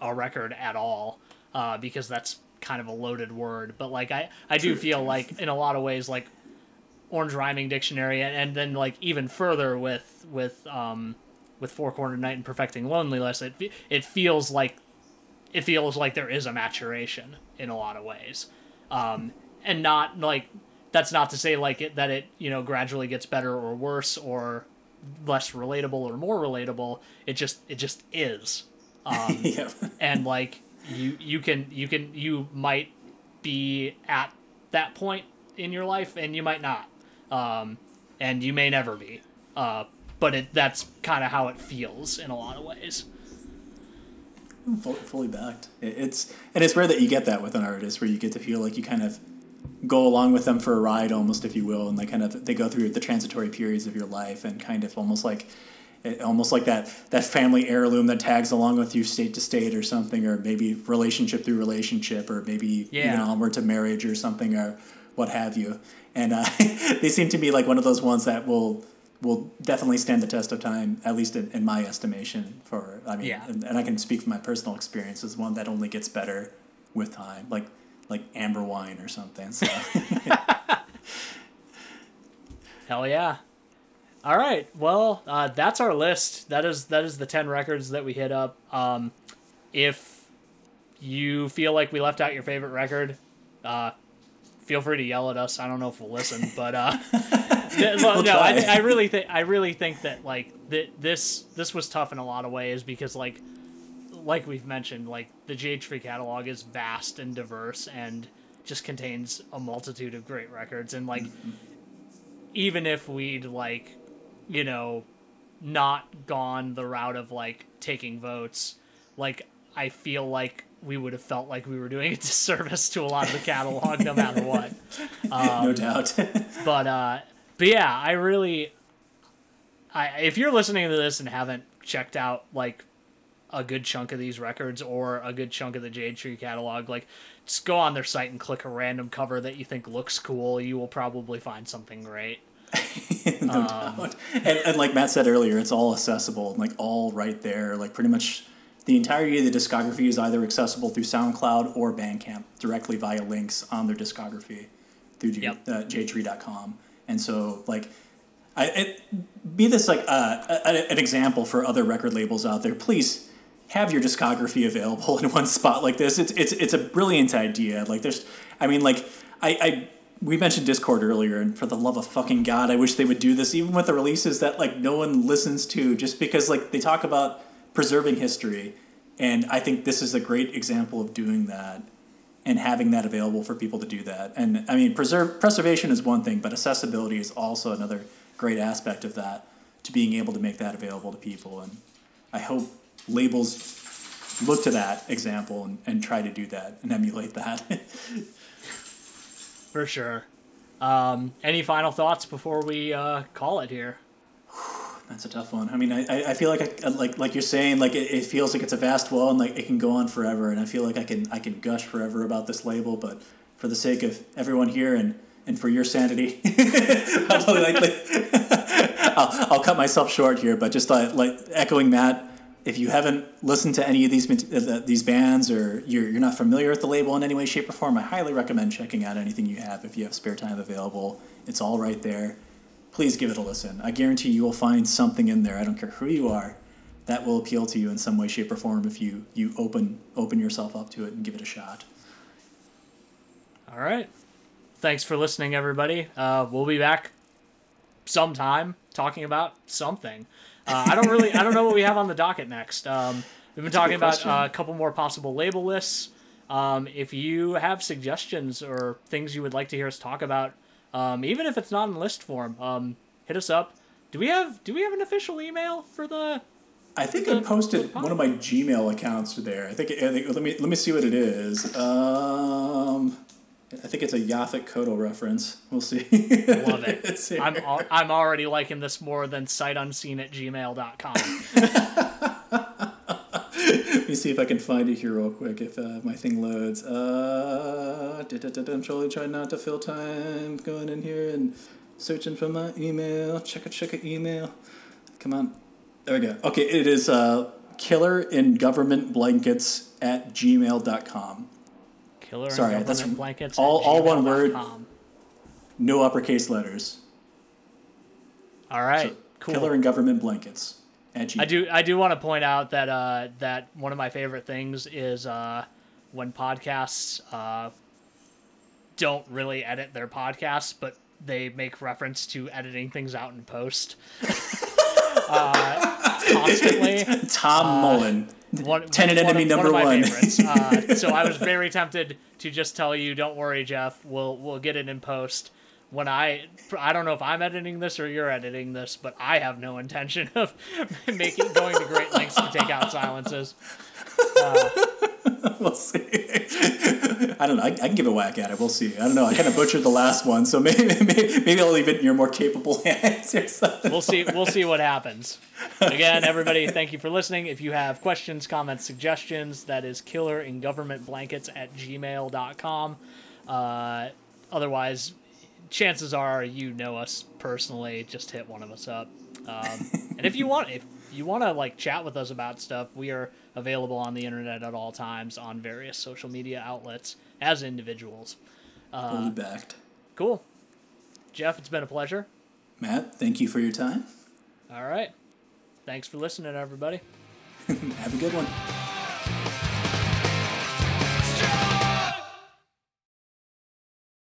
S1: a record at all, uh, because that's kind of a loaded word. But like I, I do feel like in a lot of ways like Orange Rhyming Dictionary and, and then like even further with with um with Four Cornered Night and Perfecting Loneliness, it it feels like it feels like there is a maturation in a lot of ways, um, and not like that's not to say like it that it you know gradually gets better or worse or less relatable or more relatable. It just it just is, um,
S2: yeah
S1: and like you you can you can you might be at that point in your life and you might not, um, and you may never be. Uh, but it that's kind of how it feels in a lot of ways.
S2: fully, fully backed. It, it's and it's rare that you get that with an artist where you get to feel like you kind of go along with them for a ride, almost if you will, and they kind of they go through the transitory periods of your life and kind of almost like almost like that that family heirloom that tags along with you state to state or something, or maybe relationship through relationship, or maybe even
S1: Yeah.
S2: onward to marriage or something, or what have you. And uh, they seem to be like one of those ones that will will definitely stand the test of time, at least in, in my estimation. For I mean,
S1: Yeah.
S2: and, and I can speak from my personal experience as one that only gets better with time, like like amber wine or something. So
S1: Hell yeah. All right. Well, uh, that's our list. That is that is the ten records that we hit up. Um, if you feel like we left out your favorite record, uh, feel free to yell at us. I don't know if we'll listen, but uh, well, no, I. I really think I really think that like th- this this was tough in a lot of ways because like like we've mentioned, like the Jade Tree catalog is vast and diverse and just contains a multitude of great records. And like even if we'd like you know not gone the route of like taking votes like i feel like we would have felt like we were doing a disservice to a lot of the catalog no matter what.
S2: No doubt.
S1: but uh but yeah i really i if you're listening to this and haven't checked out like a good chunk of these records or a good chunk of the jade tree catalog like just go on their site and click a random cover that you think looks cool you will probably find something great
S2: no
S1: Um,
S2: doubt. And, and like Matt said earlier, it's all accessible, like all right there. Like pretty much the entirety of the discography is either accessible through SoundCloud or Bandcamp directly via links on their discography through J-
S1: Yep.
S2: uh, jtree.com. And so like I it, be this like uh, a, a- an example for other record labels out there. Please have your discography available in one spot like this. It's it's it's a brilliant idea. Like there's, I mean, like I, I we mentioned Dischord earlier, and for the love of fucking god, I wish they would do this even with the releases that like no one listens to, just because like they talk about preserving history, and I think this is a great example of doing that and having that available for people to do that. And I mean, preserve preservation is one thing, but accessibility is also another great aspect of that. To being able to make that available to people, and I hope labels look to that example and, and try to do that and emulate that.
S1: For sure. Um, any final thoughts before we uh, call it here?
S2: That's a tough one. I mean, I, I feel like I, like like you're saying, like it, it feels like it's a vast well and like it can go on forever. And I feel like I can I can gush forever about this label, but for the sake of everyone here and, and for your sanity, I'll, I'll, I'll cut myself short here. But just like, like echoing Matt, if you haven't listened to any of these uh, these bands or you're you're not familiar with the label in any way, shape, or form, I highly recommend checking out anything you have if you have spare time available. It's all right there please give it a listen. I guarantee you will find something in there. I don't care who you are, that will appeal to you in some way, shape, or form if you you open open yourself up to it and give it a shot.
S1: All right. Thanks for listening, everybody. Uh, we'll be back sometime talking about something. Uh, I don't really, I don't know what we have on the docket next. Um, we've been
S2: That's
S1: talking
S2: good
S1: about uh, a couple more possible label lists. Um, if you have suggestions or things you would like to hear us talk about, um, even if it's not in list form, um, hit us up. Do we have Do we have an official email for the?
S2: I think I posted one of my Gmail accounts there. I think, I think let me let me see what it is. Um, I think it's a Yaphet Kotto reference. We'll see.
S1: Love it. I'm al- I'm already liking this more than sightUnseen at gmail.com.
S2: Let me see if I can find it here real quick if uh, my thing loads. Uh, I'm totally trying not to fill time going in here and searching for my email. Check a check a email. Come on. There we go. Okay, it is uh, killer in government blankets at gmail.com.
S1: Killer
S2: Sorry,
S1: and
S2: that's
S1: government blankets.
S2: all- all one word. No uppercase letters.
S1: All right,
S2: So,
S1: cool.
S2: Killer in government blankets.
S1: I do I do want to point out that uh, that one of my favorite things is uh, when podcasts uh, don't really edit their podcasts, but they make reference to editing things out in post. uh, constantly.
S2: Tom Mullen.
S1: One,
S2: Tenant enemy
S1: of,
S2: number
S1: one.
S2: One.
S1: favorites. Uh, so I was very tempted to just tell you, "Don't worry, Jeff. We'll we'll get it in post." When I I don't know if I'm editing this or you're editing this, but I have no intention of making going to great lengths to take out silences.
S2: we'll see. I don't know. I, I can give a whack at it. We'll see. I don't know. I kind of butchered the last one, so maybe maybe, maybe I'll leave it in your more capable hands or something.
S1: We'll see. We'll see what happens. Again, everybody, thank you for listening. If you have questions, comments, suggestions, that is killer in government blankets at gmail.com. Uh, otherwise, chances are you know us personally. Just hit one of us up. Um, and if you want, if you want to like chat with us about stuff, we are available on the internet at all times on various social media outlets as individuals.
S2: Uh, Fully backed.
S1: Cool. Jeff, it's been a pleasure.
S2: Matt, thank you for your time.
S1: All right. Thanks for listening, everybody.
S2: Have a good one.